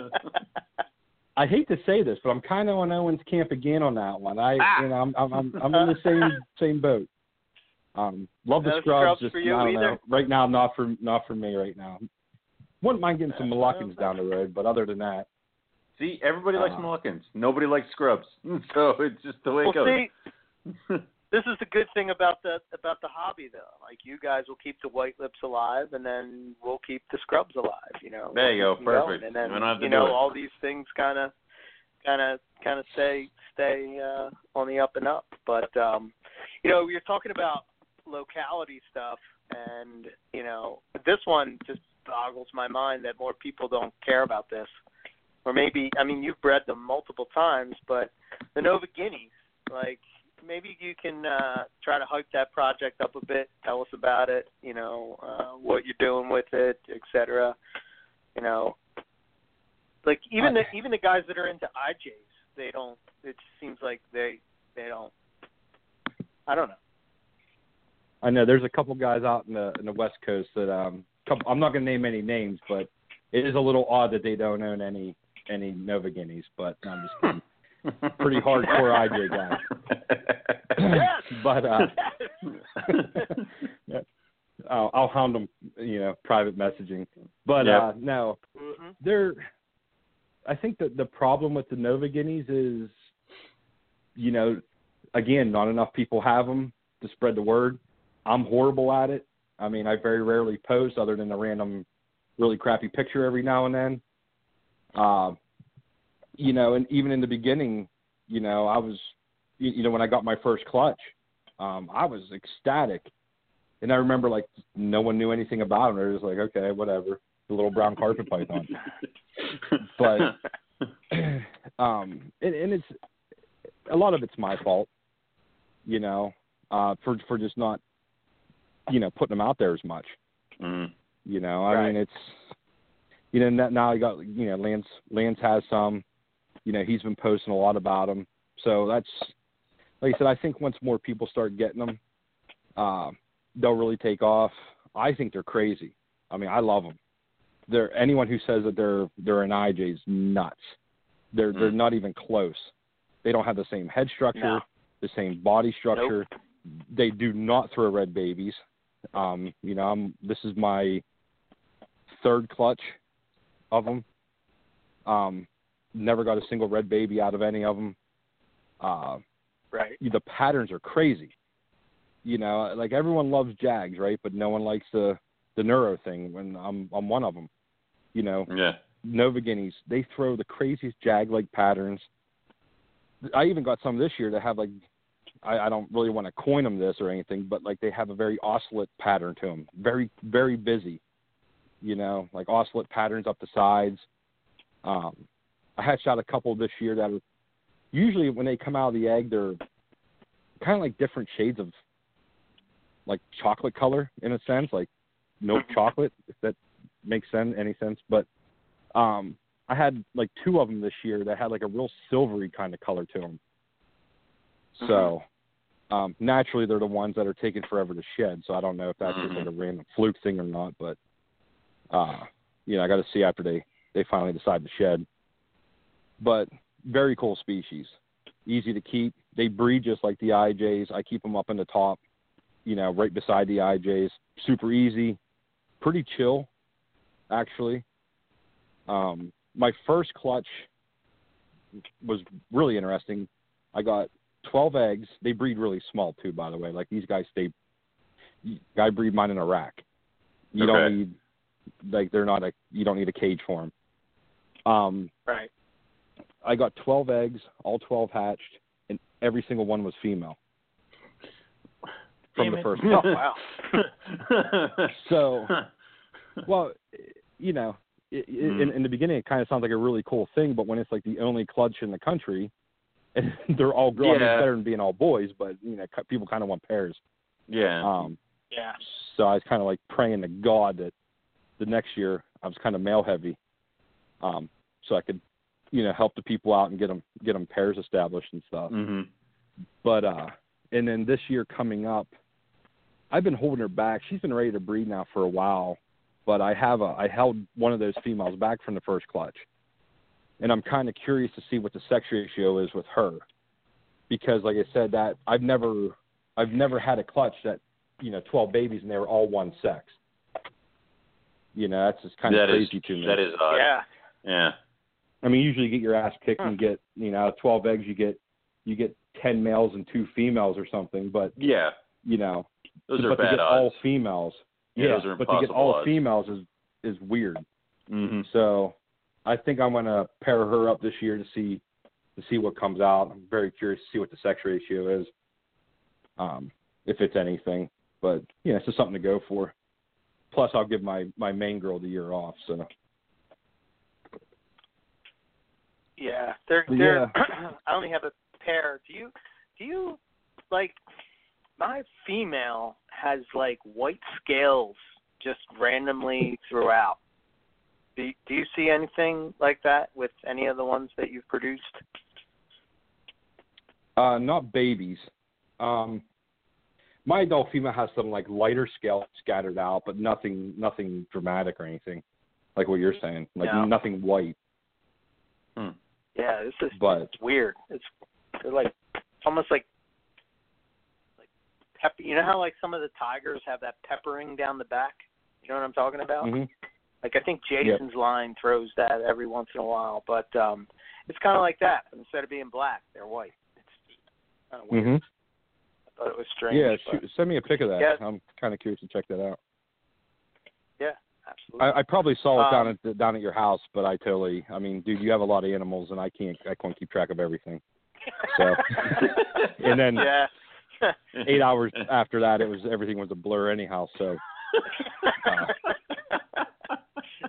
I hate to say this, but I'm kind of on Owen's camp again on that one. I, Ah. you know, I'm I'm I'm, I'm in the same same boat. Um, love the No scrubs, scrubs just for you I don't either? know. Right now, not for not for me right now. Wouldn't mind getting some Moluccans down the road, but other than that, See, everybody likes Uh, Moluccans. Nobody likes scrubs. So it's just the way well, it goes. see, this is the good thing about the about the hobby, though. Like you guys will keep the white lips alive, and then we'll keep the scrubs alive. You know. There you go. We'll going, Perfect. And then We don't have to you do know all these things kind of, kind of, kind of stay stay uh, on the up and up. But um, you know, you're talking about locality stuff, and you know, this one just boggles my mind that more people don't care about this. Or maybe, I mean, you've bred them multiple times, but the Nova Guineas, like maybe you can uh, try to hype that project up a bit. Tell us about it. You know uh, what you're doing with it, et cetera. You know, like even the even the guys that are into IJs, they don't. It seems like they they don't. I don't know. I know there's a couple guys out in the in the West Coast that um couple, I'm not going to name any names, but it is a little odd that they don't own any any Nova Guineas. But no, I'm just kidding. Pretty hardcore IJ guy. Yes. but uh, I'll, I'll hound them, you know, private messaging. But Yep. uh, no, hmm they're. I think that the problem with the Nova Guineas is, you know, again, not enough people have them to spread the word. I'm horrible at it. I mean, I very rarely post other than a random, really crappy picture every now and then. Uh, you know, and even in the beginning, you know, I was, you, know, when I got my first clutch, um, I was ecstatic. And I remember like no one knew anything about it. It was like, okay, whatever, the little brown carpet python. But um, and, and it's a lot of it's my fault, you know, uh, for for just not, you know, putting them out there as much. Mm. You know, I Right. mean, it's you know n- now you got you know Lance Lance has some, you know, he's been posting a lot about them. So that's like I said, I think once more people start getting them, uh, they'll really take off. I think they're crazy. I mean, I love them. They're anyone who says that they're they're an IJ is nuts. They're they're Mm. not even close. They don't have the same head structure, No. the same body structure. They do not throw red babies. Um, you know, I'm this is my third clutch of them. Um, never got a single red baby out of any of them. Uh, Right. the patterns are crazy. You know, like everyone loves Jags, right? But no one likes the the neuro thing. When I'm I'm one of them. You know, Yeah. Nova Guineas, they throw the craziest jag like patterns. I even got some this year that have like, I, I don't really want to coin them this or anything, but like they have a very ocellate pattern to them. Very, very busy. You know, like ocellate patterns up the sides. Um, I hatched out a couple this year that are usually when they come out of the egg, they're kind of like different shades of like chocolate color in a sense, like milk chocolate, if that makes sense, any sense. But um, I had like two of them this year that had like a real silvery kind of color to them. So um, naturally, they're the ones that are taking forever to shed. So I don't know if that's just like a random fluke thing or not. But uh, you know, I got to see after they they finally decide to shed. But very cool species, easy to keep. They breed just like the IJs. I keep them up in the top, you know, right beside the IJs. Super easy, pretty chill, actually. Um, my first clutch was really interesting. I got 12 eggs. They breed really small too, by the way. Like these guys, they I breed mine in a rack. You Okay. don't need like they're not a you don't need a cage for them. Um, Right. I got 12 eggs, all 12 hatched, and every single one was female from Damn the it. first. Oh wow. So, well, you know, i i Mm. in, in the beginning, it kind of sounds like a really cool thing, but when it's like the only clutch in the country, and they're all girls, I mean, it's better than being all boys, but you know, cu- people kind of want pairs. yeah. Um, Yeah. so I was kind of like praying to God that the next year I was kind of male heavy, um, so I could, you know, help the people out and get them get them pairs established and stuff. hmm But uh, and then this year coming up, I've been holding her back. She's been ready to breed now for a while, but I have a I held one of those females back from the first clutch, and I'm kind of curious to see what the sex ratio is with her, because like I said, that I've never I've never had a clutch that you know 12 babies and they were all one sex. You know, that's just kind of That is crazy to me. that is odd. Yeah. Yeah. I mean, usually you get your ass kicked and you get you know out of twelve eggs you get you get ten males and two females or something, but Yeah, you know, those but are to get odds. all females, Yeah, yeah, those are but to get all odds. females is is weird. hmm So I think I'm gonna pair her up this year to see to see what comes out. I'm very curious to see what the sex ratio is, um, if it's anything. But yeah, it's just something to go for. Plus, I'll give my my main girl the year off. So Yeah, they're But they're. I only have a pair. Do you do you like my female has like white scales just randomly throughout. Do you, do you see anything like that with any of the ones that you've produced? uh, not babies. Um, my adult female has some like lighter scale scattered out, but nothing nothing dramatic or anything, like what you're saying. Like No. nothing white. Yeah, this is But it's weird. It's they're like almost like like pep. You know how like some of the tigers have that peppering down the back. You know what I'm talking about? mhm. Like I think Jason's line throws that every once in a while, but um it's kind of like that. Instead of being black, they're white. It's kind of weird. Mhm. I thought it was strange. Yeah, shoot, send me a pic of that. Yeah. I'm kind of curious to check that out. Absolutely. I, I probably saw it down Um, at down at your house, but I totally. I mean, dude, you have a lot of animals, and I can't. I can't keep track of everything. So, and then yeah. eight hours after that, it was everything was a blur anyhow. So,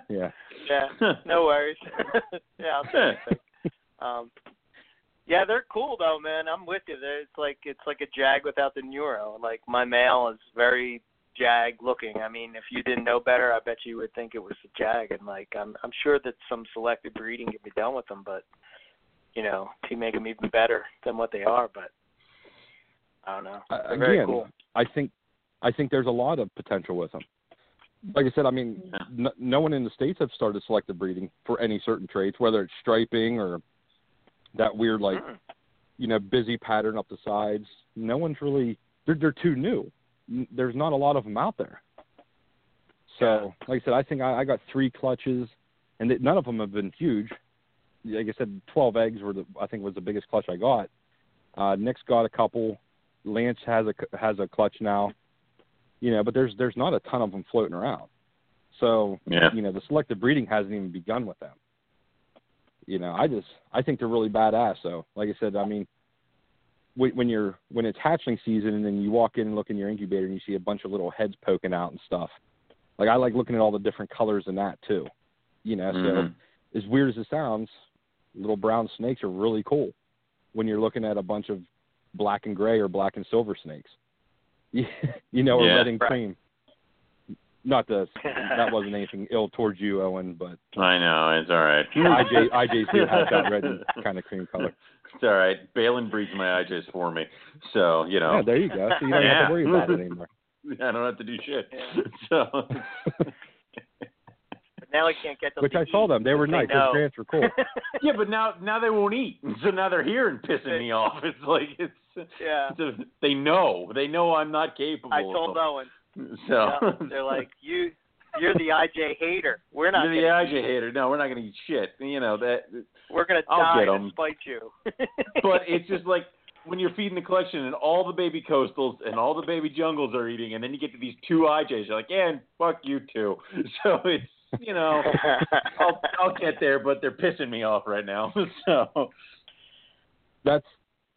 yeah. yeah. No worries. yeah, I'll take a pic. Um, yeah, they're cool though, man. I'm with you. They're, it's like it's like a jag without the neuro. Like my male is very jag looking. I mean, if you didn't know better, I bet you would think it was a jag. And like, I'm I'm sure that some selective breeding can be done with them, but you know, to make them even better than what they are. But I don't know. Uh, They're very again, cool. I think I think there's a lot of potential with them. Like I said, I mean, Yeah. n- no one in the states have started selective breeding for any certain traits, whether it's striping or that weird like Mm. you know busy pattern up the sides. No one's really they're they're too new. There's not a lot of them out there. So, like I said, I think I, I got three clutches, and th- none of them have been huge. Like I said, 12 eggs were the I think was the biggest clutch I got. Uh, Nick's got a couple. Lance has a c- has a clutch now. You know, but there's there's not a ton of them floating around. So yeah. you know, the selective breeding hasn't even begun with them. You know, I just I think they're really badass. So, like I said, I mean, when when you're when it's hatchling season and then you walk in and look in your incubator and you see a bunch of little heads poking out and stuff. Like I like looking at all the different colors in that too. You know, Mhm. so as weird as it sounds, little brown snakes are really cool when you're looking at a bunch of black and gray or black and silver snakes. you know, or Yeah. red and cream. Not the that wasn't anything ill towards you, Owen, but I know it's all right. IJ IJ's do have that red and kind of cream color. It's all right. Balin breeds my IJs for me, so you know Yeah, there you go. So you don't have to worry about it anymore. I don't have to do shit. Yeah. So But now I can't get them. Which to I saw them. They were because nice. know. Those grants were cool. yeah, but now now they won't eat, so now they're here and pissing me off. It's like it's, yeah. it's a, they know they know I'm not capable. I of told them. Owen. So Yeah, they're like, you, you're the IJ hater. We're not. you're the IJ eat. hater. No, we're not going to eat shit. You know that. We're gonna I'll die get to 'em. spite you. But it's just like when you're feeding the collection and all the baby coastals and all the baby jungles are eating, and then you get to these two IJs. You're like, yeah, and fuck you too. So it's you know. I'll I'll get there, but they're pissing me off right now. So That's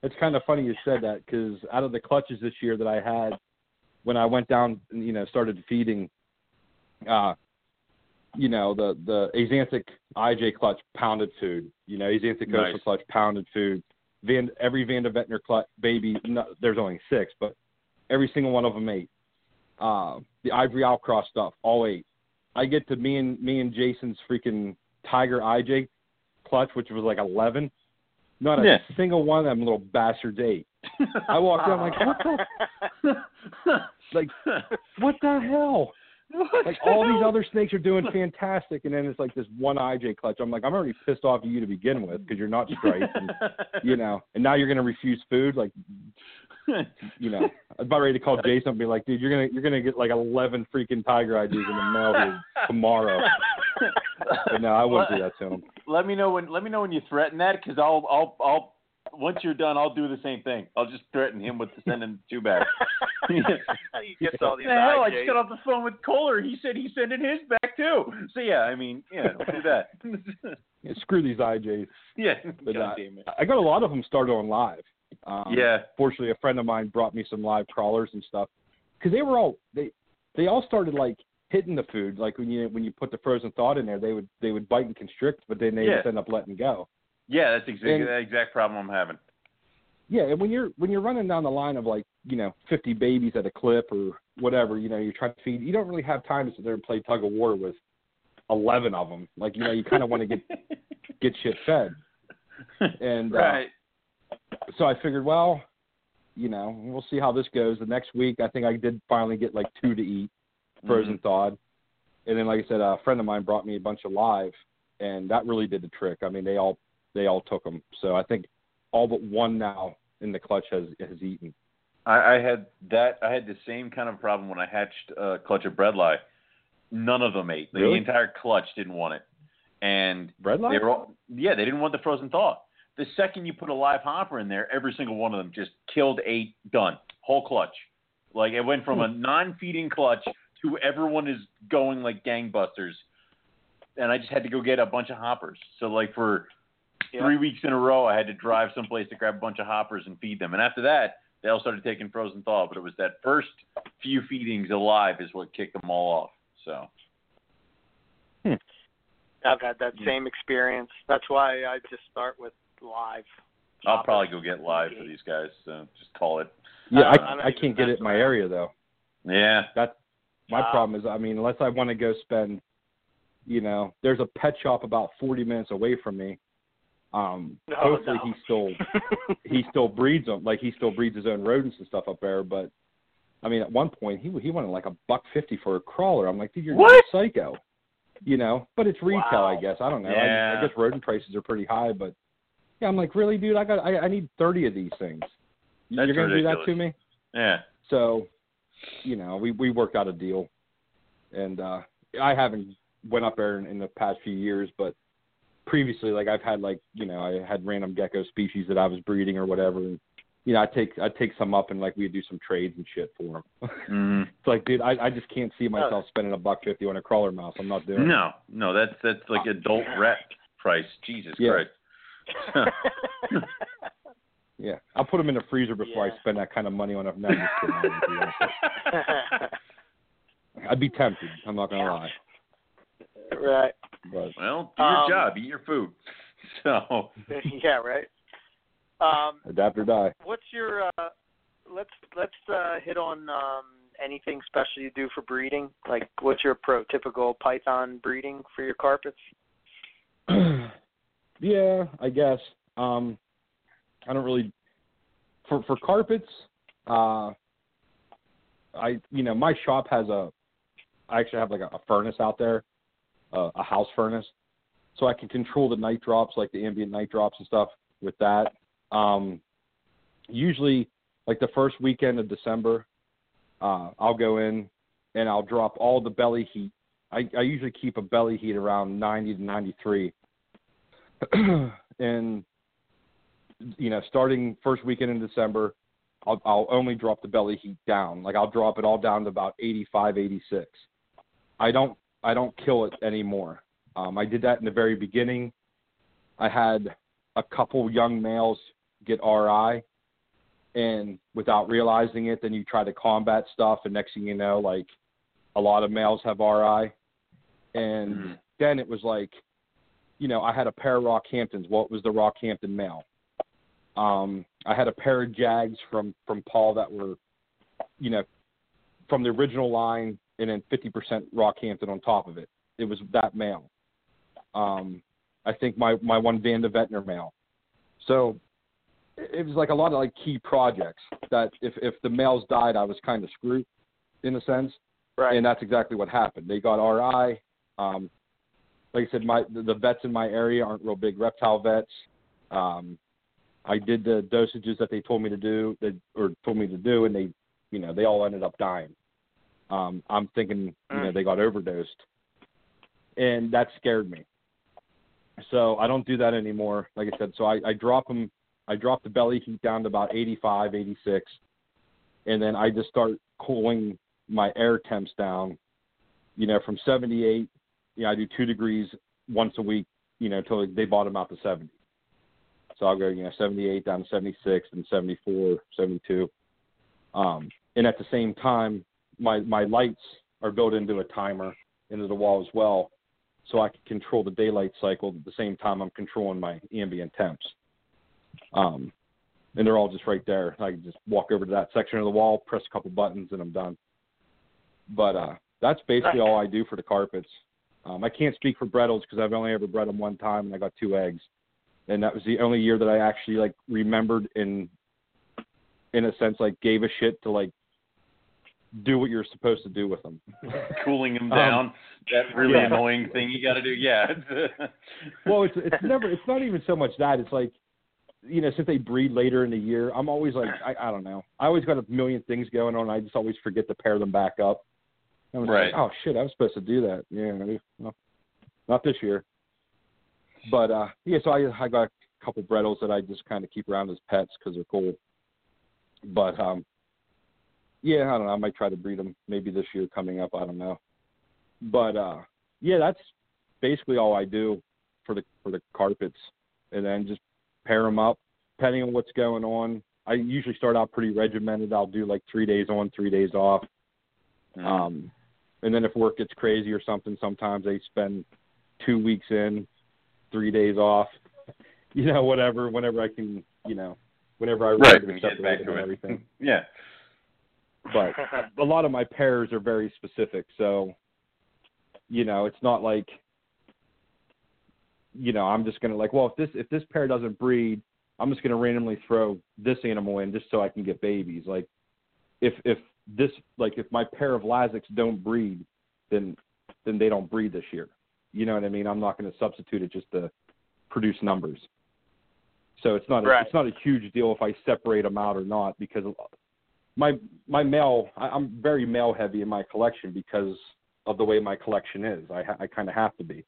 it's kind of funny you said that because out of the clutches this year that I had, when I went down, and, you know, started feeding, uh, you know, the the Axanthic IJ clutch pounded food. You know, Axanthic Nice. Coastal clutch pounded food. Van every Van de Vetner clutch baby. No, there's only six, but every single one of them ate. Uh, the Ivory Outcross stuff, all ate. I get to me and me and Jason's freaking Tiger IJ clutch, which was like eleven. Not a Yeah. single one of them little bastards ate. I walked I'm like, what the like what the hell? Like all these other snakes are doing fantastic, and then it's like this one IJ clutch. I'm like, I'm already pissed off at you to begin with because you're not striped, and, you know, and now you're gonna refuse food. Like, you know, I was about ready to call Jason and be like, dude, you're gonna you're gonna get like 11 freaking tiger IJs in the mail here tomorrow. But no, I wouldn't do that to him. let me know when let me know when you threaten that because I'll I'll I'll once you're done I'll do the same thing. I'll just threaten him with sending two back. he gets all these the hell! I just got off the phone with Kohler. He said he's sending his back too. So yeah, I mean, yeah, do that. Yeah, screw these IJs. yeah, But, God uh, damn it. I got a lot of them started on live. Um, yeah, Fortunately, a friend of mine brought me some live crawlers and stuff because they were all they they all started like hitting the food. Like when you when you put the frozen thawed in there, they would they would bite and constrict, but then they Yeah. just end up letting go. Yeah, that's exactly And- the exact problem I'm having. Yeah, and when you're when you're running down the line of like you know 50 babies at a clip or whatever, you know you're trying to feed. You don't really have time to sit there and play tug of war with 11 of them. Like you know you kind of want to get get shit fed. And uh, right. so I figured, well, you know, we'll see how this goes. The next week, I think I did finally get like two to eat, frozen thawed, and then, like I said, a friend of mine brought me a bunch of live, and that really did the trick. I mean, they all they all took them. So I think all but one now in the clutch has has eaten. I, I had that. I had the same kind of problem when I hatched a clutch of Bredli. None of them ate. The entire clutch didn't want it, and Bread they were all, yeah, they didn't want the frozen thaw. The second you put a live hopper in there, every single one of them just killed, ate, done, whole clutch. Like it went from a hmm. non-feeding clutch to everyone is going like gangbusters, and I just had to go get a bunch of hoppers. So like for Yeah. three weeks in a row, I had to drive someplace to grab a bunch of hoppers and feed them. And after that, they all started taking frozen thaw. But it was that first few feedings alive is what kicked them all off. So hmm. I've had that Yeah. same experience. That's why I just start with live. I'll Hoppers. probably go get live for these guys. So just call it. Yeah, I I, I I can't get it in my around. area though. Yeah. That my Wow. problem is, I mean, unless I want to go spend, you know, there's a pet shop about 40 minutes away from me. Um, No, hopefully no. he still he still breeds them, like he still breeds his own rodents and stuff up there. But I mean, at one point he he wanted like a buck fifty for a crawler. I'm like, dude, you're What? psycho, you know. But it's retail, I guess. I don't know. I, Yeah. I guess rodent prices are pretty high, but yeah, I'm like, really, dude, I got I, I need 30 of these things. That's you're gonna do that to me? Yeah. So, you know, we we worked out a deal, and uh I haven't went up there in, in the past few years, but previously, like I've had like you know I had random gecko species that I was breeding or whatever, and you know I take I take some up and like we do some trades and shit for them. hmm it's like, dude, I I just can't see myself spending a buck fifty on a crawler mouse. I'm not doing it. No, no, that's that's like adult rat price. Jesus Yeah. Christ. Yeah, I'll put them in the freezer before Yeah. I spend that kind of money on a. No, just kidding. I wouldn't do that. I'd be tempted. I'm not gonna lie, right. But well, do your Um, job, eat your food. So yeah, right. Um, adapt or die. what's your uh let's let's uh hit on um anything special you do for breeding? Like what's your prototypical python breeding for your carpets? yeah, I guess. Um, I don't really for for carpets. Uh, I you know my shop has a. I actually have like a, a furnace out there, uh, a house furnace, so I can control the night drops, like the ambient night drops and stuff with that. Um, usually, like the first weekend of December, uh, I'll go in and I'll drop all the belly heat. I, I usually keep a belly heat around 90 to 93 and you know, starting first weekend in December, I'll, I'll only drop the belly heat down. Like I'll drop it all down to about 85, 86. I don't, I don't kill it anymore. Um, I did that in the very beginning. I had a couple young males get RI, and without realizing it, then you try to combat stuff, and next thing you know, like a lot of males have RI, and Mhm. then it was like you know, I had a pair of Rockhamptons. Well, it was the Rockhampton male. Um, I had a pair of Jags from from Paul that were, you know, from the original line, and then 50% Rockhampton on top of it. It was that male. Um, I think my my one Van de Vetner male. So it was like a lot of like key projects that if if the males died, I was kind of screwed, in a sense Right. and that's exactly what happened. They got RI. Um, like I said, my the, the vets in my area aren't real big reptile vets. Um, I did the dosages that they told me to do, that, or told me to do, and they, you know, they all ended up dying. Um, I'm thinking, you know, Mm. they got overdosed, and that scared me. So I don't do that anymore. Like I said, so I, I drop them. I drop the belly heat down to about 85, 86, and then I just start cooling my air temps down. You know, from 78. You know, I do two degrees once a week. You know, until they bottom out to 70. So I'll go, you know, 78 down to 76 and 74, 72. Um, and at the same time, my my lights are built into a timer into the wall as well, so I can control the daylight cycle at the same time I'm controlling my ambient temps. Um, and they're all just right there. I can just walk over to that section of the wall, press a couple buttons, and I'm done. But uh, that's basically all I do for the carpets. Um, I can't speak for Bredls because I've only ever bred them one time, and I got two eggs, and that was the only year that I actually like remembered in, in a sense, like gave a shit to like do what you're supposed to do with them. Cooling them Um, down. that really yeah. annoying thing you got to do. Yeah. well, it's it's never it's not even so much that it's like you know since they breed later in the year, I'm always like I I don't know. I always got a million things going on. I just always forget to pair them back up. I'm Right. like, oh shit, I was supposed to do that. Yeah, well, not this year. But uh yeah, so I I got a couple Bredls that I just kind of keep around as pets because they're cool. But um yeah, I don't know. I might try to breed them maybe this year coming up. I don't know. But uh yeah, that's basically all I do for the for the carpets, and then just pair them up depending on what's going on. I usually start out pretty regimented. I'll do like three days on, three days off. Mm. Um, and then if work gets crazy or something, sometimes they spend two weeks in, three days off. You know, whatever. Whenever I can, you know, whenever I right. remember When to you get back to it. everything. yeah. But a lot of my pairs are very specific, so you know, it's not like you know, I'm just gonna like, well, if this if this pair doesn't breed, I'm just gonna randomly throw this animal in just so I can get babies. Like, if if this like if my pair of Laziks don't breed, then then they don't breed this year. You know what I mean? I'm not gonna substitute it just to produce numbers. So it's not a, Right. it's not a huge deal if I separate them out or not because my my male I, I'm very male heavy in my collection because of the way my collection is. I I kind of have to be.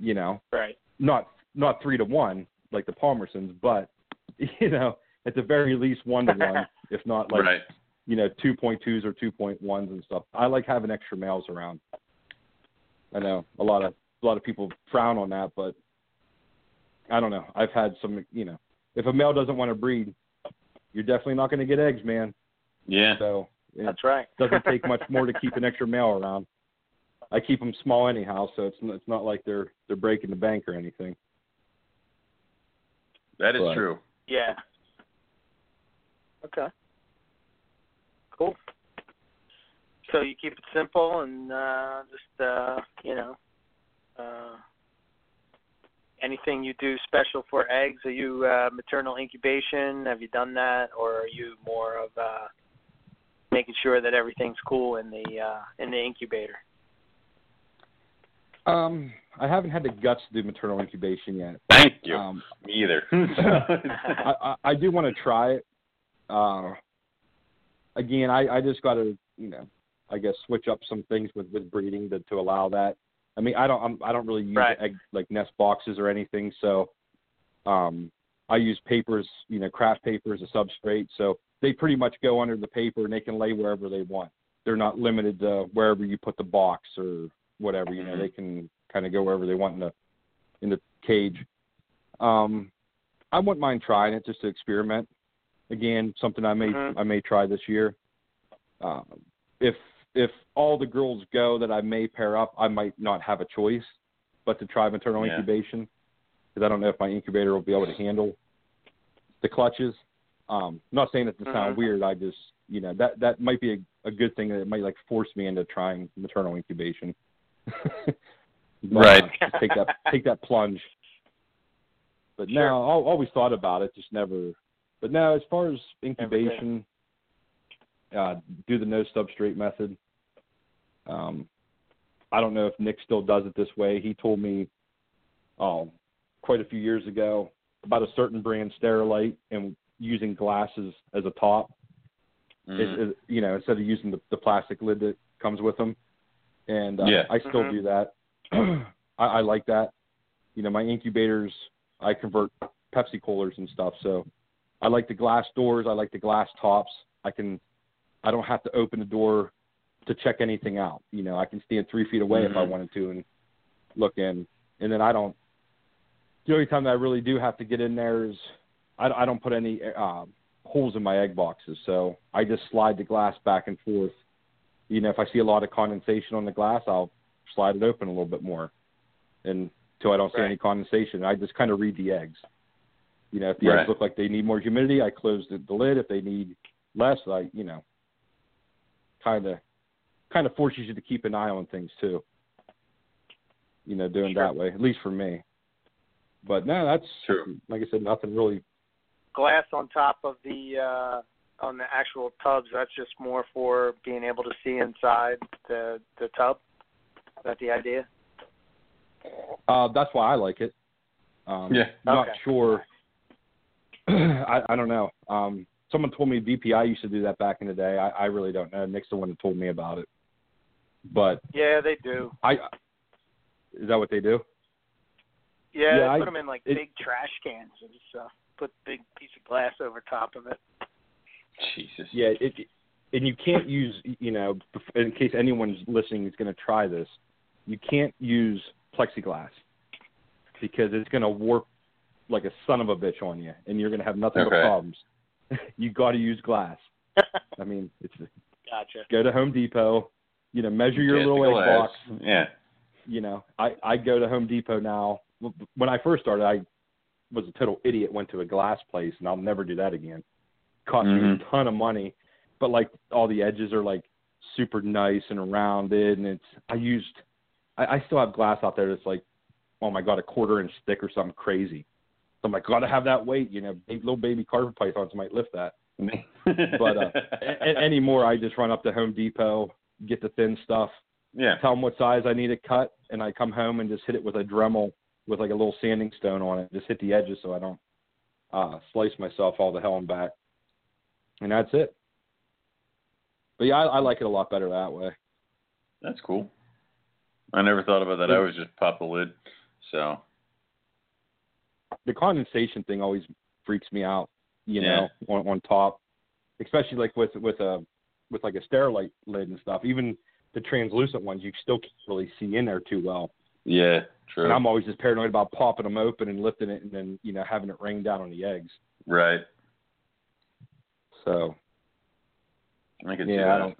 You know, right. not not three to one like the Palmerstons, but you know, at the very least one to one, if not like right. you know two point twos or two point ones and stuff. I like having extra males around. I know a lot of a lot of people frown on that, but I don't know. I've had some, you know, if a male doesn't want to breed, you're definitely not going to get eggs, man. Yeah. So That's right. doesn't take much more to keep an extra male around. I keep them small anyhow, so it's it's not like they're they're breaking the bank or anything. That is But- true. Yeah. Okay. Cool. So you keep it simple and uh just uh you know uh anything you do special for eggs? Are you uh maternal incubation? Have you done that or are you more of uh making sure that everything's cool in the uh in the incubator? Um, I haven't had the guts to do maternal incubation yet. Thank you. Um, Me either. I, I, I do want to try it. Uh, again, I, I just got to, you know, I guess switch up some things with, with breeding to, to allow that. I mean, I don't, I'm, I don't really use Right. egg, like nest boxes or anything. So, um, I use papers, you know, craft paper as a substrate. So they pretty much go under the paper and they can lay wherever they want. They're not limited to wherever you put the box or whatever. You know, Mhm. they can kind of go wherever they want in the in the cage. Um, I wouldn't mind trying it just to experiment. Again, something I may Mhm. I may try this year. Uh, if if all the girls go that I may pair up, I might not have a choice but to try maternal Yeah. incubation because I don't know if my incubator will be able to handle the clutches. Um, I'm not saying that to sound Mhm. weird. I just you know that that might be a, a good thing that it might like force me into trying maternal incubation. But, Right. uh, take that take that plunge. But Sure. no, I always thought about it, just never. But now, as far as incubation, uh, do the no substrate method. Um, I don't know if Nick still does it this way. He told me, oh, quite a few years ago about a certain brand Sterilite and using glasses as a top. Mhm. It, it, you know, instead of using the, the plastic lid that comes with them. And uh, Yeah. I still Mhm. do that. I, I like that. you know, my incubators, I convert Pepsi coolers and stuff. So I like the glass doors. I like the glass tops. I can, I don't have to open the door to check anything out. You know, I can stand three feet away if I Mhm. wanted to and look in. And then I don't. The only time that I really do have to get in there is I, I don't put any uh, holes in my egg boxes, so I just slide the glass back and forth. You know, if I see a lot of condensation on the glass, I'll slide it open a little bit more, and until I don't see Right. any condensation, I just kind of read the eggs. You know, if the Right. eggs look like they need more humidity, I close the, the lid. If they need less, I you know, kind of kind of forces you to keep an eye on things too. You know, doing Sure. that way, at least for me. But no, that's True. like I said, nothing really. Glass on top of the uh, on the actual tubs. That's just more for being able to see inside the the tub. Is that the idea? Uh, that's why I like it. Um, Yeah. Not Okay. sure. I, I don't know. Um, someone told me VPI used to do that back in the day. I, I really don't know. Nick's the one that told me about it. But Yeah, they do. I is that what they do? Yeah, Yeah, they I- put them in like it- big trash cans and stuff. Put a big piece of glass over top of it. Jesus. Yeah, it, and you can't use, you know, in case anyone's listening is going to try this, you can't use plexiglass because it's going to warp like a son of a bitch on you, and you're going to have nothing but problems. you got to use glass. I mean, it's Gotcha. go to Home Depot, you know, measure your Get little egg glass. box. Yeah. You know, I I go to Home Depot now. When I first started, I was a total idiot. Went to a glass place, and I'll never do that again. Cost me Mhm. a ton of money, but like all the edges are like super nice and rounded, and it's I used. I, I still have glass out there that's like, oh my god, a quarter inch thick or something crazy. So I'm like, gotta have that weight. You know, little baby carpet pythons might lift that. But uh, a- anymore, I just run up to Home Depot, get the thin stuff, yeah. tell them what size I need it cut, and I come home and just hit it with a Dremel with like a little sanding stone on it. Just hit the edges so I don't uh, slice myself all the hell and back. And that's it. But yeah, I, I like it a lot better that way. That's cool. I never thought about that. I always just pop the lid. So The condensation thing always freaks me out. You know, on, on top, especially like with with a with like a Sterilite lid and stuff. Even the translucent ones, you still can't really see in there too well. Yeah, true. And I'm always just paranoid about popping them open and lifting it, and then you know having it rain down on the eggs. right. So I can see yeah, that. I don't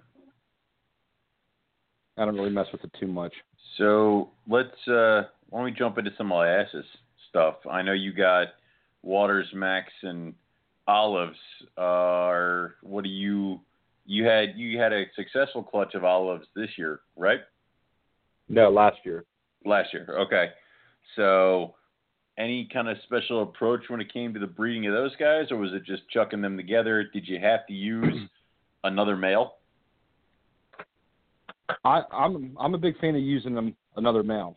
I don't really mess with it too much. So let's uh why don't we jump into some Liasis stuff? I know you got Waters Max and olives. Are what do you you had you had a successful clutch of olives this year, right? No, last year. Last year. Okay. So any kind of special approach when it came to the breeding of those guys or was it just chucking them together? Did you have to use another male? I, I'm I'm a big fan of using them another male.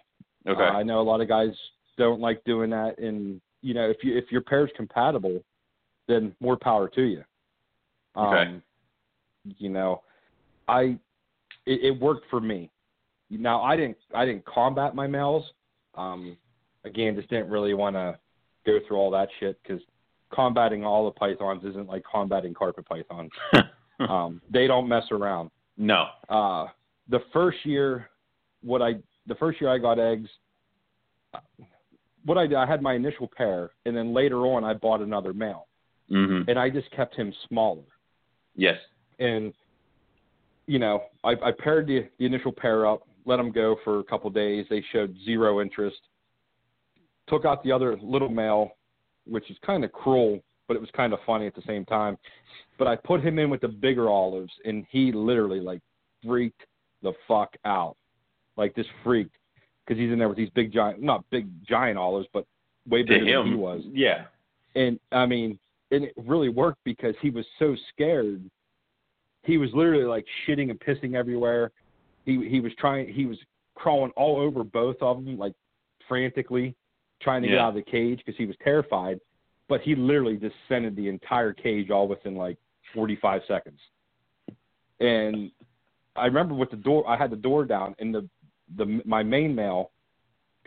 Okay. Uh, I know a lot of guys don't like doing that, and you know if you if your pair's compatible, then more power to you. Um, Okay. You know, I it, it worked for me. Now I didn't I didn't combat my males. Um, again, just didn't really want to go through all that shit because combating all the pythons isn't like combating carpet pythons. um, they don't mess around no. uh the first year what i the first year i got eggs what i did i had my initial pair and then later on i bought another male Mhm. and i just kept him smaller Yes. and you know i i paired the the initial pair up let them go for a couple days they showed zero interest took out the other little male which is kind of cruel but it was kind of funny at the same time but i put him in with the bigger olives and he literally like freaked the fuck out like just freaked because he's in there with these big giant not big giant olives but way bigger than he was Yeah. and I mean, and it really worked because he was so scared. He was literally like shitting and pissing everywhere. He he was trying. He was crawling all over both of them, like frantically trying to get out of the cage because he was terrified. But he literally descended the entire cage all within like 45 seconds. And I remember with the door, I had the door down, and the the my main male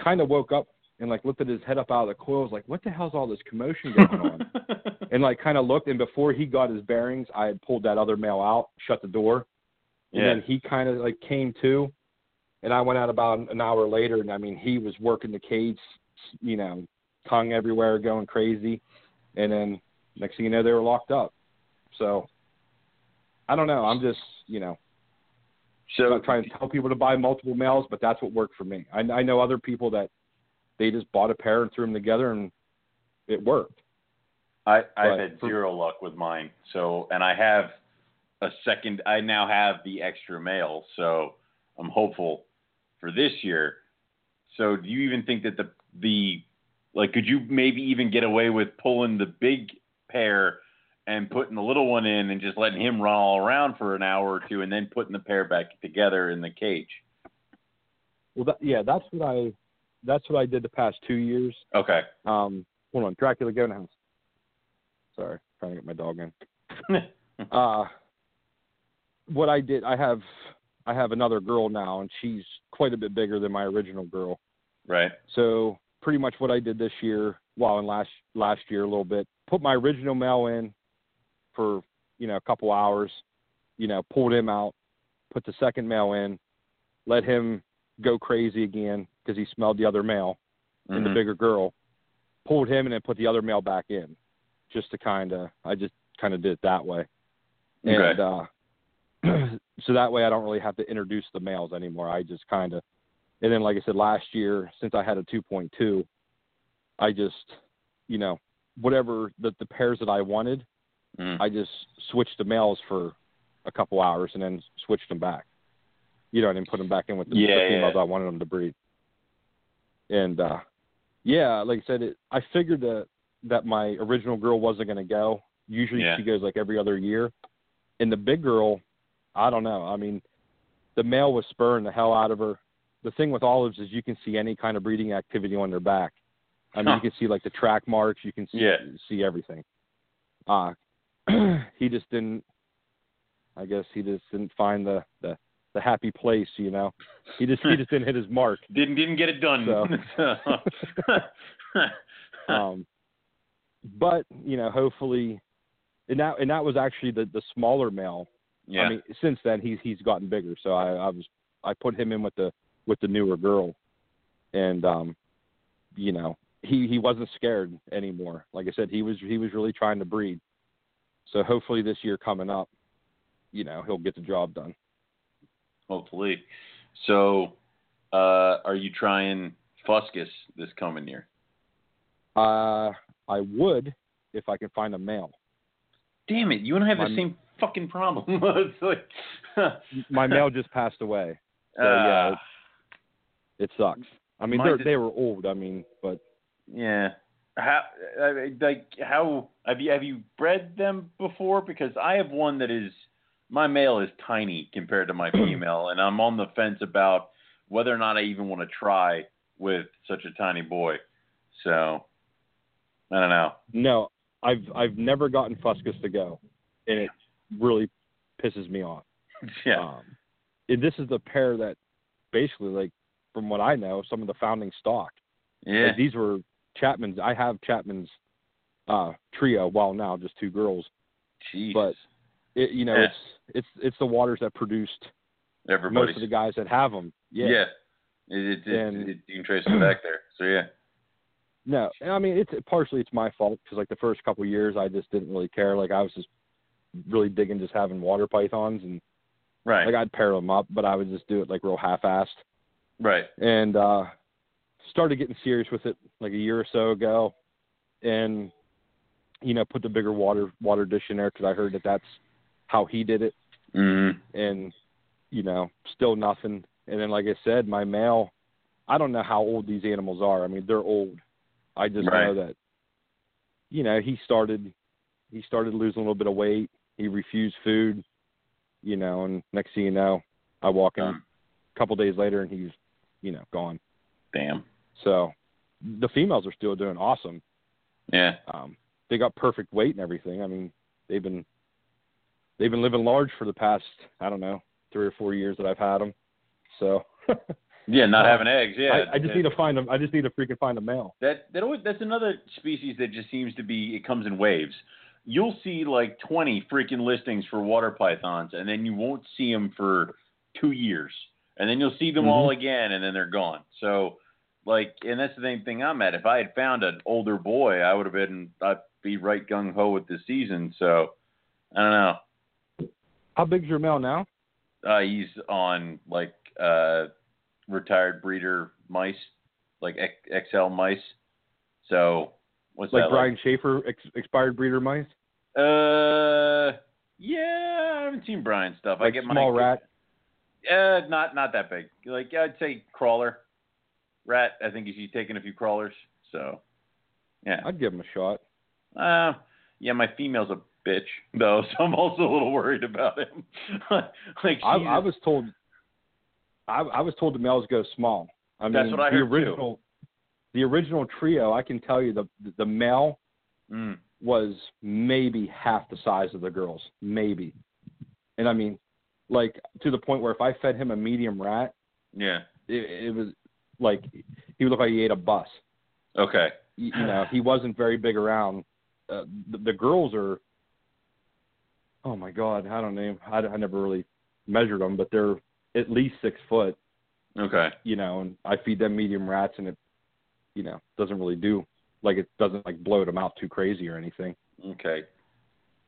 kind of woke up and like lifted his head up out of the coils, like, what the hell's all this commotion going on? and like kind of looked, and before he got his bearings, I had pulled that other male out, shut the door, and yeah. then he kind of like came to, and I went out about an hour later, and I mean he was working the cage, you know, tongue everywhere, going crazy, and then next thing you know, they were locked up. So I don't know. I'm just you know so not trying to tell people to buy multiple males, but that's what worked for me. I, I know other people that they just bought a pair and threw them together, and it worked. I, I've had zero luck with mine. So, and I have a second. I now have the extra male, so I'm hopeful for this year. So, do you even think that the the like could you maybe even get away with pulling the big pair and putting the little one in and just letting him run all around for an hour or two and then putting the pair back together in the cage? Well, that, yeah, that's what I that's what I did the past two years. Okay. Um, hold on, Dracula, go house. Sorry, trying to get my dog in. uh, what I did, I have I have another girl now, and she's quite a bit bigger than my original girl. right. So pretty much what I did this year, well, and last last year a little bit, put my original male in for you know a couple hours, you know, pulled him out, put the second male in, let him go crazy again because he smelled the other male and the Mhm. bigger girl, pulled him and then put the other male back in, just to kind of I just kind of did it that way, and Okay. uh, so that way I don't really have to introduce the males anymore. I just kind of and then, like I said, last year, since I had a 2.2, I just, you know, whatever the, the pairs that I wanted, Mm. I just switched the males for a couple hours and then switched them back. You know, and then put them back in with the, Yeah, the females yeah. I wanted them to breed. And uh yeah, like I said, it, I figured that that my original girl wasn't going to go. Usually Yeah. she goes like every other year. And the big girl, I don't know. I mean, the male was spurring the hell out of her. The thing with olives is you can see any kind of breeding activity on their back. I mean, Huh. you can see like the track marks. You can see Yeah. see everything. Uh he just didn't. I guess he just didn't find the the the happy place. You know, he just he just didn't hit his mark. Didn't didn't get it done. So. Um, but you know, hopefully, and that and that was actually the the smaller male. Yeah. I mean, since then he's he's gotten bigger. So I, I was I put him in with the with the newer girl, and um, you know, he he wasn't scared anymore. Like I said, he was he was really trying to breed. So hopefully this year coming up, you know, he'll get the job done. Hopefully. So, uh, are you trying Fuscus this coming year? Uh, I would if I can find a male. Damn it! You and I have the same fucking problem. it's like, My male just passed away. So, yeah, Ah, It sucks. I mean, they they were old. I mean, but yeah. How like how have you have you bred them before? Because I have one that is my male is tiny compared to my female, and I'm on the fence about whether or not I even want to try with such a tiny boy. So I don't know. no, I've I've never gotten Fuscus to go, and it really pisses me off. yeah. Um, and this is the pair that basically, like, from what I know, some of the founding stock. yeah. Like, these were Chapman's. I have Chapman's uh, trio. Well, now just two girls. Jeez. but It, you know, Yeah. it's it's it's the waters that produced Everybody's most of the guys that have them. Yeah. Yeah. It, it, And- it, you can trace it back there. So yeah. No, I mean it's partially it's my fault because like the first couple of years I just didn't really care. Like I was just really digging just having water pythons and Right. like I'd pair them up, but I would just do it like real half-assed. right. and uh started getting serious with it like a year or so ago and you know put the bigger water water dish in there because i heard that that's how he did it Mm. and you know still nothing and then like i said my male i don't know how old these animals are i mean they're old i just Right. know that you know he started he started losing a little bit of weight he refused food you know and next thing you know i walk in Um, a couple days later and he's you know gone damn. so the females are still doing awesome. Yeah. Um, they got perfect weight and everything. I mean, they've been they've been living large for the past I don't know three or four years that I've had them. So Yeah, not Uh, having eggs. Yeah, I, I just need to find them. I just need to freaking find a male. that. That always, that's another species that just seems to be. It comes in waves. You'll see like twenty freaking listings for water pythons, and then you won't see them for two years, and then you'll see them all again, and then they're gone. So, like, and that's the same thing I'm at. If I had found an older boy, I would have been. I'd be right gung ho with the season. So, I don't know. How big's your male now? Uh, he's on like uh, retired breeder mice, like X- XL mice. So what's Like? Brian Schaefer, ex- expired breeder mice, Uh, yeah, I haven't seen Brian stuff. I like get small my rat. Uh, not not that big. Like I'd say crawler, rat. I think he's taking a few crawlers. So yeah. I'd give him a shot. Uh, yeah, my female's a bitch though, so I'm also a little worried about him. like I, I was told. I, I was told the males go small. I mean, That's what I the heard, too. The original trio. I can tell you the the male Mm, was maybe half the size of the girls, maybe. And I mean, like to the point where if I fed him a medium rat, yeah. it, it was like he would look like he ate a bus. Okay. You, you know, he wasn't very big around. Uh, the, the girls are. Oh my God, I don't know. I, I never really measured them, but they're at least six foot. Okay. You know, and I feed them medium rats, and it, you know, doesn't really do like it doesn't like blow them out too crazy or anything. Okay.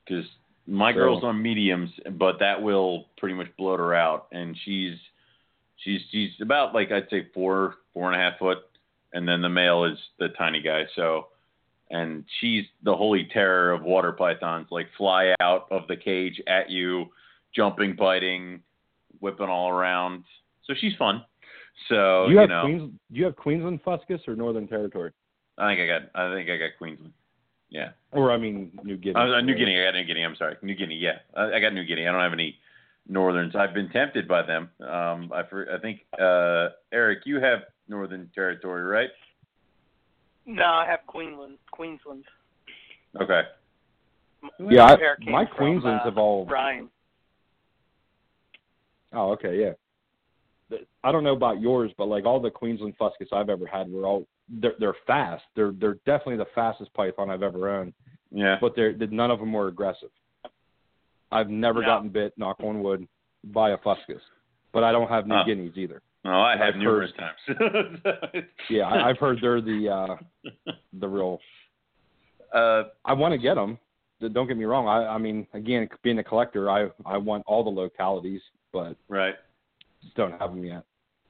Because my So- girl's on mediums, but that will pretty much blow her out, and she's she's she's about like I'd say four four and a half foot, and then the male is the tiny guy. So, and she's the holy terror of water pythons, like fly out of the cage at you, jumping, biting, whipping all around. So she's fun. So do you have know, Queens? Do you have Queensland fuscus or Northern Territory? I think I got I think I got Queensland. Yeah. Or I mean New Guinea. Uh, New Guinea. I got New Guinea. I'm sorry, New Guinea. Yeah, I, I got New Guinea. I don't have any northerns. I've been tempted by them. Um, I I think uh, Eric, you have Northern Territory, right? No, I have Queensland. Queensland. Okay. Yeah, I- Pair came my from, Queenslands uh, have all. Ryan. Oh, okay, yeah. I don't know about yours, but like all the Queensland fuscus I've ever had were all they're they're fast. They're they're definitely the fastest python I've ever owned, Yeah. but they're none of them were aggressive. I've never No. gotten bit, knock on wood, by a fuscus, but I don't have New Huh. Guineas either. No, I have I've numerous heard- times. Yeah, I, I've heard they're the uh the real. uh, I want to get them. Don't get me wrong. I I mean, again, being a collector, I I want all the localities, but right. Just don't have them yet.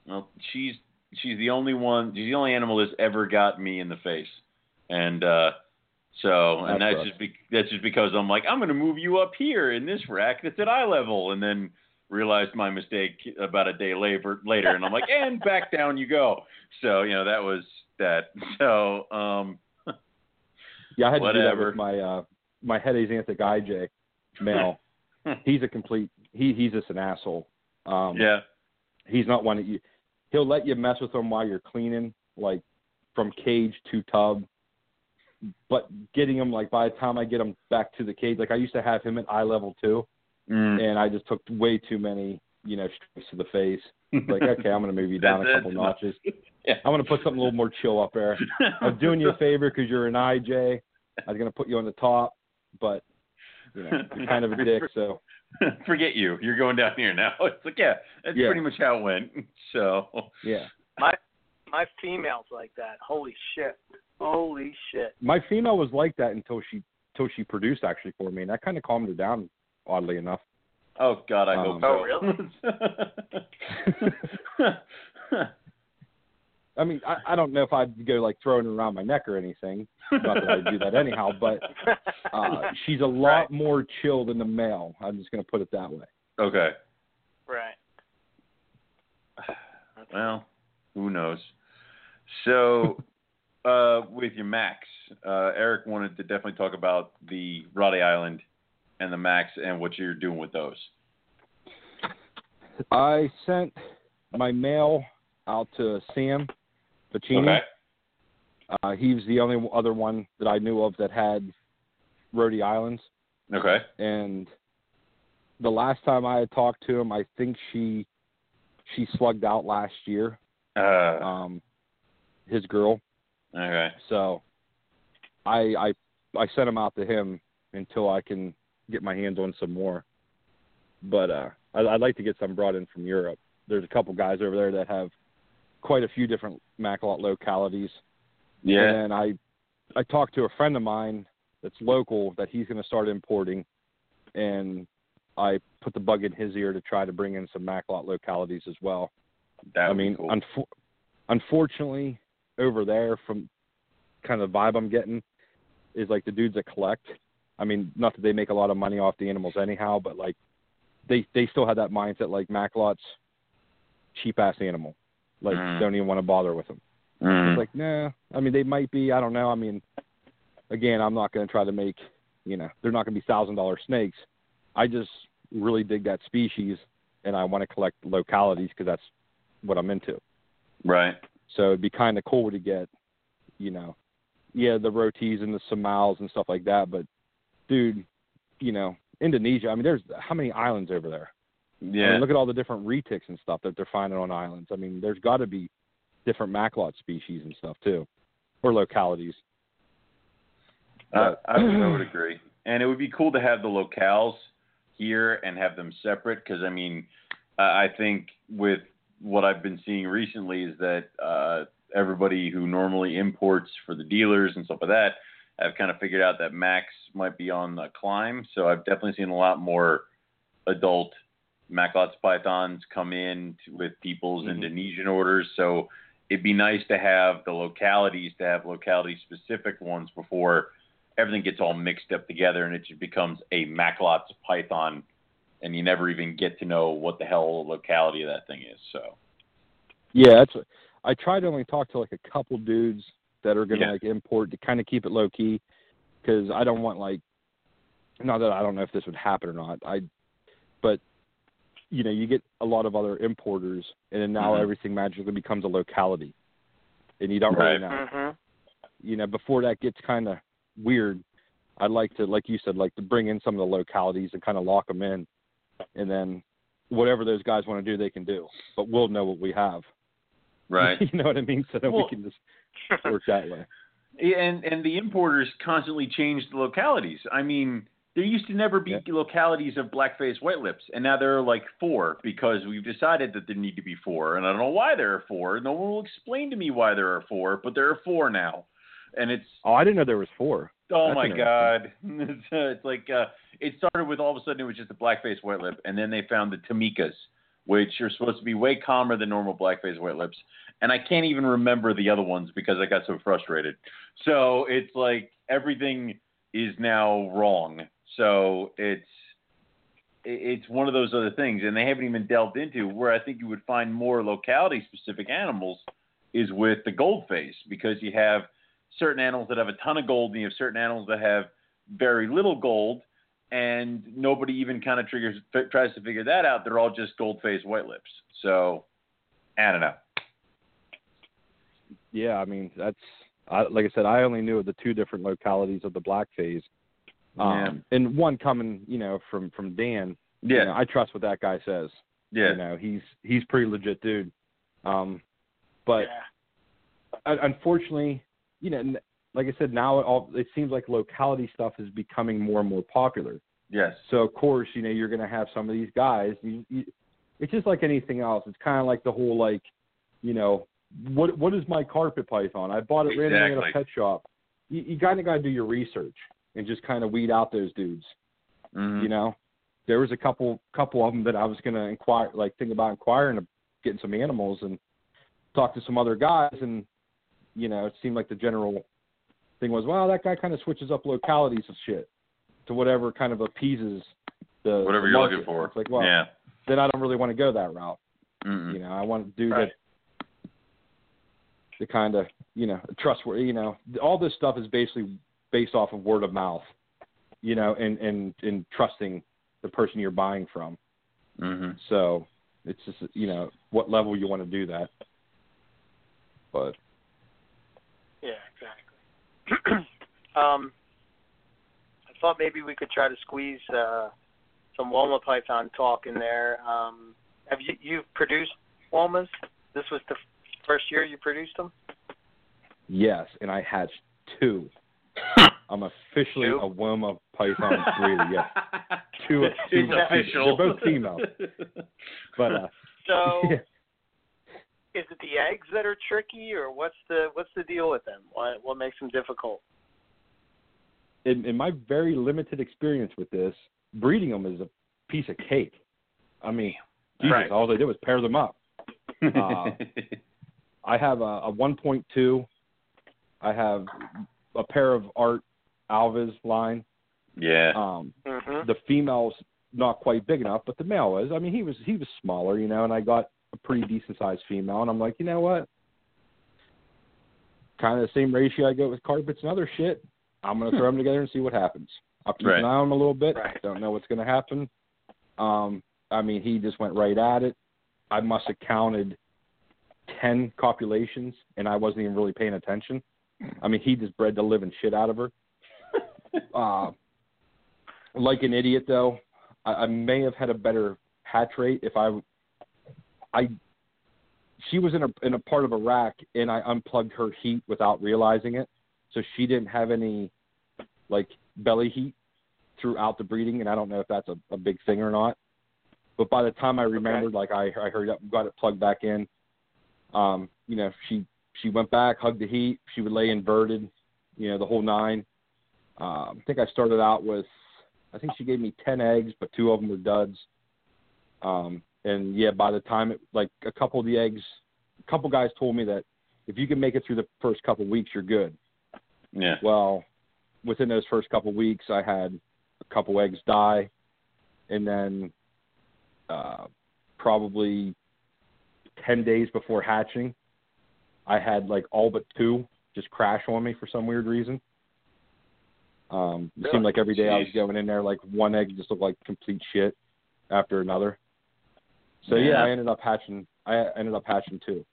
Well, she's she's the only one. She's the only animal that's ever got me in the face, and uh, so and That that's just be, that's just because I'm like I'm going to move you up here in this rack that's at eye level, and then realized my mistake about a day later later, and I'm like, and back down you go. So you know that was that. So um, Yeah, I had to do that Whatever. with my uh my head het axanthic IJ male. he's a complete he he's just an asshole. Um yeah, he's not one that you he'll let you mess with him while you're cleaning, like from cage to tub. But getting him like by the time I get him back to the cage, like I used to have him at eye level too, mm. and I just took way too many, you know, strikes to the face. Like, okay, I'm gonna move you down a couple notches. Yeah. I'm gonna put something a little more chill up there. I'm doing you a favor because you're an IJ. I was gonna put you on the top, but you know you're kind of a dick. So Forget you. You're going down here now. It's like yeah, that's Yeah. pretty much how it went. So yeah, My my female's like that. Holy shit. Holy shit. my female was like that until she until she produced actually for me, and that kind of calmed her down. Oddly enough, Oh God, I Um, hope so. Oh, I mean I, I don't know if I'd go like throwing her around my neck or anything. Not that I'd do that anyhow, but uh, she's a lot Right. more chill than the male. I'm just gonna put it that way. okay. right. Well, who knows? So, uh, with your Max, uh, Eric wanted to definitely talk about the Roti Island and the Max and what you're doing with those. I sent my male out to Sam Pacini. Okay. Uh, he was the only other one that I knew of that had Roti Islands. Okay. And the last time I had talked to him, I think she she slugged out last year. Uh, um, his girl. okay. So I I I sent him out to him until I can get my hands on some more. But uh I I'd like to get some brought in from Europe. There's a couple guys over there that have quite a few different Macklot localities. Yeah. And I I talked to a friend of mine that's local that he's going to start importing, and I put the bug in his ear to try to bring in some Macklot localities as well. That I mean, cool. unfor- unfortunately, over there, from kind of the vibe I'm getting, is like the dudes that collect. I mean, not that they make a lot of money off the animals anyhow, but like they they still have that mindset like Macklot's cheap ass animal. Like Mhm. don't even want to bother with them. Mhm. It's like, nah. I mean, they might be. I don't know. I mean, again, I'm not going to try to make. You know, they're not going to be thousand dollar snakes. I just really dig that species, and I want to collect localities because that's what I'm into. right. So it'd be kind of cool to get, you know, yeah, the rotis and the somals and stuff like that. But, dude, you know, Indonesia. I mean, there's how many islands over there? I Yeah. mean, look at all the different retics and stuff that they're finding on islands. I mean, there's got to be different Macklot species and stuff too, or localities. I, I, would, I would agree, and it would be cool to have the locales here and have them separate because I mean, I I think with what I've been seeing recently is that uh, everybody who normally imports for the dealers and stuff like that I've kind of figured out that Max might be on the climb. So I've definitely seen a lot more adult Macklots pythons come in with people's Mhm. Indonesian orders. So it'd be nice to have the localities to have locality specific ones before everything gets all mixed up together and it just becomes a Macklots python and you never even get to know what the hell the locality of that thing is. So Yeah, that's. What, I try to only talk to like a couple dudes that are gonna Yeah. like import to kind of keep it low key, because I don't want like, not that I don't know if this would happen or not. I, but you know, you get a lot of other importers, and then now Mhm. everything magically becomes a locality, and you don't really Right. know. hmm you know, before that gets kind of weird, I'd like to, like you said, like to bring in some of the localities and kind of lock them in, and then whatever those guys want to do, they can do. But we'll know what we have. right. you know what I mean? So that Well- we can just work that way. and and the importers constantly change the localities. I mean, there used to never be Yeah. localities of blackface white lips, and now there are like four because we've decided that there need to be four, and I don't know why there are four. No one will explain to me why there are four, but there are four now, and it's Oh, I didn't know there was four. oh That's my god, it's, uh, it's like uh, it started with all of a sudden it was just a blackface white lip, and then they found the Timikas, which are supposed to be way calmer than normal blackface white lips, and I can't even remember the other ones because I got so frustrated. So it's like everything is now wrong. So it's it's one of those other things, and they haven't even delved into where I think you would find more locality specific animals is with the goldface because you have certain animals that have a ton of gold and you have certain animals that have very little gold and nobody even kind of triggers f- tries to figure that out. They're all just gold face white lips. So i don't know. Yeah, I mean that's I, like I said, I only knew of the two different localities of the blackface, um, and one coming, you know, from from Dan. yeah You know, I trust what that guy says. yeah You know, he's he's pretty legit dude. Um, but yeah. unfortunately, you know, like I said, now it, all, it seems like locality stuff is becoming more and more popular. yes So of course, you know, you're going to have some of these guys. You, you, it's just like anything else. It's kind of like the whole like, you know, what what is my carpet python? I bought it randomly at a pet shop. You, you kind of got to do your research and just kind of weed out those dudes. Mhm. You know, there was a couple couple of them that I was going to inquire, like think about inquiring, getting some animals and talk to some other guys, and you know, it seemed like the general thing was, well, that guy kind of switches up localities of shit to whatever kind of appeases the whatever you're market. looking for It's like, well, yeah then I don't really want to go that route. Mm-mm. You know, I want to do Right. the the kind of you know trustworthy. You know, all this stuff is basically based off of word of mouth. You know, and and and trusting the person you're buying from. Mhm. So it's just you know what level you want to do that. But Yeah, exactly. um, I thought maybe we could try to squeeze uh, some Woma Python talk in there. Um, have you you've produced Womas? This was the first year you produced them? Yes, and I hatched two. I'm officially a of Python breeder. Yes, two. It's two official. They're both female, but uh, So yeah. is it the eggs that are tricky, or what's the what's the deal with them? What what makes them difficult? in, in my very limited experience with this, breeding them is a piece of cake. I mean, Jesus, Right. all they did was pair them up. Uh, I have a, a 1.2. I have a pair of Art Alves line. yeah. Um, hmm the female's not quite big enough, but the male is. I mean, he was he was smaller, you know, and I got a pretty decent sized female, and I'm like, you know what? Kind of the same ratio I go with carpets and other shit. I'm gonna throw them together and see what happens. I'll keep Right. an eye on him a little bit. Right. Don't know what's gonna happen. Um, I mean, he just went right at it. I must have counted ten copulations, and I wasn't even really paying attention. I mean, he just bred the living shit out of her. Uh, like an idiot though, I, I may have had a better hatch rate if I, I, she was in a in a part of a rack and I unplugged her heat without realizing it, so she didn't have any, like belly heat throughout the breeding, and I don't know if that's a, a big thing or not. But by the time I remembered, like I I hurried up, and got it plugged back in. Um, you know, she she went back, hugged the heat. She would lay inverted, you know, the whole nine. Um, I think I started out with, I think she gave me ten eggs, but two of them were duds. Um, and yeah, by the time it, like a couple of the eggs, a couple guys told me that if you can make it through the first couple of weeks, you're good. yeah. Well, within those first couple of weeks, I had a couple eggs die, and then uh, probably ten days before hatching, I had like all but two just crash on me for some weird reason. Um, it seemed like every day I was going in there, like one egg just looked like complete shit after another. So yeah, Yeah. I ended up hatching. I ended up hatching two,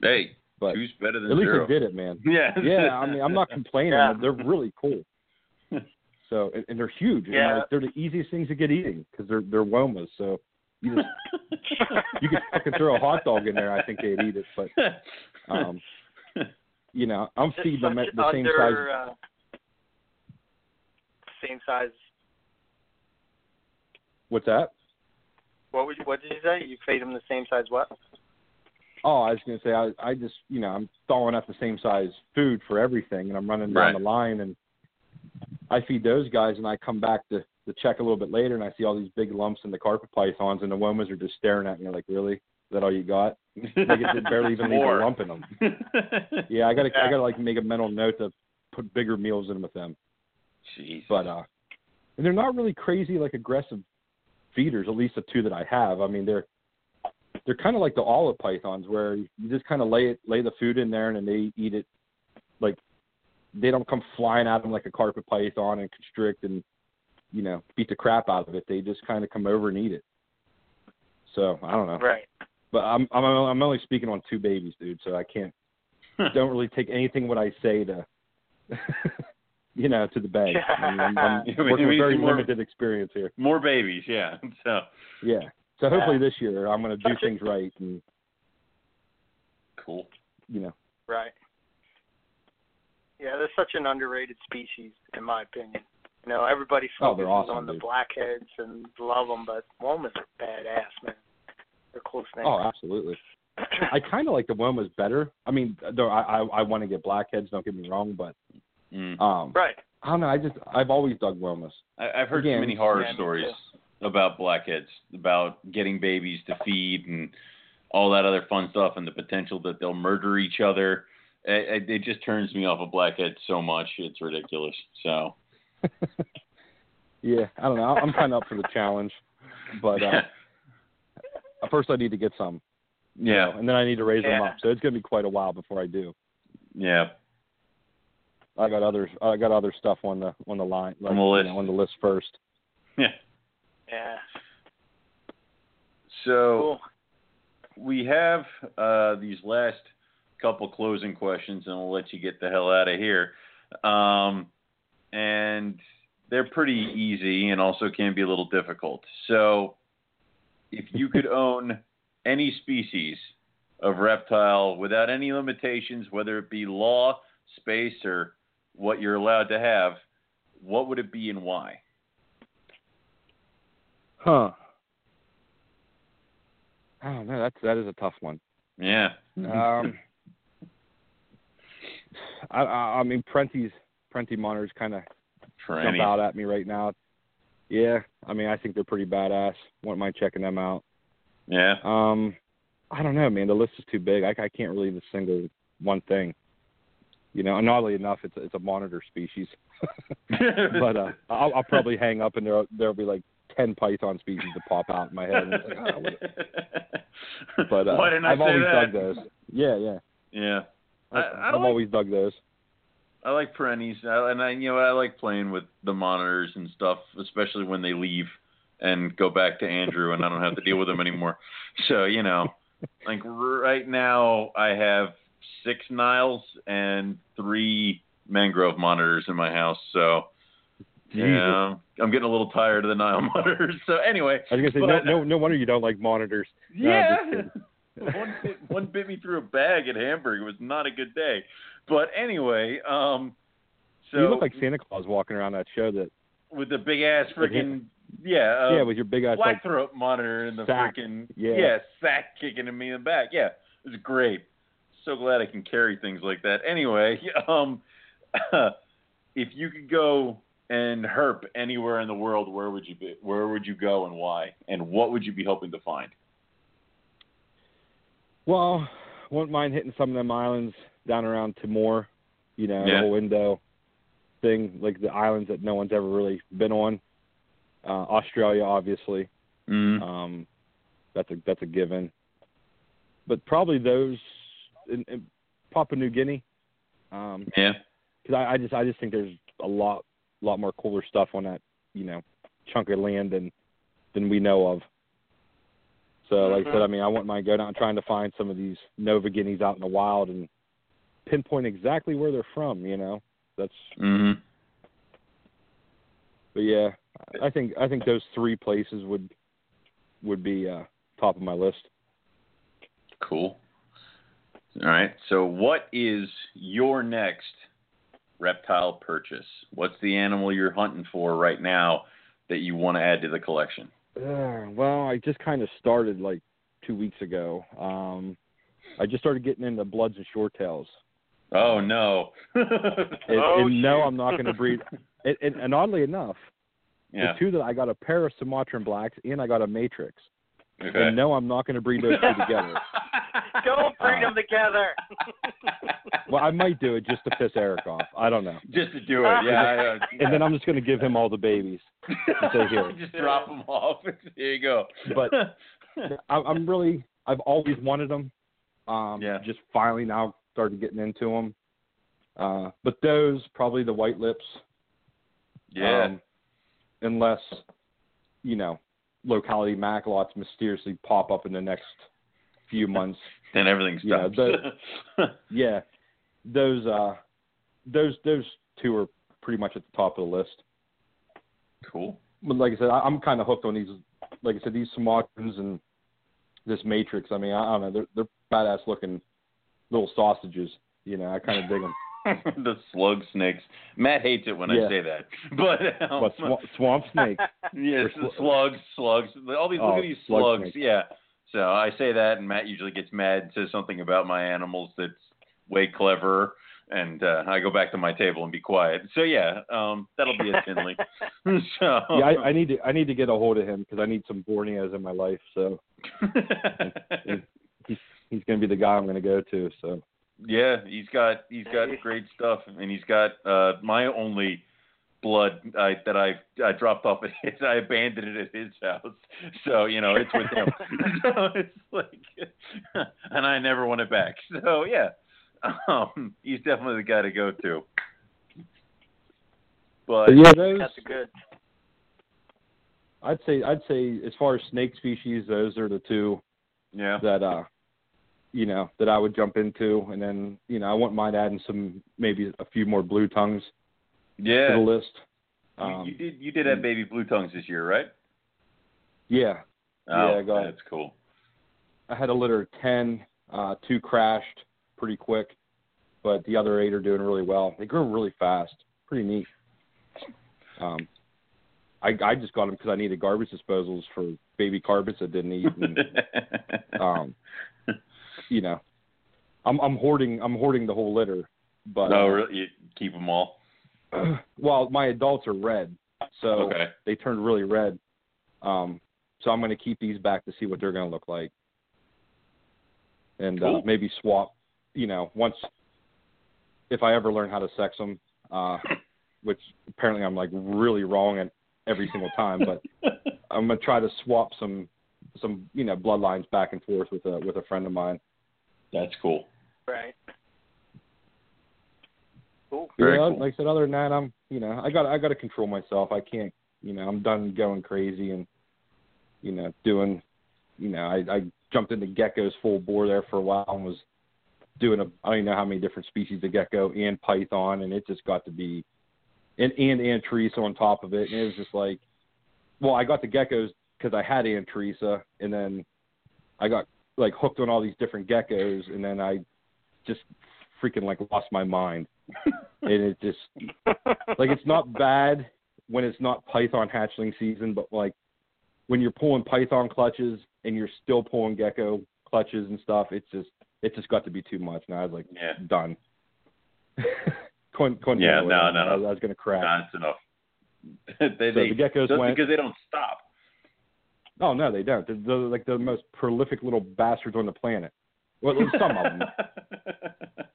Hey, but two's better than at least zero. it did it, man. Yeah. Yeah, I mean, I'm not complaining. Yeah. They're really cool. So, and, and they're huge. And Yeah. like, they're the easiest things to get eating because they're they're womas. So you just you could fucking throw a hot dog in there. I think they'd eat it. But um, you know, I'm feeding them at the same size. Uh, same size. What's that? What would you, what did you say? You feed them the same size what? Oh, I was gonna say I I just you know I'm throwing out the same size food for everything, and I'm running down Right. the line, and I feed those guys, and I come back to to check a little bit later, and I see all these big lumps in the carpet pythons, and the womas are just staring at me like, really? Is that all you got? Like it barely even leave a lump in them. Yeah, I gotta I gotta like make a mental note to put bigger meals in with them. Jeez. But uh, and they're not really crazy like aggressive feeders. At least the two that I have. I mean, they're they're kind of like the olive pythons, where you just kind of lay it lay the food in there and then they eat it. Like they don't come flying at them like a carpet python and constrict and you know beat the crap out of it. They just kind of come over and eat it. So I don't know, Right. but I'm I'm I'm only speaking on two babies, dude. So I can't don't really take anything what I say to, you know, to the bank. I mean, I'm, I'm working with very need more- limited experience here. More babies, yeah. So Yeah. So hopefully Yeah. this year I'm going to do things right and cool. you know. Right. Yeah, they're such an underrated species, in my opinion. You know, everybody Oh, focuses they're awesome, on the dude. blackheads and love them, but womas are badass, man. They're close names. Oh, absolutely. I kind of like the Womas better. I mean, though I I, I want to get blackheads. Don't get me wrong, but Mm. um, right. I don't know. I just I've always dug Womas. I, I've heard Again, too many horror yeah, me stories about blackheads, about getting babies to feed and all that other fun stuff, and the potential that they'll murder each other. It, it, it just turns me off of blackheads so much. It's ridiculous. So Yeah, I don't know. I'm kind of up for the challenge, but uh, first I need to get some, yeah, know, and then I need to raise them up. So it's going to be quite a while before I do. yeah. I got other I got other stuff on the on the line like, On the you list. know, on the list first. Yeah. Yeah. So Cool. we have uh, these last couple closing questions, and we'll let you get the hell out of here. Um, and they're pretty easy, and also can be a little difficult. So, if you could own any species of reptile without any limitations, whether it be law, space, or what you're allowed to have, what would it be and why? Huh. I don't know. That's that is a tough one. Yeah. Um, I, I I mean Perentie's Prenti monitors kind of jump out at me right now. Yeah, I mean I think they're pretty badass. Wouldn't mind checking them out. Yeah. Um, I don't know, man. The list is too big. I, I can't really just single one thing. You know, and oddly enough, it's a, it's a monitor species. but uh, I'll, I'll probably hang up and there there'll be like ten python species that pop out in my head. And it's like, oh, what- but uh, Why didn't I I've always that? dug those. Yeah, yeah. Yeah. I, I, I have like always dug those. I like perenties, and I you know I like playing with the monitors and stuff, especially when they leave and go back to Andrew, and I don't have to deal with them anymore. So you know, like right now I have six Niles and three mangrove monitors in my house. So yeah, I'm getting a little tired of the Nile monitors. So anyway, I was gonna say but- no, no, no wonder you don't like monitors. Yeah. kidding. one bit one bit me through a bag at Hamburg. It was not a good day. But anyway, um so you look like Santa Claus walking around that show. That with the big ass freaking yeah, uh, yeah, with your big ass black like throat monitor and the sack. freaking Yeah. sack kicking at me in the back. Yeah, it was great. So glad I can carry things like that. Anyway, um, if you could go and herp anywhere in the world, where would you be? Where would you go and why? And what would you be hoping to find? Well, wouldn't mind hitting some of them islands down around Timor, you know, Yeah. window thing, like the islands that no one's ever really been on. Uh, Australia, obviously, Mm. um, that's a that's a given. But probably those in, in Papua New Guinea, um, yeah. because I, I just I just think there's a lot lot more cooler stuff on that you know chunk of land than than we know of. So like I said, I mean I wouldn't mind going out and trying to find some of these Nova Guineas out in the wild and pinpoint exactly where they're from. You know, that's Mm-hmm. but yeah, I think I think those three places would would be uh, top of my list. Cool. All right. So, what is your next reptile purchase? What's the animal you're hunting for right now that you want to add to the collection? Uh, well, I just kind of started like two weeks ago. Um, I just started getting into bloods and short tails. Oh no. And, Oh, and no. I'm not going to breed. And, and, and oddly enough, yeah. the two that I got a pair of Sumatran blacks and I got a matrix. Okay. And no, I'm not going to breed those two together. Don't bring them together. Well, I might do it just to piss Eric off. I don't know. Just to do it, yeah. I, uh, And then I'm just going to give him all the babies. say, "Here." Just drop them off. There you go. But I, I'm really, I've always wanted them. Um, Yeah. Just finally now started getting into them. Uh, but those probably the white lips. yeah. Um, unless, you know, locality Macklots mysteriously pop up in the next few months. then everything yeah, stops. yeah, those uh, those those two are pretty much at the top of the list. cool. But like I said, I, I'm kind of hooked on these. Like I said, these Sumatrans and this Matrix. I mean, I, I don't know, they're they're badass looking little sausages. You know, I kind of dig them. the slug snakes. Matt hates it when I say that, but um, But swamp, swamp snake. Yes, sl- slugs, slugs. All these look Oh, at these slug slugs. snakes. Yeah. So I say that, and Matt usually gets mad and says something about my animals that's way clever, and uh, I go back to my table and be quiet. So yeah, um, that'll be a Finley. so Yeah, I, I need to I need to get a hold of him because I need some Borneos in my life. So he's he's going to be the guy I'm going to go to. So yeah, he's got he's got great stuff, and he's got uh, my only blood I, that I I dropped off at his. I abandoned it at his house, so you know it's with him. so it's like, and I never want it back. So yeah, um, he's definitely the guy to go to. But But yeah, those That's good. I'd say I'd say as far as snake species, those are the two yeah, that uh you know that I would jump into, and then you know I wouldn't mind adding some maybe a few more blue tongues to the list. You, Um, you did you did have baby blue tongues this year, right? yeah, Oh, Yeah, go that's cool. I had a litter of ten. Uh, two crashed pretty quick, but the other eight are doing really well. They grow really fast. Pretty neat. Um, I I just got them because I needed garbage disposals for baby carpets that didn't eat. And, um, you know, I'm I'm hoarding I'm hoarding the whole litter. But no, uh, really, you keep them all. well, my adults are red, so Okay. they turned really red. Um, so I'm going to keep these back to see what they're going to look like, and Cool. uh, maybe swap. You know, once if I ever learn how to sex them, uh, which apparently I'm like really wrong at every single time, but I'm going to try to swap some some you know bloodlines back and forth with a with a friend of mine. That's cool. Right. Cool. Very yeah, cool. like I said, other than that, I'm you know I got I got to control myself. I can't you know I'm done going crazy and you know doing you know I I jumped into geckos full bore there for a while and was doing a I don't even know how many different species of gecko and python and it just got to be and and Antaresia on top of it and it was just like well I got the geckos because I had Antaresia and then I got like hooked on all these different geckos and then I just freaking like lost my mind and it just like it's not bad when it's not python hatchling season, but like when you're pulling python clutches and you're still pulling gecko clutches and stuff, it's just it just got to be too much. And I was like, Yeah. done. couldn't, couldn't Yeah, it. no, no, I was. I was gonna crack. That's enough. they, so they, the geckos just went. because they don't stop. Oh no, they don't. They're, they're like the most prolific little bastards on the planet. Well, some of them.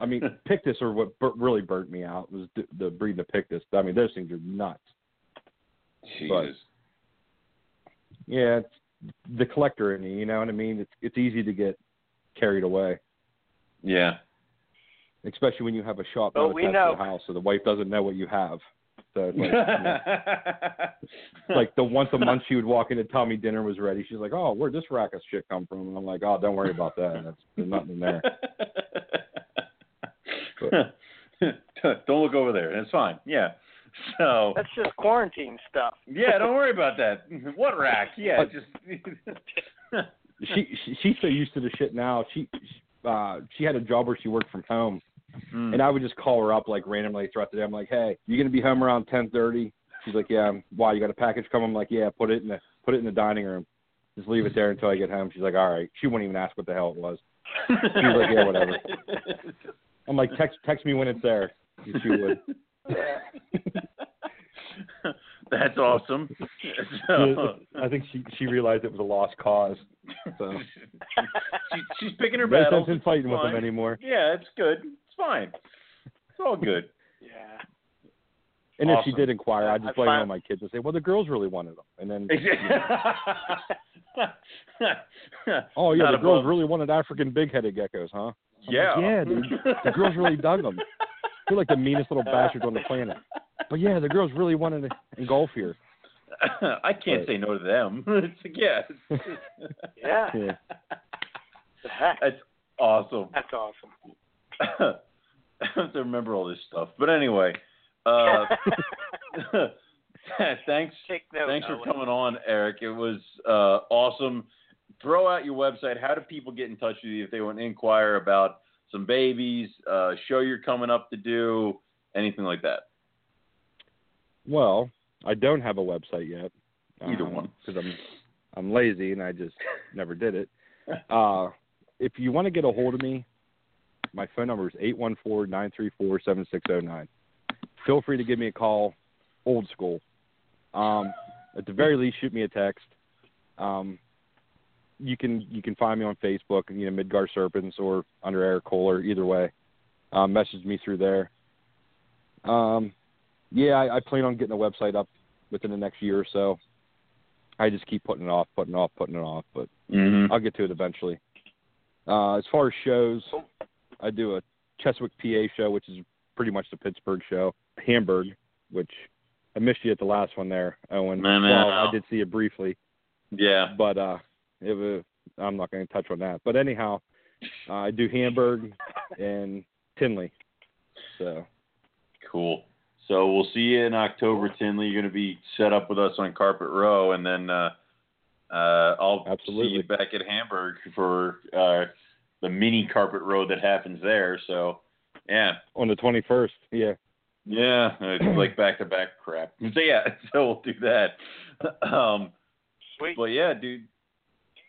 I mean, Pictus are what bur- really burnt me out was the, the breeding of Pictus. I mean, those things are nuts. Jesus. Yeah, it's the collector in you. You know what I mean? It's it's easy to get carried away, Yeah. especially when you have a shop Oh, we attached know. the house, so the wife doesn't know what you have. So it's like, you know, like the once a month she would walk in and tell me dinner was ready. She's like, "Oh, where'd this rack of shit come from?" And I'm like, "Oh, don't worry about that. That's, there's nothing in there." don't look over there. It's fine. Yeah. So That's just quarantine stuff. yeah, don't worry about that. What rack? Yeah, just she, she she's so used to the shit now. She uh she had a job where she worked from home, Mm. and I would just call her up like randomly throughout the day. I'm like, "Hey, you gonna be home around 10:30?" She's like, "Yeah." I'm, Why? You got a package coming? I'm like, "Yeah." Put it in the put it in the dining room. Just leave it there until I get home. She's like, "All right." She wouldn't even ask what the hell it was. She's like, "Yeah, whatever." I'm like, "Text text me when it's there." She would. That's awesome. So, I think she she realized it was a lost cause. So she, she's picking her no battles. sense in fighting with them anymore. Yeah, it's good. It's fine. It's all good. Yeah. And if she did inquire, I'd I just blame find- on my kids and say, "Well, the girls really wanted them," and then Oh yeah, Not the girls above- really wanted African big-headed geckos, huh? I'm Yeah. like, yeah, dude. The girls really dug them. They're like the meanest little bastards on the planet. But yeah, the girls really wanted to engulf here. I can't But- say no to them. It's like, yeah. Yeah. Yeah. That's awesome. That's awesome. I have to remember all this stuff. But anyway, uh, thanks Take note. thanks for coming on, Eric. It was uh, awesome. Throw out your website. How do people get in touch with you if they want to inquire about some babies, uh, show you're coming up to do, anything like that? Well, I don't have a website yet. Either one. Because I'm I'm lazy and I just never did it. Uh, if you want to get a hold of me, my phone number is eight one four nine three four seven six zero nine. Feel free to give me a call, old school. Um, at the very least, shoot me a text. Um, you can you can find me on Facebook, you know, Midgard Serpents or under Eric Kohler, either way. Um, message me through there. Um, yeah, I, I plan on getting a website up within the next year or so. I just keep putting it off, putting it off, putting it off, but Mm-hmm. I'll get to it eventually. Uh, as far as shows, I do a Cheswick, PA show, which is pretty much the Pittsburgh show. Hamburg, which I missed you at the last one there, Owen. No, no, well. I did see it briefly, Yeah. but uh, it was, I'm not going to touch on that. But anyhow, uh, I do Hamburg and Tinley. So Cool. So we'll see you in October, Tinley. You're going to be set up with us on Carpet Row, and then uh, uh, I'll Absolutely. see you back at Hamburg for uh, the mini carpet road that happens there. So yeah, On the 21st, yeah. yeah, it's like back to back crap. So yeah, so we'll do that. Um, Sweet. but yeah, dude,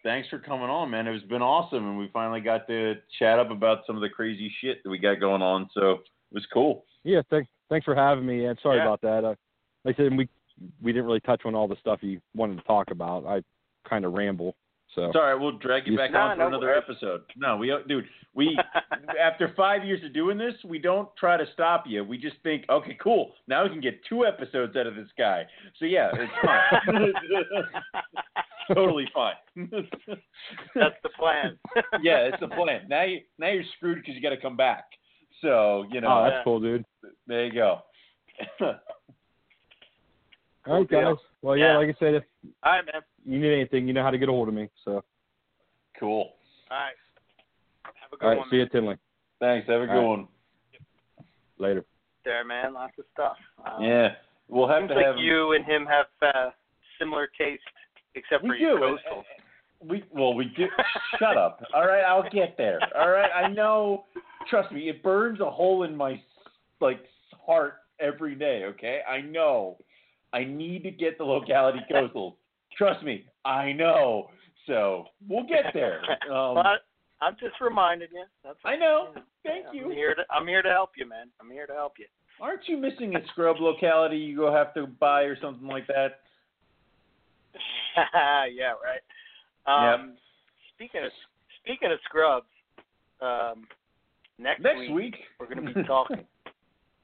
thanks for coming on, man. It's been awesome, and we finally got to chat up about some of the crazy shit that we got going on. So it was cool. Yeah, thanks thanks for having me. And sorry Yeah. about that. Uh, like I said, we we didn't really touch on all the stuff you wanted to talk about. I kind of ramble. So It's all right. We'll drag you You- back No, on for no another worries. episode. No, we dude, we after five years of doing this, we don't try to stop you. We just think, okay, cool. Now we can get two episodes out of this guy. So yeah, it's fine. totally fine. That's the plan. yeah, it's the plan. Now you now you're screwed because you got to come back. So you know, oh, that's Yeah. cool, dude. there you go. All right, guys. Well, yeah, Yeah. like I said, if All right, man. You need anything, you know how to get a hold of me. So, cool. All right. Have a good all right, one. see man. you, Tinley. Thanks. Have a good All right. one. Later. There, man. Lots of stuff. Um, Yeah, we'll have Seems to like have you and him have uh, similar taste, except for We your coastal. We well, we do. Shut up. All right, I'll get there. All right, I know. Trust me, it burns a hole in my like heart every day. Okay, I know. I need to get the locality coastal. Trust me, I know. So we'll get there. Um, but I'm just reminding you. That's I know. Thank I'm you. here to I'm here to help you, man. I'm here to help you. Aren't you missing a scrub locality you go have to buy or something like that? yeah, right. Um, Speaking of speaking of scrubs, um, next, Next week, we're going to be talking.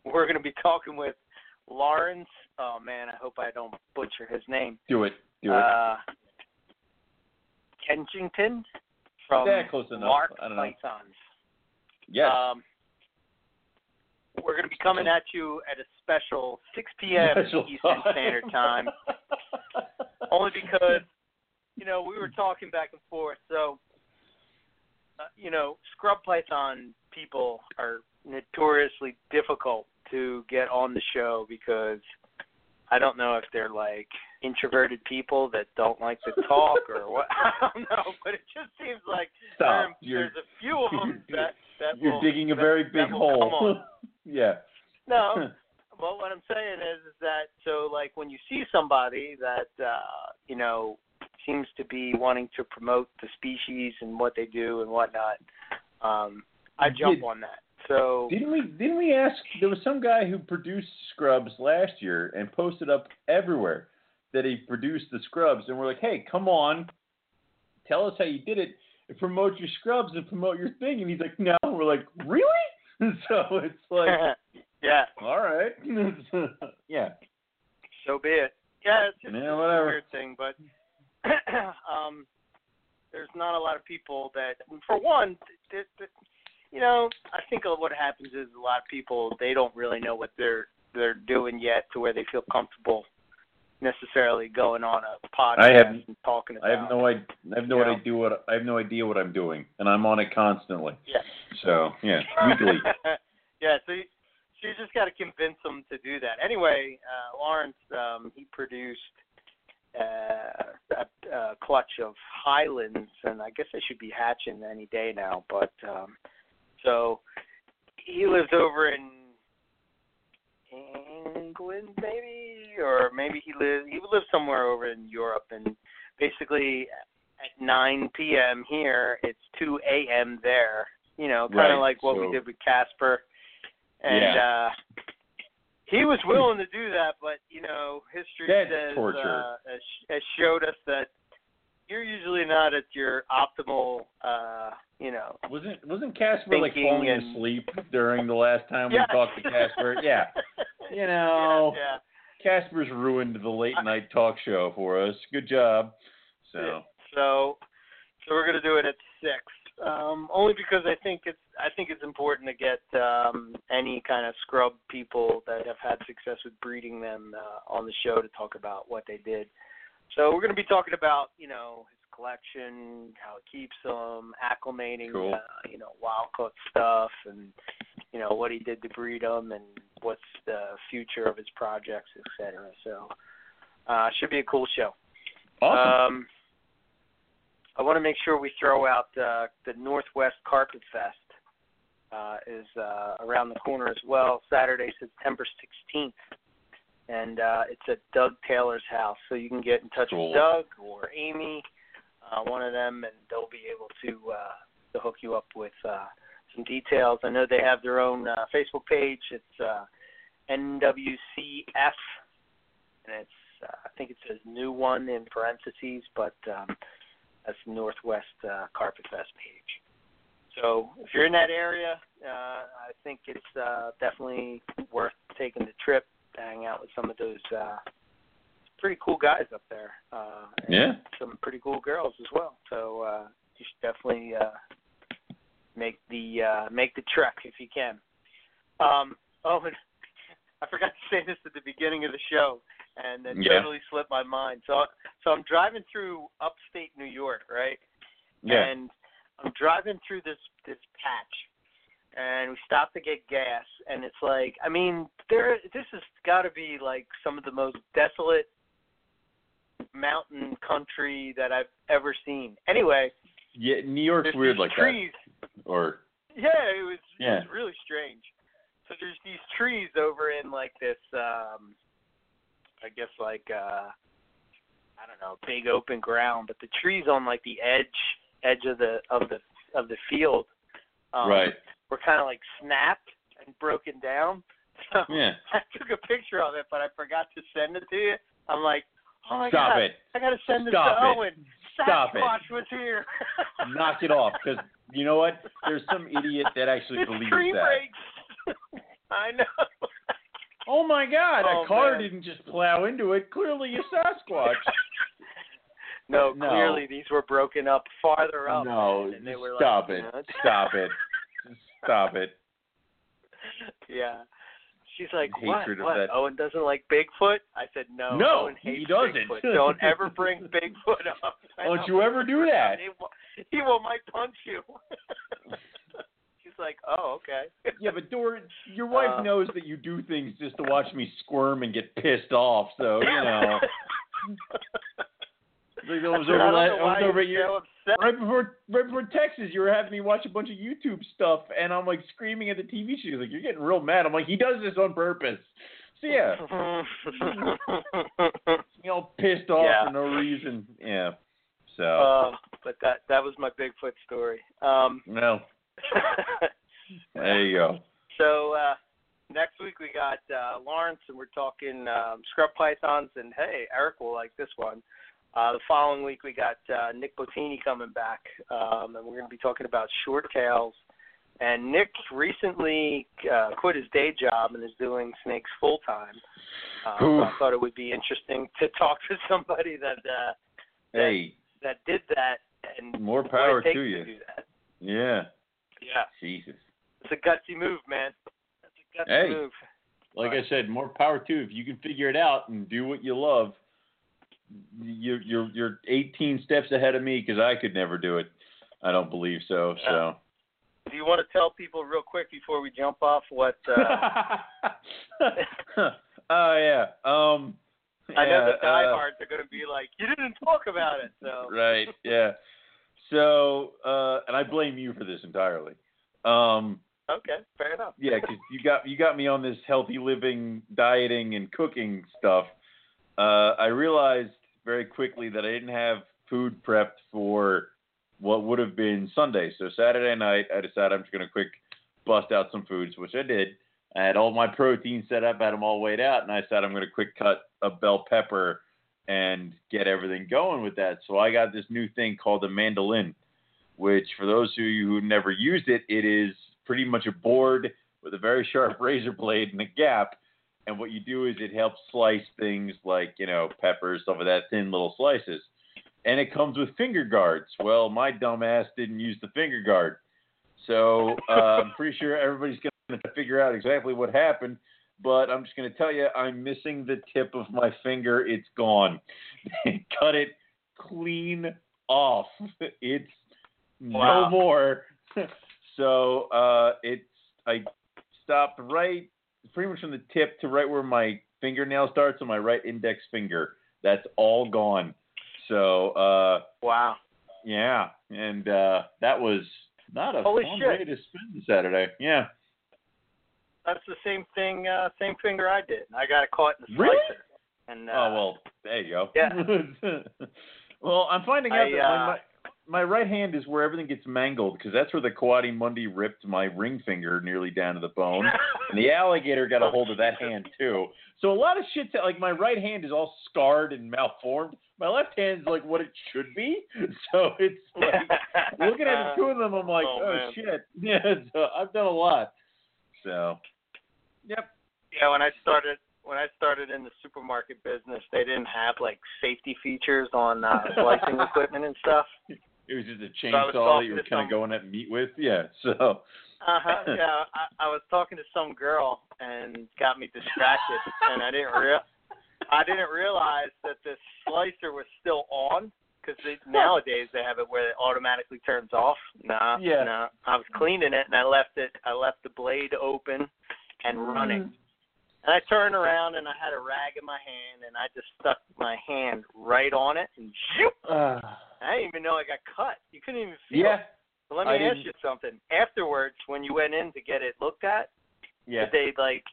we're going to be talking with Lawrence. Oh man, I hope I don't butcher his name. do it. Do it. Uh, Kensington from Yeah, close enough. Mark I. Pythons. yes. Um, we're going to be coming at you at a special 6 p.m. Special Eastern time. Standard Time, only because you know we were talking back and forth. So, uh, you know, scrub python people are notoriously difficult to get on the show because I don't know if they're like introverted people that don't like to talk or what. I don't know, but it just seems like You're there's a few of them that that you're will, digging a that- very big hole. yeah. No, well, what I'm saying is, is that so like when you see somebody that uh, you know seems to be wanting to promote the species and what they do and whatnot, um, I jump Did- on that. So Didn't we didn't we ask there was some guy who produced scrubs last year and posted up everywhere that he produced the scrubs and we're like, Hey, come on, tell us how you did it and promote your scrubs and promote your thing and he's like, No we're like, Really? so it's like yeah, all right. yeah. so be it. Yeah, it's just Yeah, whatever. a weird thing, but um, there's not a lot of people that, for one, th- th- you know, I think what happens is a lot of people they don't really know what they're they're doing yet to where they feel comfortable necessarily going on a podcast I have- and talking about. I have no idea I have no idea what I have no idea what I'm doing and I'm on it constantly. Yeah. So yeah, weekly. yeah, so you, so you just got to convince them to do that. Anyway, uh, Lawrence, um, he produced uh, a, a clutch of Highlands, and I guess they should be hatching any day now. But um, so he lives over in England, maybe, or maybe he lives he lives somewhere over in Europe, and basically at 9 p.m. here, it's 2 a.m. there. You know, kind of Right, like what we did with Casper, and Yeah. uh, he was willing to do that, but you know, history That's says torture. Uh, has, has showed us that you're usually not at your optimal. uh You know, Wasn't wasn't Casper like falling and- asleep during the last time yeah. we talked to Casper? Yeah. You know, yeah, Casper's ruined the late night talk show for us. Good job. So yeah. So, so we're gonna do it at six. Um, only because I think it's I think it's important to get um, any kind of scrub people that have had success with breeding them uh, on the show to talk about what they did. So we're going to be talking about you know his collection, how he keeps them, acclimating, Cool. uh, you know, wild caught stuff, and you know what he did to breed them, and what's the future of his projects, et cetera. So uh, should be a cool show. awesome. Um, I want to make sure we throw out uh, the Northwest Carpet Fest uh, is uh, around the corner as well, Saturday, September 16th, and uh, it's at Doug Taylor's house. So you can get in touch Cool. with Doug or Amy, uh, one of them, and they'll be able to uh, to hook you up with uh, some details. I know they have their own uh, Facebook page. It's uh, NWCF, and it's uh, I think it says new one in parentheses, but um, that's the Northwest uh, Carpet Fest page. So if you're in that area, uh, I think it's uh, definitely worth taking the trip to hang out with some of those uh, pretty cool guys up there. Uh, and Yeah. some pretty cool girls as well. So uh, you should definitely uh, make the uh, make the trek if you can. Um, oh, and I forgot to say this at the beginning of the show, and it Yeah. totally slipped my mind. So so I'm driving through upstate New York, right? Yeah. And I'm driving through this this patch, and we stop to get gas, and it's like, I mean, there this has got to be like some of the most desolate mountain country that I've ever seen. Anyway, Yeah, New York's weird like trees. that. Or Yeah, it was it Yeah. was really strange. So there's these trees over in like this um I guess like uh I don't know, big open ground, but the trees on like the edge edge of the of the of the field um right. Were kind of like snapped and broken down. So Yeah. I took a picture of it, but I forgot to send it to you. I'm like, oh my Stop god, it. I gotta send this Stop to it. Owen. Stop it. Sasquatch was here. Knock it off, because you know what? There's some idiot that actually it's believes that. breaks. I know. Oh my God! Oh, a car man. didn't just plow into it. Clearly, a Sasquatch. no, No. clearly these were broken up farther up. no, and they were stop like, it. you know, Stop it. Stop it. yeah. She's like, what? what? that- Owen doesn't like Bigfoot? I said, no. No, Owen he hates doesn't. Bigfoot. Don't ever bring Bigfoot up. I Don't you ever do that. He will, he will might punch you. She's like, oh, okay. Yeah, but Dor, your wife Uh, knows that you do things just to watch me squirm and get pissed off. So you know, like, I was over don't that. know I was over you're at your, upset. right before right before Texas. You were having me watch a bunch of YouTube stuff, and I'm like screaming at the TV. She's like, "You're getting real mad." I'm like, "He does this on purpose." So yeah, you know, pissed off Yeah. for no reason. Yeah. So uh, but that that was my Bigfoot story. Um, no, there you go. so uh, next week we got uh, Lawrence, and we're talking um, scrub pythons. And hey, Eric will like this one. Uh, the following week we got uh, Nick Bottini coming back, um, and we're going to be talking about short tails. And Nick recently uh, quit his day job and is doing snakes full time. Uh, so I thought it would be interesting to talk to somebody that uh, Hey, that did that and more power to you. that. Yeah. Yeah, Jesus. it's a gutsy move, man. That's a gutsy Hey. move. Like Right. I said, more power to you. If you can figure it out and do what you love, you're you're you're 18 steps ahead of me because I could never do it. I don't believe so. So. Do you want to tell people real quick before we jump off what? Uh, oh yeah. Um. I know yeah, the uh, diehards are going to be like, you didn't talk about it. So right. Yeah. So, uh, and I blame you for this entirely. Um. okay, fair enough. Yeah, because you got you got me on this healthy living, dieting, and cooking stuff. Uh, I realized very quickly that I didn't have food prepped for what would have been Sunday. So Saturday night, I decided I'm just gonna quick bust out some foods, which I did. I had all my protein set up, had them all weighed out, and I said I'm gonna quick cut a bell pepper and get everything going with that. So I got this new thing called a mandolin, which for those of you who never used it, it is pretty much a board with a very sharp razor blade and a gap. And what you do is it helps slice things like, you know, peppers, stuff of that, thin little slices. And it comes with finger guards. Well, my dumbass didn't use the finger guard. So uh, I'm pretty sure everybody's going to figure out exactly what happened. But I'm just going to tell you, I'm missing the tip of my finger. It's gone. Cut it clean off. It's Wow. no more. so uh, it's I stopped right, pretty much from the tip to right where my fingernail starts on my right index finger. That's all gone. So uh, Wow. Yeah, and uh that was not a Holy fun shit. way to spend Saturday. Yeah. That's the same thing, uh, same finger I did. I got it caught in the Really? slicer. And uh, oh well, there you go. yeah. well, I'm finding out I, that my, uh, my my right hand is where everything gets mangled because that's where the Quaddy Mundi ripped my ring finger nearly down to the bone, and the alligator got a hold of that hand too. So a lot of shit's like my right hand is all scarred and malformed. My left hand's like what it should be. So it's like looking at the two of them, I'm like, Oh, oh, shit. Yeah, so I've done a lot. So, yep. yeah, when I started when I started in the supermarket business, they didn't have like safety features on uh, slicing equipment and stuff. It was just a So chainsaw that you were kind of going at meat with. Yeah. So. Uh huh. Yeah, I, I was talking to some girl and got me distracted, and I didn't real I didn't realize that the slicer was still on because nowadays they have it where it automatically turns off. Nah, Yeah. nah. I was cleaning it and I left it. I left the blade open and running. And I turned around and I had a rag in my hand and I just stuck my hand right on it and shoot. Uh, I didn't even know I got cut. You couldn't even feel yeah. it. But let me I ask didn't- you something. Afterwards, when you went in to get it looked at, Yeah. did they like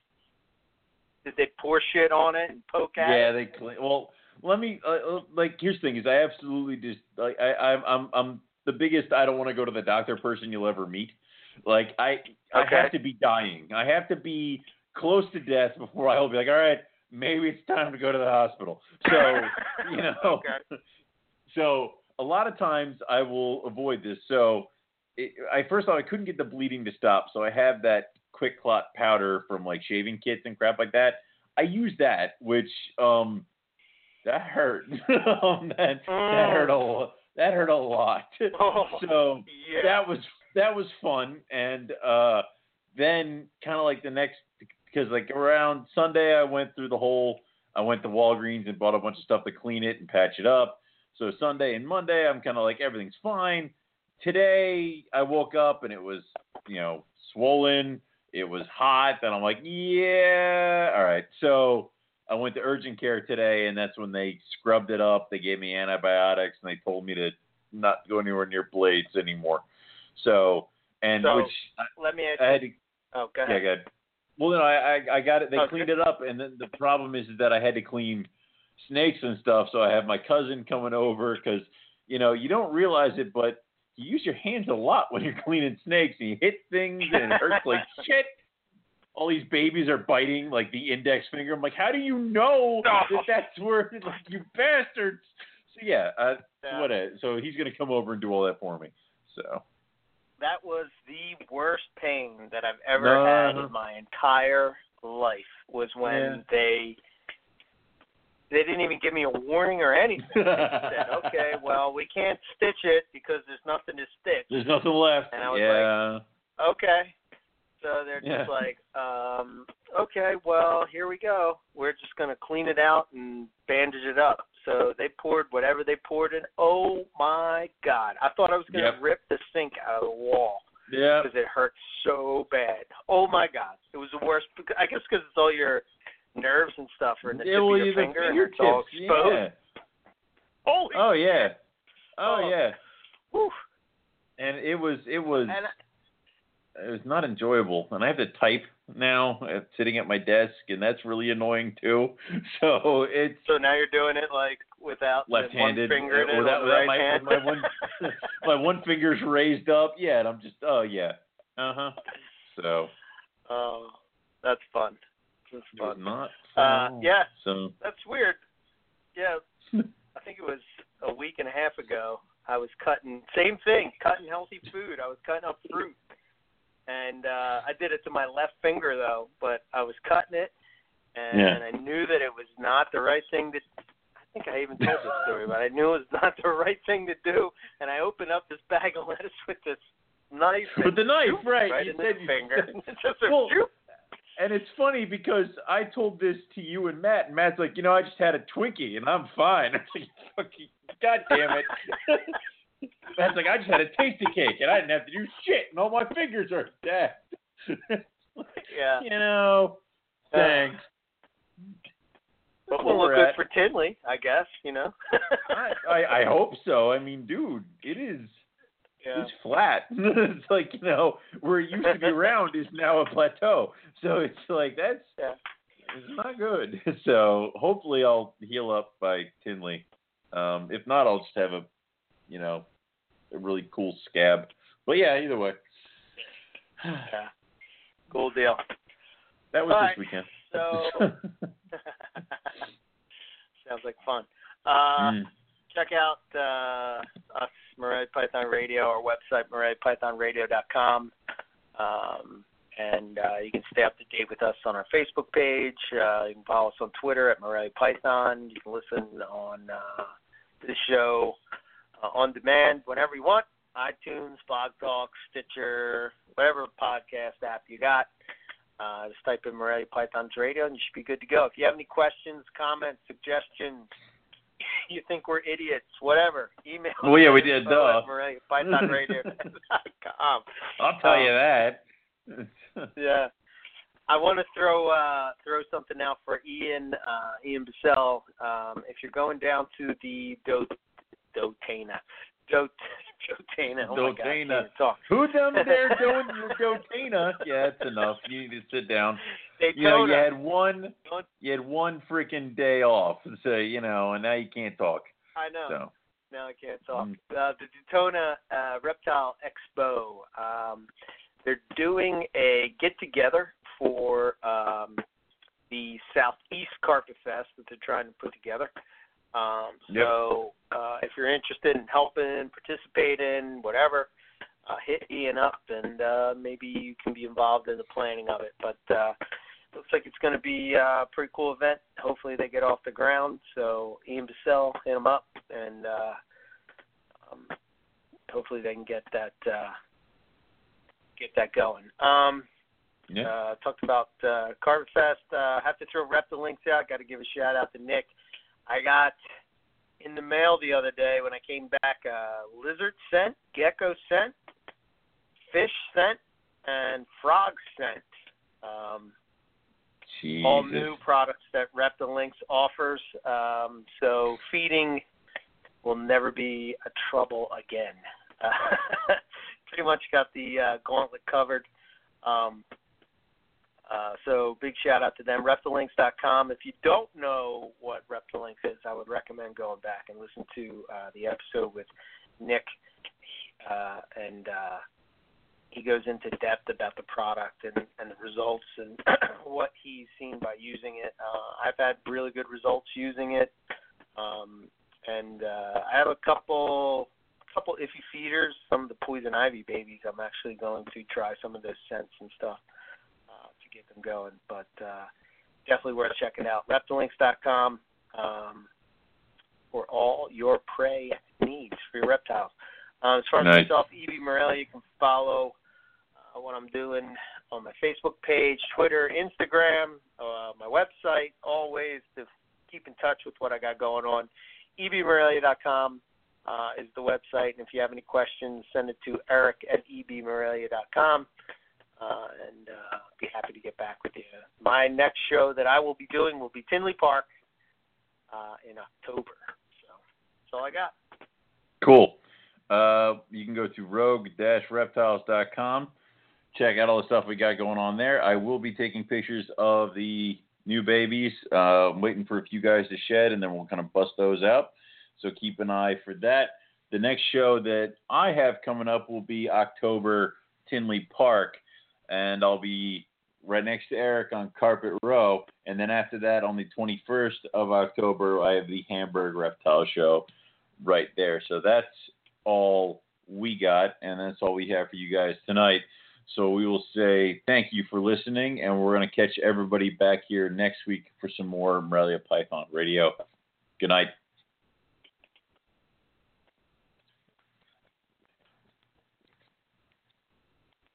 did they pour shit on it and poke at Yeah, it? they clean. Well, let me uh, uh, like. Here's the thing: is I absolutely just like I I'm I'm I'm the biggest. I don't want to go to the doctor person you'll ever meet. Like I I Okay. have to be dying. I have to be close to death before I'll be like, all right, maybe it's time to go to the hospital. So you know. Okay. So a lot of times I will avoid this. So it, I first thought I couldn't get the bleeding to stop, so I have that quick clot powder from like shaving kits and crap like that. I use that, which um that hurt. um, that, that Mm. hurt a lo- that hurt a lot. Oh, so yeah. that was that was fun and uh then kind of like the next because like around sunday i went through the whole i went to walgreens and bought a bunch of stuff to clean it and patch it up. So sunday and monday i'm kind of like everything's fine. Today i woke up and it was you know swollen. It was hot. And i'm like yeah. All right. So i went to urgent care today and that's when they scrubbed it up. They gave me antibiotics and they told me to not go anywhere near blades anymore. So and So, which Let me ask I had to Oh, go ahead. yeah, ahead. Well, then I I, I got it. They Okay. cleaned it up, and then the problem is that I had to clean snakes and stuff. So I have my cousin coming over because you know you don't realize it, but you use your hands a lot when you're cleaning snakes, and you hit things, and it hurts like shit. All these babies are biting like the index finger. I'm like, how do you know No. that that's where like you bastards? So yeah, uh, Yeah. what a, so he's gonna come over and do all that for me. So That was the worst pain that I've ever No. had in my entire life. Was when Yeah. they they didn't even give me a warning or anything. They said, "Okay, well, we can't stitch it because there's nothing to stitch." There's nothing left. And I was yeah. Okay. So they're Yeah. just like, um, okay, well, here we go. We're just going to clean it out and bandage it up. So they poured whatever they poured in. Oh my God. I thought I was going to Yep. rip the sink out of the wall yeah. because it hurt so bad. Oh my God. It was the worst. I guess because it's all your nerves and stuff are in the tip Yeah, well, of your finger and it's all exposed. Yeah. Holy Oh yeah. Oh Oh. yeah. Whew. And it was it was And it was not enjoyable. And I have to type now uh, sitting at my desk, and that's really annoying too. So it's so now you're doing it like without left-handed one finger in without, without right my, hand. with my one my one finger's raised up. Yeah, and I'm just oh yeah. Uh huh. So Oh, that's fun. That's fun. not. Uh, fun. yeah, So that's weird. Yeah, I think it was a week and a half ago. I was cutting same thing, cutting healthy food. I was cutting up fruit, and uh, I did it to my left finger though. But I was cutting it, and Yeah. I knew that it was not the right thing to. I think I even told this story, but I knew it was not the right thing to do. And I opened up this bag of lettuce with this knife. With the knife, shoop, right, Right you in said the you- finger. It's just Well, shoop. And it's funny because I told this to you and Matt, and Matt's like, you know, I just had a Twinkie and I'm fine. I'm like, fucking, God damn it. Matt's like, I just had a tasty cake and I didn't have to do shit, and all my fingers are dead. Yeah. you know, thanks. But That's we'll look good at. for Tinley, I guess. You know. I, I I hope so. I mean, dude, it is yeah. it's flat. it's like you know where it used to be round is now a plateau. So it's like that's Yeah. it's not good. So hopefully I'll heal up by Tinley. Um, if not, I'll just have a you know a really cool scab. But yeah, either way, yeah. Cool deal. that was All this right. weekend. So sounds like fun. Uh, Mm. check out uh, us, Morelia Python Radio, our website, MoreliaPythonRadio.com. Um, and uh, you can stay up to date with us on our Facebook page. Uh, you can follow us on Twitter at Morelia Python. You can listen on uh, the show uh, on demand whenever you want. iTunes, Blog Talk, Stitcher, whatever podcast app you got. Uh, just type in Morelia Python's Radio and you should be good to go. If you have any questions, comments, suggestions, you think we're idiots, whatever, email Well, yeah, we did, duh. at MoreliaPythonRadio.com. I'll tell you that. yeah. I want to throw uh, throw something out for Ian uh, Ian Bissell. Um, if you're going down to the Do Dotana, Dot Dotana, oh my God, Dotana. talk. Who them there doing your Dotana? Yeah, that's enough. You need to sit down. Daytona. You know, you had one you had one freaking day off. and So, you know, and now you can't talk. I know. So Now I can't talk. Mm. Uh, the Daytona uh, Reptile Expo. Um, they're doing a get together for um, the Southeast Carpet Fest that they're trying to put together. Um, Yep. so uh, if you're interested in helping, participating, whatever, uh, hit Ian up and uh, maybe you can be involved in the planning of it. But uh, looks like it's going to be uh, a pretty cool event. Hopefully they get off the ground. So Ian Bissell, hit him up and uh, um, hopefully they can get that uh, get that going. Um, yeah. uh, talked about uh, Carpet Fest. Uh, have to throw Reptilinks out. Got to give a shout out to Nick. I got in the mail the other day when I came back uh, lizard scent, gecko scent, fish scent, and frog scent. Um, all new products that Rep offers. Um, so feeding will never be a trouble again. Uh, pretty much got the uh, gauntlet covered. Um, uh, so big shout out to them. Reptilinks.com. If you don't know what Reptilinks is, I would recommend going back and listen to uh, the episode with Nick, uh, and uh, he goes into depth about the product and, and the results and what he's seen by using it. Uh, I've had really good results using it, um, and uh, I have a couple couple iffy feeders. Some of the poison ivy babies. I'm actually going to try some of those scents and stuff get them going. But uh, definitely worth checking out. Reptilinks.com um, for all your prey needs for your reptiles. Uh, as far as Nice. myself, EB Morelia, you can follow uh, what I'm doing on my Facebook page, Twitter, Instagram, uh, my website, all ways to keep in touch with what I got going on. ebmorelia.com uh, is the website, and if you have any questions, send it to eric at ebmorelia.com, uh, and uh, be happy to get back with you. My next show that I will be doing will be Tinley Park uh, in October. So that's all I got. Cool. Uh, you can go to rogue-reptiles.com. Check out all the stuff we got going on there. I will be taking pictures of the new babies. Uh, I'm waiting for a few guys to shed, and then we'll kind of bust those out. So keep an eye for that. The next show that I have coming up will be October Tinley Park, and I'll be right next to Eric on Carpet Row. And then after that, on the 21st of October, I have the Hamburg Reptile Show right there. So that's all we got, and that's all we have for you guys tonight. So we will say thank you for listening, and we're going to catch everybody back here next week for some more Morelia Python Radio. Good night.